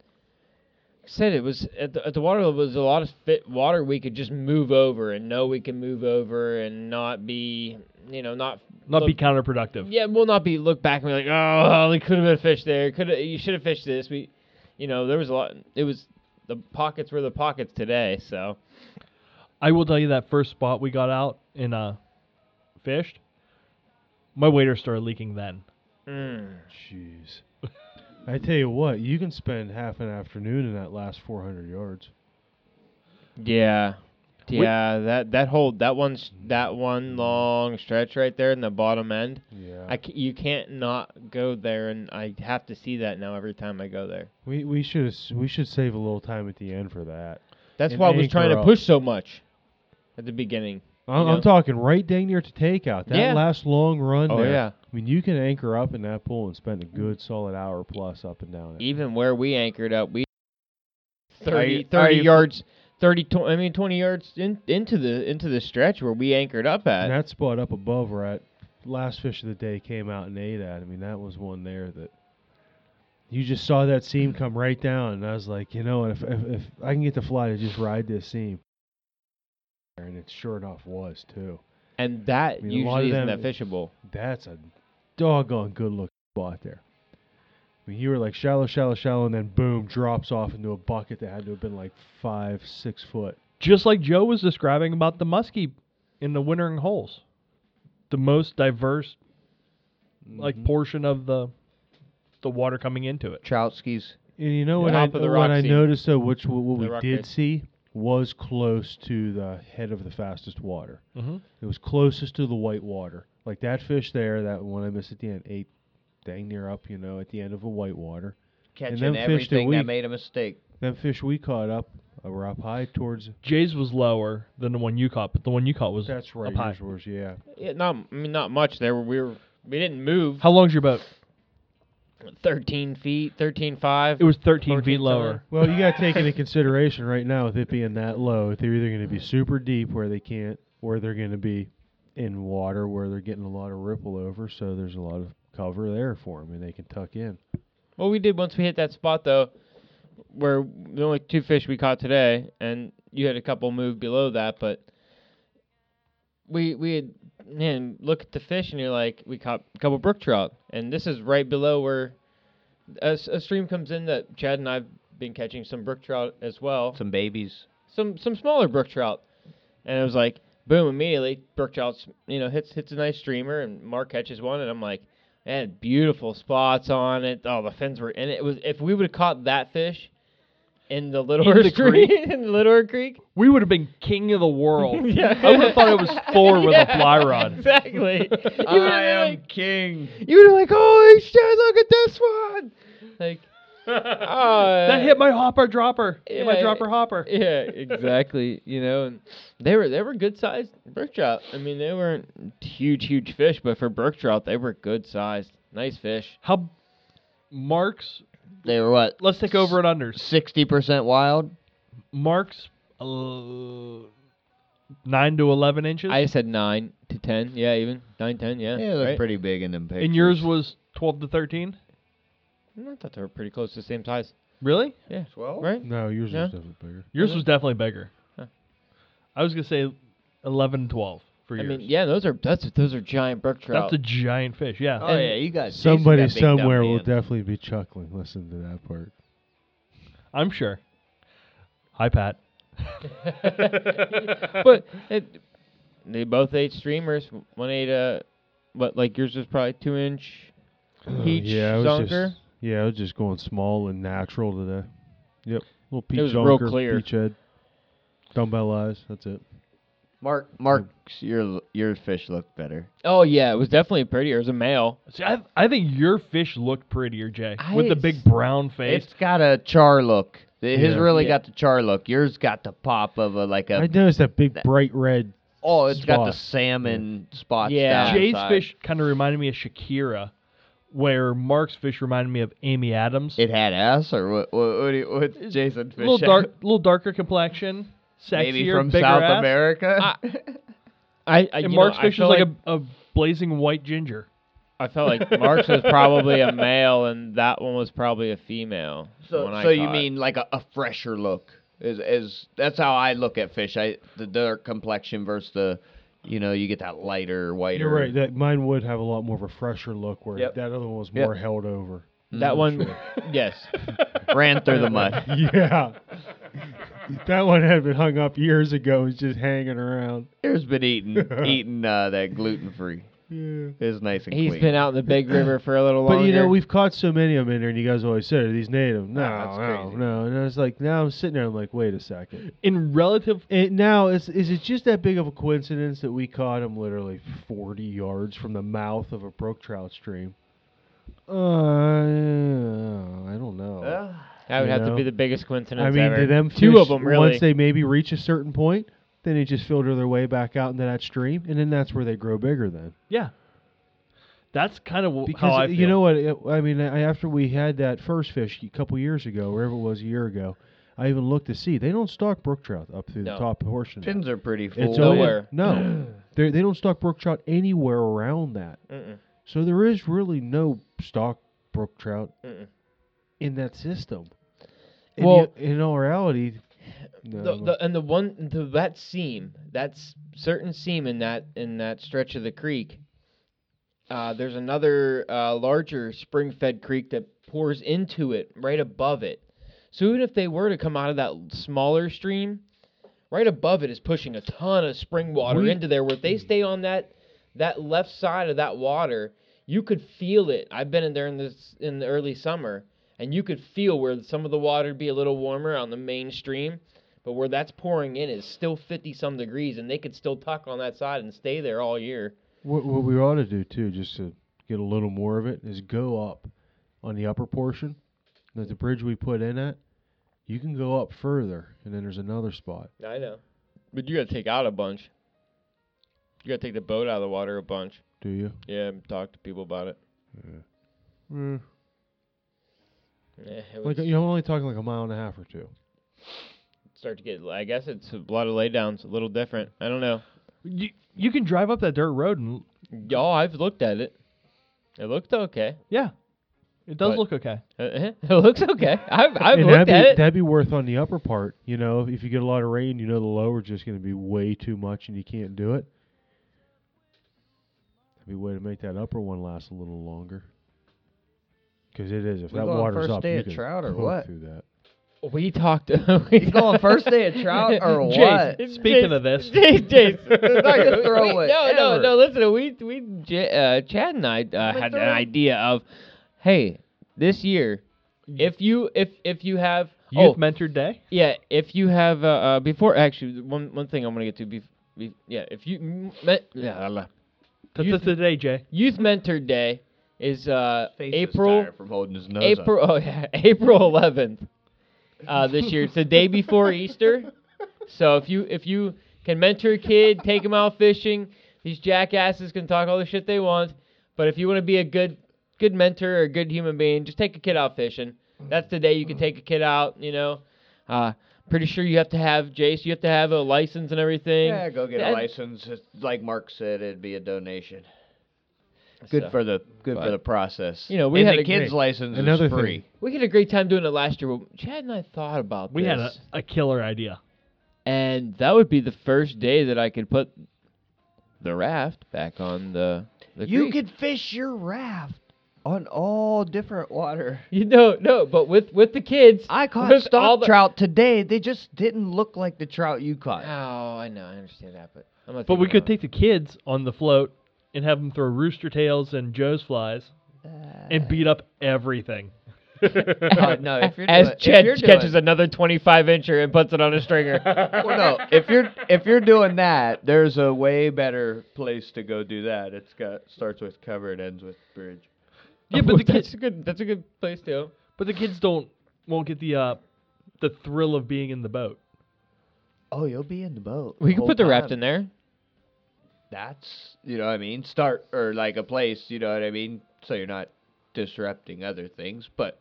like I said it was at the, at the water level. Was a lot of fit water we could just move over and know we can move over and not be, you know, not Not be counterproductive. yeah, we'll not be look back and be like, oh, there could have been a fish there. Could have you should have fished this. We, you know, there was a lot. It was the pockets were the pockets today. So I will tell you that first spot we got out and uh fished, my waiter started leaking then. mm, Jeez. I tell you what, you can spend half an afternoon in that last 400 yards. yeah, yeah. That that whole that one's that one mm-hmm. long stretch right there in the bottom end. Yeah. I c- you can't not go there, and I have to see that now every time I go there. we we should we should save a little time at the end for that. That's And why I was trying anchor to push so much at the beginning. I'm, You I'm talking right dang near to takeout. That Yeah. last long run Oh there. yeah. I mean, you can anchor up in that pool and spend a good solid hour plus up and down it. even where we anchored up, we Are 30, you- 30 are you- yards, 30, tw- I mean, 20 yards in, into the into the stretch where we anchored up at. And that spot up above where at last fish of the day came out and ate at. I mean, that was one there that you just saw that seam come right down, and I was like, you know, if if, if I can get the fly to just ride this seam, and it sure enough was too. and that I mean, usually isn't them- that fishable. That's a doggone good looking spot there. I mean, you were like shallow, shallow, shallow, and then boom, drops off into a bucket that had to have been like five, six foot. Just like Joe was describing about the muskie in the wintering holes. The most diverse like Mhm. portion of the the water coming into it. Troutskis. And you know what I top the what I noticed though, which what, what we did face. see was close to the head of the fastest water. Mm-hmm. It was closest to the white water. Like that fish there, that one I missed at the end, ate dang near up, you know, at the end of a white water. Catching them fish that everything we- that made a mistake. Them fish we caught up uh, were up high towards. Jay's was lower than the one you caught, but the one you caught was That's right. up high. was, yeah. Yeah, not I mean not much there. We were we didn't move. How long's your boat? 13 feet, 13.5. It was 13 14 feet lower. Well, you got to take into consideration right now with it being that low, they're either going to be super deep where they can't, or they're going to be in water where they're getting a lot of ripple over. So there's a lot of cover there for them, and they can tuck in. What we did once we hit that spot though, where the only two fish we caught today, and you had a couple move below that, but we we had man look at the fish and you're like we caught a couple brook trout, and this is right below where a stream comes in that Chad and I've been catching some brook trout as well, Some babies. some some smaller brook trout, and it was like boom immediately brook trout's you know hits hits a nice streamer and Mark catches one and I'm like man beautiful spots on it oh the fins were and it was if we would have caught that fish in the Little In the Creek creek? in the Little Creek We would have been king of the world. yeah I would have thought it was four with a fly rod. exactly You would've been like- king. you would have like holy shit look at this one like oh That hit my hopper dropper. Hit my dropper hopper. Yeah, exactly. you know, and they were they were good sized brook trout. I mean, they weren't huge, huge fish, but for brook trout, they were good sized, nice fish. How Mark's They were what? let's take over and unders. Sixty percent wild. Mark's uh, nine to eleven inches. I said nine to ten, yeah, even nine, ten, yeah. Yeah, they're right? pretty big in them pictures. and yours was twelve to thirteen. I thought they were pretty close to the same size. Really? Yeah, twelve. right. No, yours Yeah. was definitely bigger. Yours was definitely bigger. Huh. I was gonna say 11, 12 for you. I yours. mean, yeah, those are that's those are giant brook trout. That's a giant fish. Yeah. Oh And yeah, you got Somebody got big dumb somewhere will hands. definitely be chuckling. Listen to that part. I'm sure. Hi, Pat. but it, they both ate streamers. One ate a, what like yours was probably two inch oh, peach yeah, I was zonker. Just yeah, I was just going small and natural today. Yep, little peach was real zonker, clear. peach head, dumbbell eyes. That's it. Mark, Mark's your your fish looked better. Oh yeah, it was definitely prettier. It was a male. See, I, I think your fish looked prettier, Jay, I- with the big brown face. It's got a char look. The- His Yeah. really Yeah. got the char look. Yours got the pop of a like a. I noticed that big bright red. oh, it's got the spot. salmon spots. Yeah. down Jay's side. fish kind of reminded me of Shakira, where Mark's fish reminded me of Amy Adams. It had ass, or what? What? what do you, what's Jason a fish? little have? dark, little darker complexion, sexier, Maybe from bigger South ass. America. I, I And Mark's know, fish I was felt like, a, a blazing white ginger. I felt like Mark's was probably a male, and that one was probably a female. So, so you mean like a, a fresher look? Is is that's how I look at fish? I the dark complexion versus the, you know, you get that lighter, whiter. You're right. That mine would have a lot more of a fresher look, where Yep. that other one was Yep. more held over. that one? yes. ran through the mud. yeah. that one had been hung up years ago. It's just hanging around. There's been eating eating uh, that gluten free. Yeah. It's nice and He's clean. been out in the big river for a little longer. But you know, we've caught so many of them in there, and you guys always said, "Are these native?" No, that's no, crazy. no. And I was like, now I'm sitting there, I'm like, wait a second. In relative, And now, is is it just that big of a coincidence that we caught him literally 40 yards from the mouth of a brook trout stream? Uh, I don't know. Uh, that would you have to know? be the biggest coincidence I mean, ever. do them Two fish, of them really. once they maybe reach a certain point, then they just filter their way back out into that stream, and then that's where they grow bigger. Then yeah. That's kind of wh- because how I uh, you know what? it- I mean, I, after we had that first fish a couple years ago, wherever it was a year ago, I even looked to see they don't stock brook trout up through No. the top portion. of that. fins are pretty full. It's only- only- Nowhere. No, they they don't stock brook trout anywhere around that. Mm-mm, So there is really no stock brook trout mm-mm. in that system. In, Well- the- in all reality, no. The, the, and the one the, that seam, that's certain seam in that in that stretch of the creek. Uh, there's another uh, larger spring-fed creek that pours into it right above it. So even if they were to come out of that smaller stream, right above it is pushing a ton of spring water We- into there. Where if they stay on that that left side of that water, you could feel it. I've been in there in this in the early summer, and you could feel where some of the water would be a little warmer on the main stream, but where that's pouring in is still 50 some degrees, and they could still tuck on that side and stay there all year. What, what we ought to do too, just to get a little more of it, is go up on the upper portion. That the bridge we put in at, you can go up further, and then there's another spot. I know, but you got to take out a bunch. You got to take the boat out of the water a bunch. Do you? Yeah, and talk to people about it. Mm. Yeah, it Like you know, I'm only talking like a mile and a half or two. Start to get. I guess it's a lot of laydowns, a little different. I don't know. You, you can drive up that dirt road and Y'all, I've looked at it. It looked okay. yeah, it does But- look okay. Uh, it looks okay. I've I've and looked that'd at be, it. that'd be worth on the upper part. You know, if you get a lot of rain, you know the lower's just going to be way too much, and you can't do it. That'd be a way to make that upper one last a little longer. Because it is. If We that going water's first up, day you of can trout or hook what? Through that. We talked. You going first day of trout or what? Jace, Speaking Jace, of this. Jace, Jace, not gonna throw we- it No, no, ever. no. Listen, we we J- uh, Chad and I uh, had an idea of, hey, this year, if you if if you have Youth oh Mentor Day. yeah, if you have uh, uh before actually one one thing I'm gonna get to be, be yeah if you m- me, yeah, la- la. That's Youth- the today, Jay. Youth Mentor Day is uh Face is April tired from holding his nose up. April oh yeah April 11th uh, this year. It's the day before Easter. So if you if you can mentor a kid, take him out fishing, these jackasses can talk all the shit they want. But if you want to be a good good mentor or a good human being, just take a kid out fishing. That's the day you can take a kid out. You know, uh, pretty sure you have to have Jace. You have to have a license and everything. Yeah, go get That- a license. It's Like Mark said, it'd be a donation. Good So, for the good but, for the process. you know, we and had the a kid's great- license Another is thing. free. We had a great time doing it last year. Chad and I thought about We this. had a, a killer idea. and that would be the first day that I could put the raft back on the, the You creek. could fish your raft on all different water. you know no but with with the kids I caught with stock all the- trout today. They just didn't look like the trout you caught. oh I know I understand that but I'm not But we could take the kids on the float and have them throw rooster tails and Joe's flies and beat up everything. Uh, no, if you're as doing, Chad if you're catches doing, another 25 incher and puts it on a stringer well, no, if you're if you're doing that, there's a way better place to go do that. It's got starts with cover and ends with bridge. Yeah, but the that's kids, a good that's a good place too but the kids don't won't get the uh, the thrill of being in the boat. Oh, you'll be in the boat. We can put the raft in there. That's you know what I mean. Start or like a place. You know what I mean. So you're not disrupting other things, but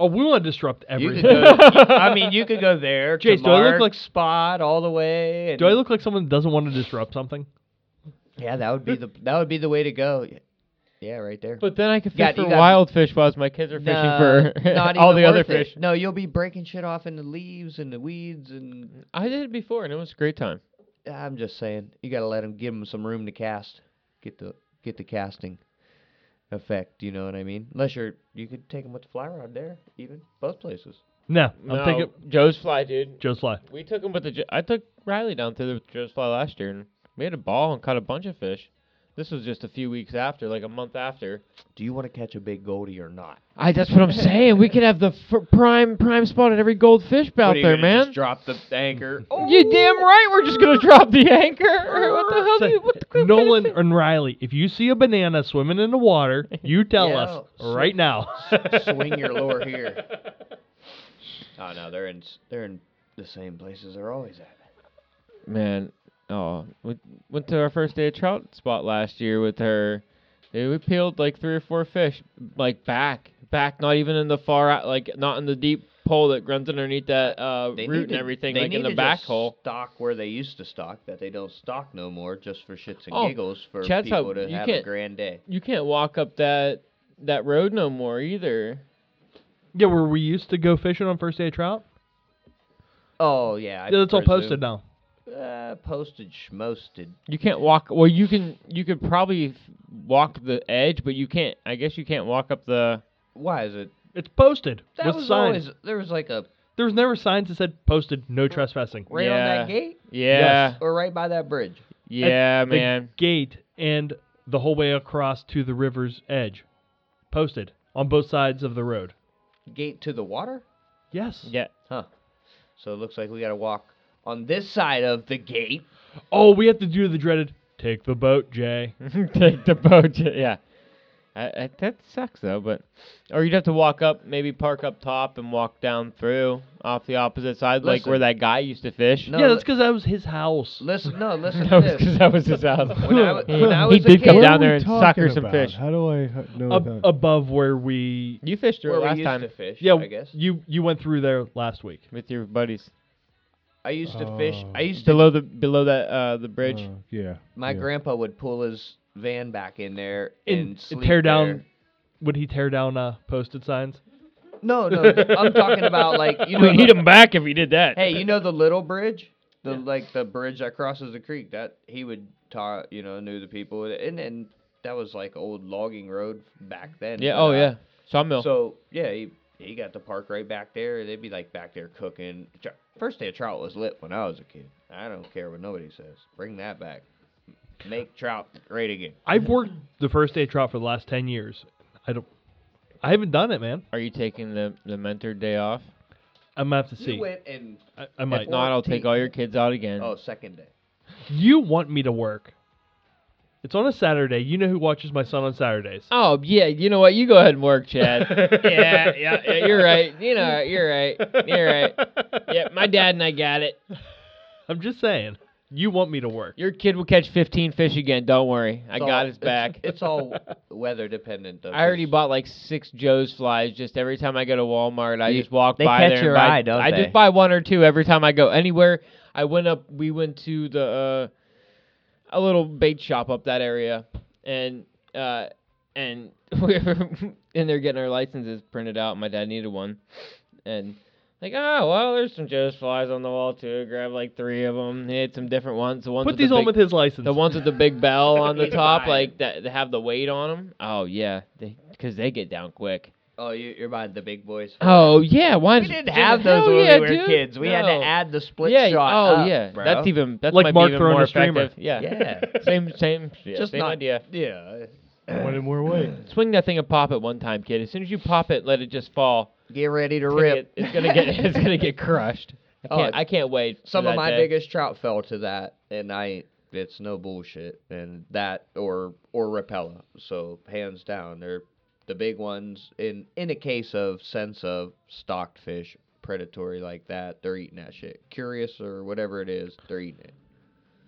Oh, we want to disrupt you everything. could go. I mean, you could go there. Jace, do I look like- spot all the way? And Do I look like someone that doesn't want to disrupt something? Yeah, that would be the that would be the way to go. Yeah, right there. But then I could fish Got- for you got- wild fish whilst my kids are fishing No, for all the other worth it. fish. No, you'll be breaking shit off in the leaves and the weeds, and I did it before and it was a great time. I'm just saying, you gotta let them give them some room to cast, get the get the casting effect. You know what I mean? Unless you're, you could take them with the fly rod there, even both places. No, I'm no, thinking Joe's fly, dude. Joe's fly. We took him with the. I took Riley down to the Joe's fly last year and we had a ball and caught a bunch of fish. This was just a few weeks after, like a month after. Do you want to catch a big goldie or not? I. That's what I'm saying. We could have the f- prime prime spot at every goldfish What, out there, man. Just drop the anchor. You damn right. We're just gonna drop the anchor. what the hell? do you, what the what Nolan fish- and Riley, if you see a banana swimming in the water, you tell Yeah, us oh, right now. Swing your lure here. Oh no, they're in s- they're in the same places they're always at. Man, oh, we went to our first day of trout spot last year with her. Dude, we peeled like three or four fish, like back, back, not even in the far, out, like not in the deep hole that runs underneath that uh, root and to- everything, like in the back just hole. Stock where they used to stock that they don't stock no more, just for shits and Oh, giggles for Chad's how- people to you have a can't- grand day. You can't walk up that that road no more either. yeah, where we used to go fishing on first day of trout. Oh yeah, I yeah, it's all posted now. Uh, posted, schmosted. You can't walk. Well, you can. You could probably f- walk the edge, but you can't. I guess you can't walk up the. Why is it? It's posted That with was signs. always there was like a There was never signs that said posted no trespassing. right on Yeah. that gate Yeah. or right by that bridge. Yeah, the man. Gate and the whole way across to the river's edge, posted on both sides of the road. Gate to the water. Yes. Yeah. Huh. So it looks like we got to walk on this side of the gate. Oh, we have to do the dreaded take the boat, Jay. Take the boat. Jay. Yeah. I, I, that sucks though, but or you'd have to walk up, maybe park up top and walk down through off the opposite side, like where that guy used to fish. No, yeah, that's because that was his house. Listen, no, listen that to was this. because that was his house. When I w- he, when I he was a did come down there and we sucker talking some fish. How do I know Ab- that? above where we. You fished through Where we last used time to fish, Yeah, I guess. you you went through there last week. with your buddies I used to fish. I used to. below the below that uh the bridge. Uh, yeah. My yeah. grandpa would pull his van back in there and, And sleep tear down. there. Would he tear down uh, posted signs? No, no, I'm talking about like you know. we need the- him back if he did that. Hey, you know the little bridge, the like the bridge that crosses the creek. That he would talk, you know, knew the people, and and that was like old logging road back then. yeah. Oh uh, yeah. Sawmill. So yeah, he he got the park right back there. They'd be like back there cooking. Tr- First day of trout was lit when I was a kid. I don't care what nobody says. Bring that back. Make trout great again. I've worked the first day trout for the last ten years. I don't. I haven't done it, man. Are you taking the the mentor day off? I'm gonna have to see. You went and I, I might. If not, I'll take all your kids out again. oh second day. You want me to work? It's on a Saturday. You know who watches my son on Saturdays? Oh yeah, you know what? You go ahead and work, Chad. yeah, yeah, yeah, you're right. You know, you're right. You're right. Yeah, my dad and I got it. I'm just saying. You want me to work? Your kid will catch 15 fish again. Don't worry, I It's got all- his back. It's, all weather dependent. Though, I already bought like six Joe's flies. Just every time I go to Walmart, I You- just walk they by catch there. and your buy, eye, don't I they? just buy one or two every time I go anywhere. I went up. We went to the uh, a little bait shop up that area, and uh, and we were in there getting our licenses printed out. My dad needed one, and like, oh well, there's some Joe's flies on the wall too. Grab like three of them. He had some different ones. The ones Put with these the on big, with his license. the ones with the big bell on the Need to top, like that, that have the weight on them. Oh yeah, because they get down quick. Oh, you, you're buying the big boys. for Oh yeah, why? We is- didn't have those when yeah, we were dude. kids. We had to add the split yeah, shot. Oh up, yeah, bro. that's even that's Like might Mark be even throwing more a streamer. effective. Yeah, Yeah. same same yeah, Just same not- idea. Yeah. One in more weight. Swing that thing and pop it one time, kid. As soon as you pop it, let it just fall. Get ready to It's gonna rip. get- It's gonna get it's gonna get crushed. I Oh, can't, I can't wait. Some of my day. biggest trout fell to that, and I. It's no bullshit, and that or or Rapala. So hands down, they're the big ones. In in a case of sense of stocked fish, predatory like that, they're eating that shit. Curious or whatever it is, they're eating it.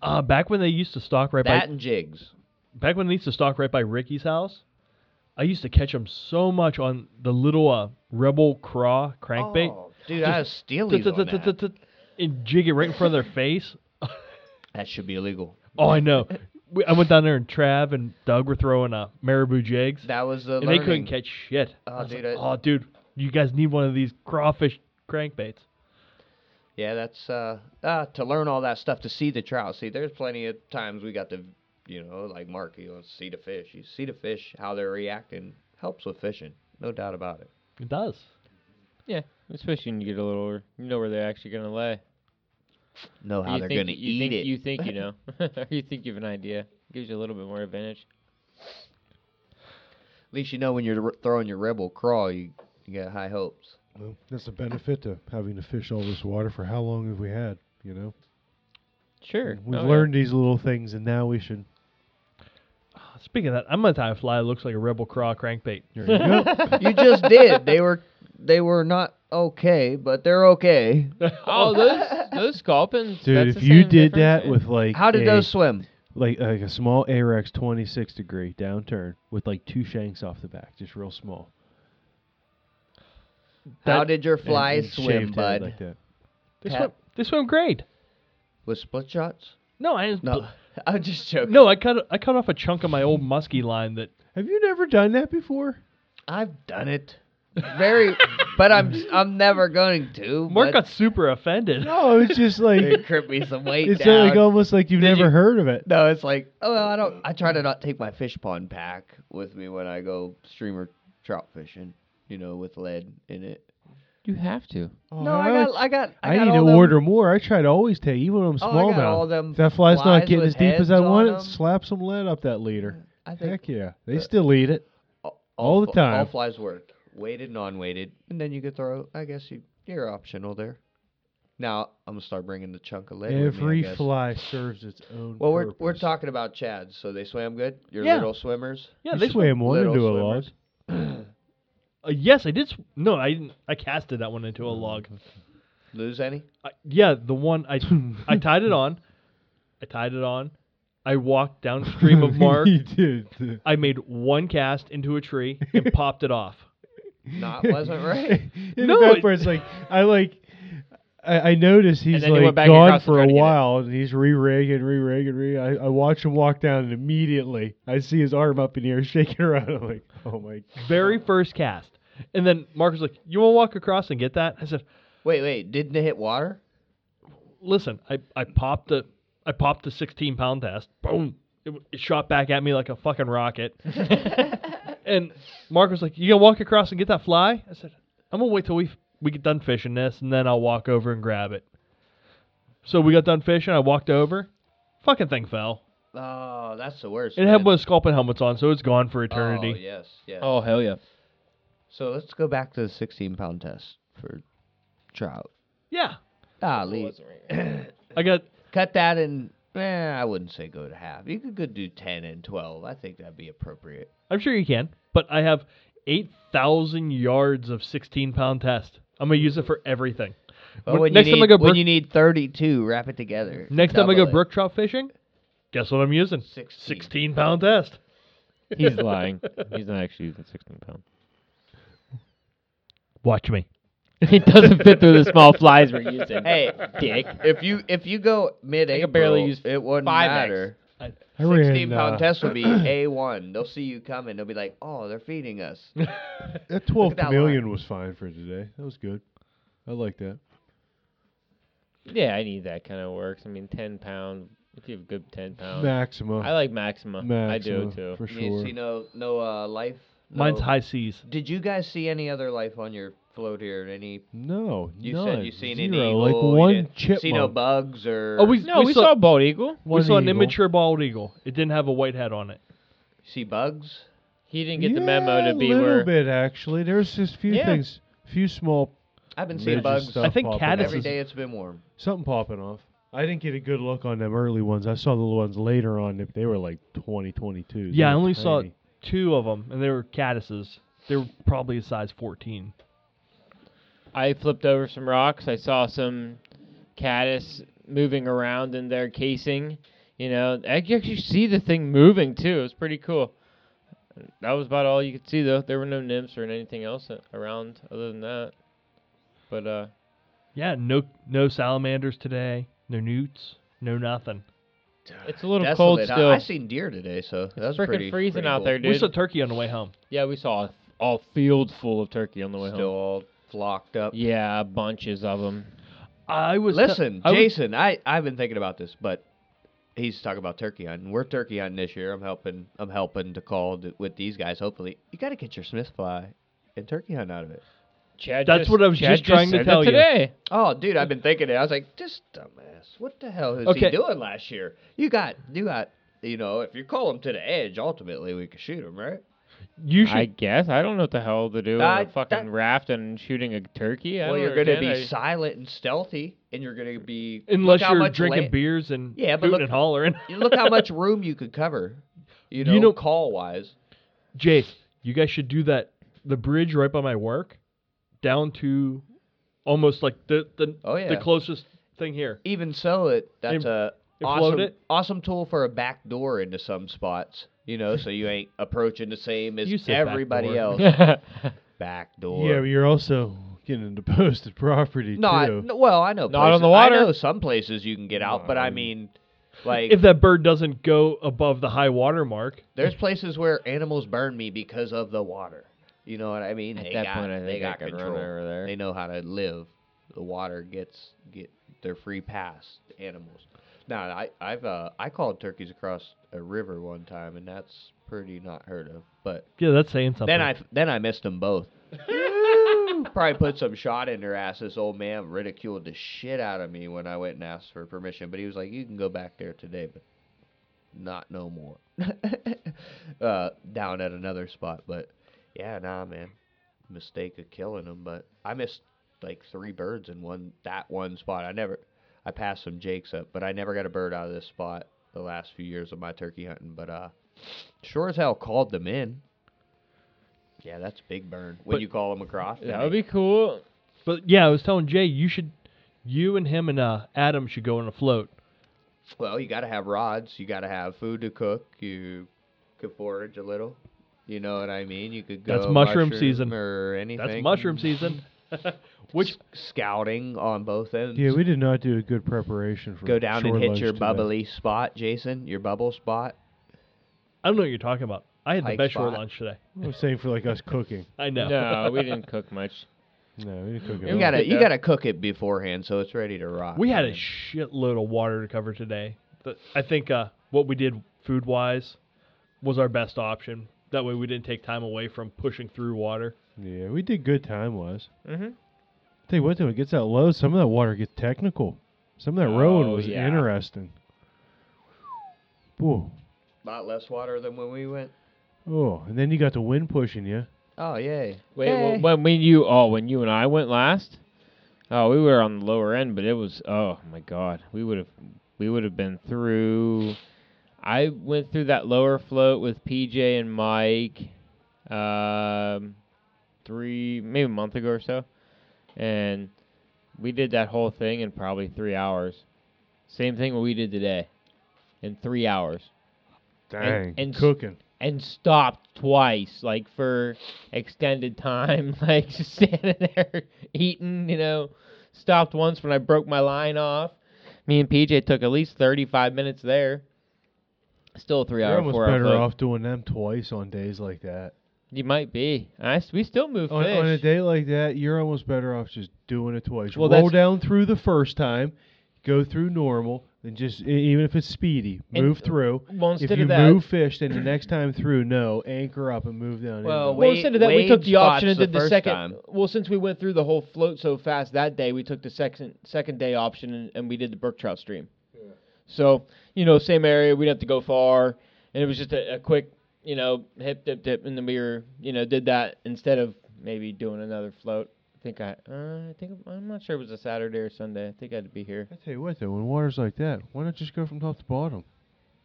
Uh, back when they used to stock right that by and jigs. back when they used to stalk right by Ricky's house, I used to catch them so much on the little uh, Rebel Craw crankbait. Oh, dude, I was stealing And jig it right in front of their face. That should be illegal. Oh, I know. We, I went down there and Trav and Doug were throwing uh, marabou jigs, That was the and they couldn't catch shit. Oh, I was dude, like, I- oh, dude, you guys need one of these crawfish crankbaits. Yeah, that's uh, uh to learn all that stuff to see the trout. See, there's plenty of times we got to, you know, like Mark, you know, see the fish. You see the fish, how they're reacting, helps with fishing, no doubt about it. It does. Yeah, especially when you get a little, older, you know where they're actually gonna lay. Know how you they're think, gonna you eat think, it. You think you know, or you think you have an idea. Gives you a little bit more advantage. At least you know when you're r- throwing your rebel crawl, you you got high hopes. Well, that's a benefit to having to fish all this water for how long have we had? You know, Sure. we've Oh, yeah. learned these little things, and now we should. Speaking of that, I'm gonna tie a fly that looks like a Rebel Craw crankbait. There you go. you just did. They were they were not okay, but they're okay. Oh, those those sculpins. Dude, that's if the you same did difference, that yeah. with like How did a, those swim? like like a small Ahrex 26 degree downturn with like two shanks off the back, just real small. How That- did your and- flies and swim, shaved head bud? Like that. They Pat- swim. They swim great. With split shots? No, I just No, I'm just joking. no. I cut I cut off a chunk of my old musky line that Have you never done that before? I've done it. Very, but I'm I'm never going to. Mark got super offended. No, it's just like it crippled me some weight it's down. like almost like you've Did never you- heard of it. No, it's like, oh, well, I don't. I try to not take my Fishpond pack with me when I go streamer trout fishing. You know, with lead in it. You have to. Oh, no, I got, I got, I, I, got need all to them- order more. I try to always take even when I'm Oh, I got all smallmouth. them If that fly's not getting with as deep as I on want it, them. slap some lead up that leader. I think Heck yeah, they still eat it. all, all the fl- All time. flies work, weighted, non-weighted, and then you could throw. I guess you, you're optional there. Now I'm gonna start bringing the chunk of lead. with me, I Every guess. fly serves its own. Well, we're we're talking about chads, so they swam good. Your Yeah. little swimmers. Yeah, You they swam one little into a log. Uh, yes, I did. Sw- no, I didn't. I casted that one into a log. Lose any? I, yeah, the one I I tied it on. I tied it on. I walked downstream of Mark. you did. I made one cast into a tree and popped it off. Not wasn't right. In No, the best it- part, it's like I like. I, I notice he's like went gone for a to get it. while, and he's re-rigging, re-rigging, re. I, I watch him walk down, and immediately I see his arm up in the air, shaking around. I'm like, oh my. Very first cast. And then Marcus like, "You want to walk across and get that?" I said, Wait, wait. Didn't it hit water? "Listen, I, I popped the I popped the 16 pound test. Boom! It, it shot back at me like a fucking rocket." and Mark was like, "You gonna walk across and get that fly?" I said, "I'm gonna wait till we we get done fishing this, and then I'll walk over and grab it." So we got done fishing. I walked over. Fucking thing fell. Oh, that's the worst. It had man. one of the sculpin helmets on, so it's gone for eternity. Oh, yes, yes. Oh hell yeah. So let's go back to the 16 pound test for trout. Yeah, Ah, leave. I got Cut that in. Eh, I wouldn't say go to half. You could go do 10 and 12. I think that'd be appropriate. I'm sure you can, but I have 8,000 yards of 16 pound test. I'm going to use it for everything. But When- when, next you time need, I go when brook- you need 32, wrap it together. Next time I go it. brook trout fishing, guess what I'm using? 16. 16 pound test. He's lying. He's not actually using 16 pound. Watch me. It doesn't fit through the small flies we're using. Hey, dick. If you if you go mid I could barely use it wouldn't 5X. matter. I 16 ran, pound uh, test would be A1. They'll see you coming. They'll be like, oh, they're feeding us. That 12 that chameleon line. was fine for today. That was good. I like that. Yeah, I need that kind of works. I mean, 10 pound. If you have a good 10 pound. Maxima. I like Maxima. I do Maxima, too. For You sure. see no no uh, life. Mine's high seas. Did you guys see any other life on your float here? Any? No, You none. said you seen an Zero. eagle. Like you one didn't. See no bugs or? Oh, we, No, we, saw, saw bald eagle. we One saw an eagle. immature bald eagle. It didn't have a white head on it. see bugs. He didn't get the memo Yeah, to be where a little where. bit actually. There's just few Yeah. things, few small I've been seeing midget bugs stuff I think popping caddis off. every is- day. It's been warm. Something popping off. I didn't get a good look on them early ones. I saw the little ones later on. They- They were like 20, 22. They Yeah, I were only saw tiny. two of them, and they were caddises. They were probably a size 14. I flipped over some rocks. I saw some caddis moving around in their casing. You know, I could actually see the thing moving too. It was pretty cool. That was about all you could see though. There were no nymphs or anything else around other than that. But uh, Yeah, no no salamanders today. No newts. No nothing. it's a little Desolate, cold huh? still. I seen deer today, so that's freaking pretty freezing pretty out cool. there, We saw turkey on the way home. yeah, we saw a, all field full of turkey on the way Still home. all flocked up. Yeah, bunches of them. I was te- Listen, I was- Jason, I I've been thinking about this, but he's talking about turkey hunting. We're turkey hunting this year. I'm helping. I'm helping to call th- with these guys. Hopefully, you got to get your Smithfly and turkey hunt out of it. Chad That's just, what I was Chad just trying to tell that you. today. Oh, dude, I've been thinking it. I was like, this dumbass. What the hell is Okay. he doing last year? You got, you got, you know, if you call him to the edge, ultimately we could shoot him, right? You should I guess I don't know what the hell to do Uh, on a fucking that- raft and shooting a turkey. I well, don't you're gonna be understand. I- silent and stealthy, and you're gonna be unless look how you're much drinking la- beers and Yeah, but hooting look- and hollering. You look how much room you could cover. You know, You know- call wise. Jace, you guys should do that. The bridge right by my work, down to almost like the the, Oh yeah. the closest thing here. Even so, it that's And- a and float awesome, it? awesome tool for a back door into some spots. You know, so you ain't approaching the same as You said back everybody door. else. Back door. Yeah, but you're also getting into posted property no, I, too. no, well, I know. Not on places- the water. I know some places you can get out, but I mean, like, If that bird doesn't go above the high water mark, there's places where animals burn me because of the water. You know what I mean? At they that got, point, I they think I got could run control. over there. They know how to live. The water gets get their free pass. Animals. Now, I I've uh, I called turkeys across a river one time, and that's pretty not heard of. But yeah, that's saying something. then I then I missed them both. Probably put some shot in their ass. This old man ridiculed the shit out of me when I went and asked for permission. But he was like, "You can go back there today, but not no more." uh, down at another spot, but yeah, nah, man, mistake of killing them. But I missed like three birds in one that one spot. I never, I passed some jakes up, but I never got a bird out of this spot the last few years of my turkey hunting. But uh, sure as hell called them in. Yeah, that's big burn when But- you call them across. that would be cool. but yeah, I was telling Jay, you should, you and him and uh Adam should go on a float. Well, you got to have rods. You got to have food to cook. You could forage a little. You know what I mean? You could go That's mushroom season. or anything. That's mushroom season. Which scouting on both ends. Yeah, we did not do a good preparation for go down shore and hit lunch your today. bubbly spot, Jason. Your bubble spot. I don't know what you're talking about. I had the Hike best short lunch today. I was saying for like us cooking. I know. No, we didn't cook much. No, we didn't cook at You gotta you gotta cook it beforehand so it's ready to rock. We had a man. shitload of water to cover today. The- I think uh, what we did food wise was our best option. That way we didn't take time away from pushing through water. Yeah, we did good time wise. Mm-hmm. Tell you what, though, it gets that low. Some of that water gets technical. Some of that rowing Oh, was yeah. interesting. Whoa. lot less water than when we went. Oh, and then you got the wind pushing you. Oh yay! Wait, Yay. wh- when we you oh when you and I went last, oh we were on the lower end, but it was oh my god, we would have we would have been through. I went through that lower float with PJ and Mike, um, three maybe a month ago or so, and we did that whole thing in probably three hours. Same thing what we did today, in three hours Dang, and s- cooking. and stopped twice, like for extended time, like just standing there eating, you know. Stopped once when I broke my line off. Me and PJ took at least 35 minutes there. Still a three You're hour, almost four hour better float. off doing them twice on days like that. You might be. I, s- we still move On, fish. on a day like that, you're almost better off just doing it twice. Well, Roll that's- down through the first time, go through normal, and just e- even if it's speedy, And- move through. Uh, well, If instead you of that, move fish, then the next time through, no, anchor up and move down. Well, inland. well, Wade- instead of that, we Wade took the option and spots did the the first second. time. Well, since we went through the whole float so fast that day, we took the second second day option and, and we did the brook trout stream. So you know, same area. We didn't have to go far, and it was just a, a quick, you know, hip dip dip, and then we were, you know, did that instead of maybe doing another float. I think I, uh, I think I'm not sure it was a Saturday or Sunday. I think I'd be here. I tell you what, though, when water's like that, why not just go from top to bottom?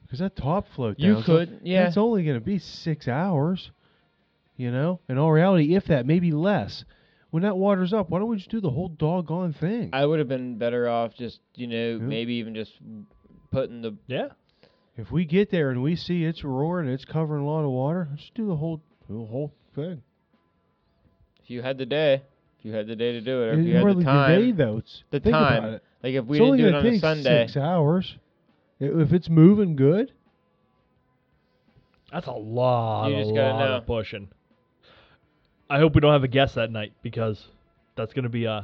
Because that top float You down, could, yeah. It's only going to be six hours. You know, in all reality, if that, maybe less. when that water's up, why don't we just do the whole doggone thing? I would have been better off just you know Yeah. maybe even just putting the Yeah. If we get there and we see it's roaring, it's covering a lot of water, let's do the whole the whole thing. if you had the day, if you had the day to do it, or if It's you had hardly the time. day though. It's, the think time. About it. Like if we it's didn't only do it gonna on a take Sunday, six hours. If it's moving good, That's a lot, You a just gotta lot know. of pushing. I hope we don't have a guest that night because that's gonna be uh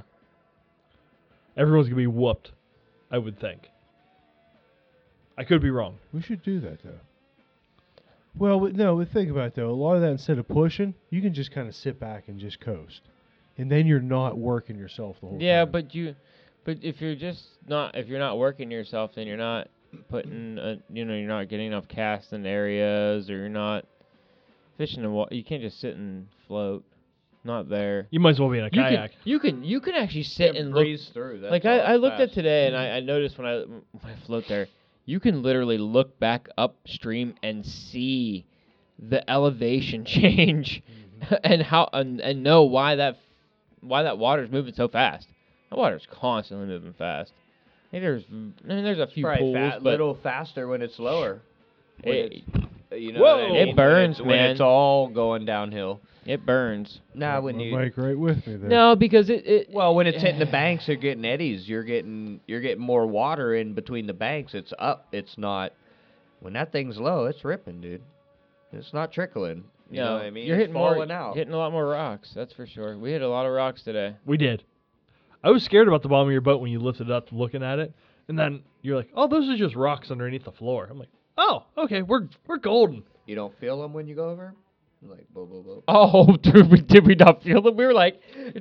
everyone's gonna be whooped. I would think. I could be wrong. we should do that though. Well, but no, but think about it though. A lot of that instead of pushing, you can just kind of sit back and just coast, and then you're not working yourself the whole time. yeah, time. but you, but if you're just not if you're not working yourself, then you're not putting a, you know you're not getting enough cast in areas, or you're not fishing the water. You can't just sit and float. Not there. You might as well be in a You kayak. can you can you can actually sit Yeah, and look breeze through. That's like I, I looked at today and I, I noticed when I when I float there, you can literally look back upstream and see the elevation change mm-hmm. and how and, and know why that why that water's moving so fast. That water's constantly moving fast. I think there's I mean there's a few Probably pools, but little faster when it's lower. When it, it's- you know what I mean? It burns, when man. it's all going downhill. it burns. Now when you Mike, right with me there. No, because it, it well when it's hitting the banks, you're getting eddies. You're getting you're getting more water in between the banks. It's up. It's not. When that thing's low, it's ripping, dude. It's not trickling. You know what I mean? You're It's hitting more falling out. hitting a lot more rocks, that's for sure. We hit a lot of rocks today. We did. I was scared about the bottom of your boat when you lifted it up looking at it. And then you're like, "Oh, those are just rocks underneath the floor." I'm like, "Oh, okay, we're we're golden." You don't feel them when you go over. Like blah blah blah. Oh, dude, we, did we not feel them? We were like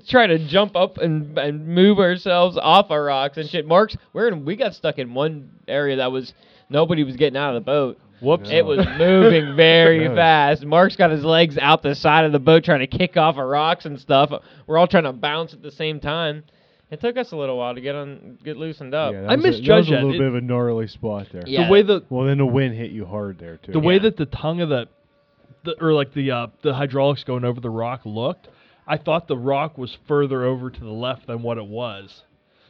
trying to jump up and and move ourselves off our rocks and shit. Mark's, we're in, we got stuck in one area that was nobody was getting out of the boat. Whoops. It was moving very That fast. Mark's got his legs out the side of the boat trying to kick off of rocks and stuff. We're all trying to bounce at the same time. It took us a little while to get on, get loosened up. Yeah, that I was a- that was misjudged a that. little It- bit of a gnarly spot there. Yeah. The way the Well, then the wind hit you hard there too. the way Yeah. that the tongue of the, the or like the uh, the hydraulics going over the rock looked, I thought the rock was further over to the left than what it was.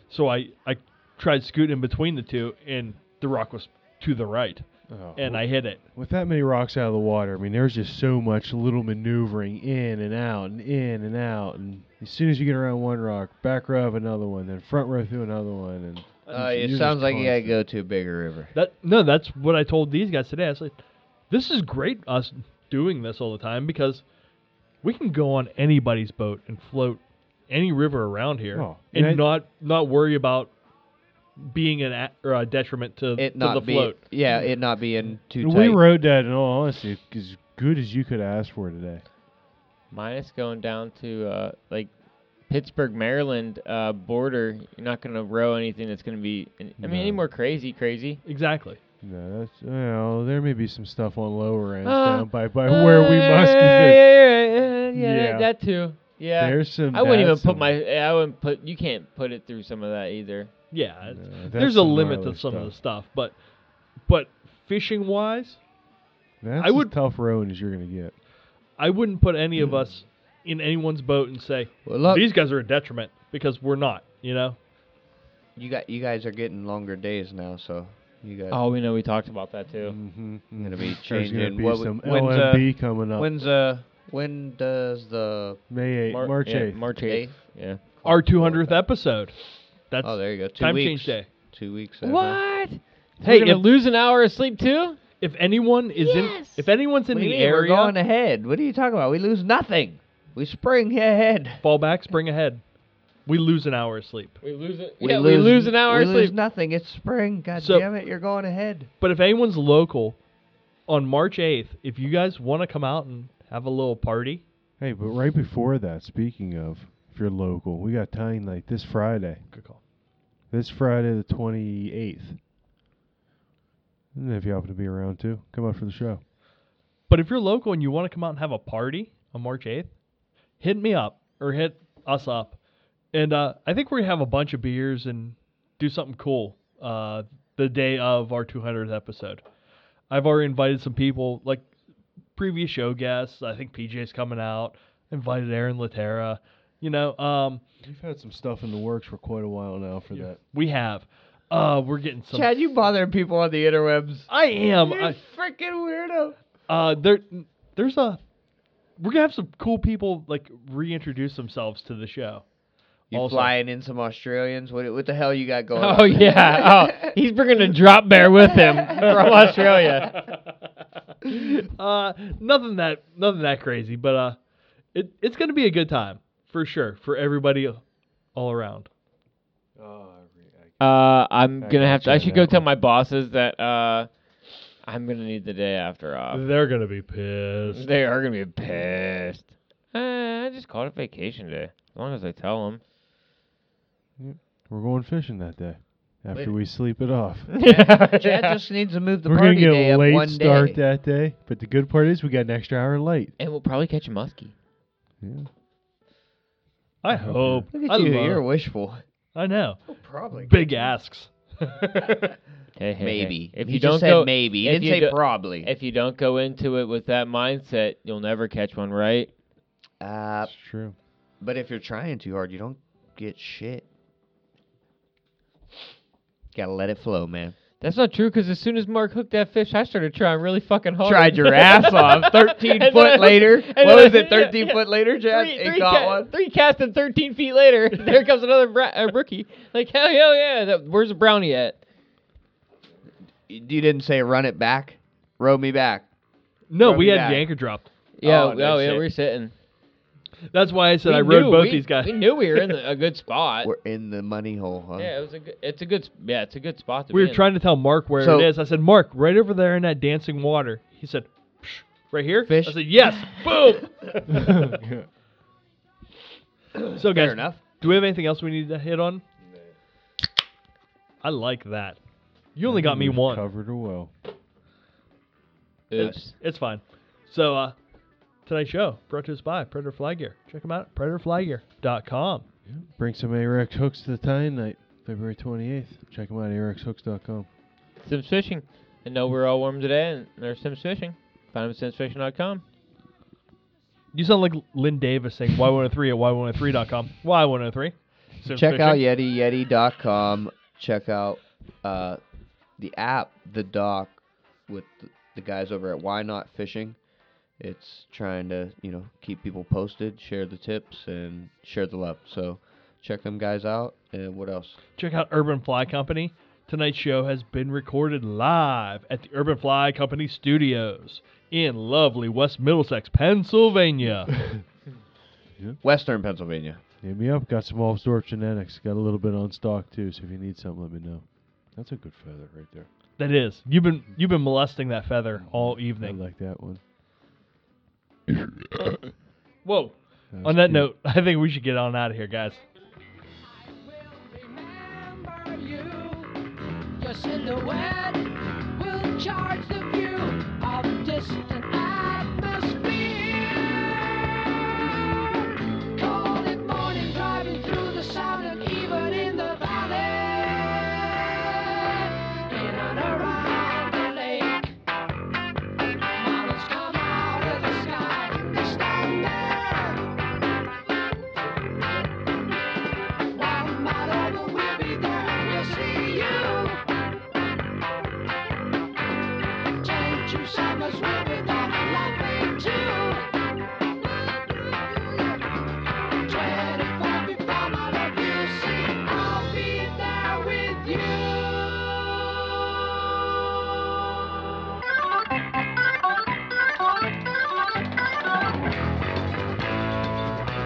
So I I tried scooting in between the two, and the rock was to the right, Oh, and I hit it. with that many rocks out of the water, I mean, there's just so much little maneuvering in and out and in and out, and as soon as you get around one rock, back row of another one, then front row through another one, and Uh, it sounds like you gotta go to a bigger river. That no, that's what I told these guys today. I was like, this is great us doing this all the time because we can go on anybody's boat and float any river around here Oh, and and I- not not worry about being an a, or a detriment to, It to not the be float. yeah, it not being too tight. we tight. rode that in all honesty as good as you could ask for today. Minus going down to uh, like Pittsburgh, Maryland uh, border. You're not gonna row anything that's gonna be. I mean, any more crazy, crazy. Exactly. No, that's well, there may be some stuff on lower ends Uh, down by, by where we must yeah, be. yeah, yeah, yeah, Yeah. that too. Yeah, There's some. I wouldn't even put my. I wouldn't put. You can't put it through some of that either. Yeah, No, there's a limit to some of the stuff. stuff, but but fishing wise, That's I as would- tough rowing as you're gonna get. I wouldn't put any of us in anyone's boat and say Well, look, these guys are a detriment because we're not. You know. you got you guys are getting longer days now, so you guys Oh, we know we talked about that too. Mm-hmm. gonna be There's gonna changing. be What- some when's, uh, LMB coming up. When's uh when does the May 8th, Mar- March yeah, 8th. March Eighth? eighth. Yeah. Our 200th episode. That's oh there you go two time weeks change day. two weeks ago. What? Hey, We're gonna if- lose an hour of sleep too? If anyone is in, if anyone's in What do the you mean? We're going ahead. What are you talking about? We lose nothing. We spring ahead. fall back, spring ahead. We lose an hour of sleep. We lose it. We yeah, lose, we lose an hour We of lose sleep. nothing. It's spring. God So- damn it! You're going ahead. But if anyone's local, on March 8th, if you guys want to come out and have a little party, Hey, but right before that, speaking of, if you're local, we got tying night this Friday. good call. This Friday, the 28th. And if you happen to be around too, come out for the show. But if you're local and you want to come out and have a party on March 8th, hit me up or hit us up. And uh, I think we're going to have a bunch of beers and do something cool uh, the day of our 200th episode. I've already invited some people, like previous show guests. I think PJ's coming out. Invited Aaron Latera. You know, um, We've had some stuff in the works for quite a while now for that. we have. Uh, we're getting some. Chad, you bothering people on the interwebs. I am. You I, freaking weirdo. uh, there, there's a. We're gonna have some cool people like reintroduce themselves to the show. You Also- flying in some Australians? What what the hell you got going? On? Oh on? yeah. Oh, he's bringing a drop bear with him from Australia. uh, nothing that nothing that crazy, but uh, it it's gonna be a good time for sure for everybody all around. Uh, I'm I gonna have to. I should go that tell my bosses that uh, I'm gonna need the day after off. They're gonna be pissed. They are gonna be pissed. Uh, I just called it vacation day. As long as I tell them. We're going fishing that day. After Wait. we sleep it off. Chad just needs to move the We're gonna party get day a up late one start day. that day, but the good part is we got an extra hour late. and we'll probably catch a muskie. Yeah. I hope. Look at I you, love- you're wishful. I know. Probably. Big asks. Hey, hey, hey. Maybe. If he you just don't said go, maybe. He if didn't you say do- probably. if you don't go into it with that mindset, you'll never catch one, right? uh, That's true. but if you're trying too hard, you don't get shit. Gotta let it flow, man. That's not true because as soon as Mark hooked that fish, I started trying really fucking hard. Tried your ass off. 13 And foot then- later. What then- was it? 13 yeah, foot later, Chad? Three, it three, got ca- three casts and 13 feet later, there comes another bra- uh, rookie. Like, hell, hell yeah. That, where's the brownie at? You didn't say run it back. Row me back. No, Throw we had back. the anchor dropped. Yeah, Oh, oh, no yeah, shit. we're sitting. That's why I said We I rode knew- both we- these guys. We knew we were in the, a good spot. We're in the money hole, huh? yeah, it was a good. It's a good. Yeah, it's a good spot to We be were in. trying to tell Mark where So- it is. I said, Mark, right over there in that dancing water. He said, "Psh, right here? Fish? I said, yes. Boom. so, guys, Fair enough. do we have anything else we need to hit on? I like that. You only got me one. Covered her well. Oops. It's fine. So, uh, tonight's show brought to us by Predator Fly Gear. Check them out at predatorflygear.com. Bring some Ahrex hooks to the tie night, February 28th. Check them out, at ahrexhooks.com. Simms Fishing. I know we're all warm today, and there's Simms Fishing. Find them at simmsfishing.com. You sound like Lynn Davis saying Y103 at Y103.com. Y103. Simms Check out Fishing. YetiYeti.com. Check out uh, the app, the doc, with the, the guys over at Why Knot Fishing. It's trying to, you know, keep people posted, share the tips, and share the love. So check them guys out. And what else? Check out Urban Fly Company. Tonight's show has been recorded live at the Urban Fly Company studios in lovely West Middlesex, Pennsylvania. Western Pennsylvania. Hit me up. Got some Allsdorf genetics. Got a little bit on stock too. So if you need something, let me know. That's a good feather right there. that is. You've been you've been molesting that feather all evening. I evening. like that one. Whoa. That On that cute. note, I think we should get on out of here, guys. Your silhouette will charge the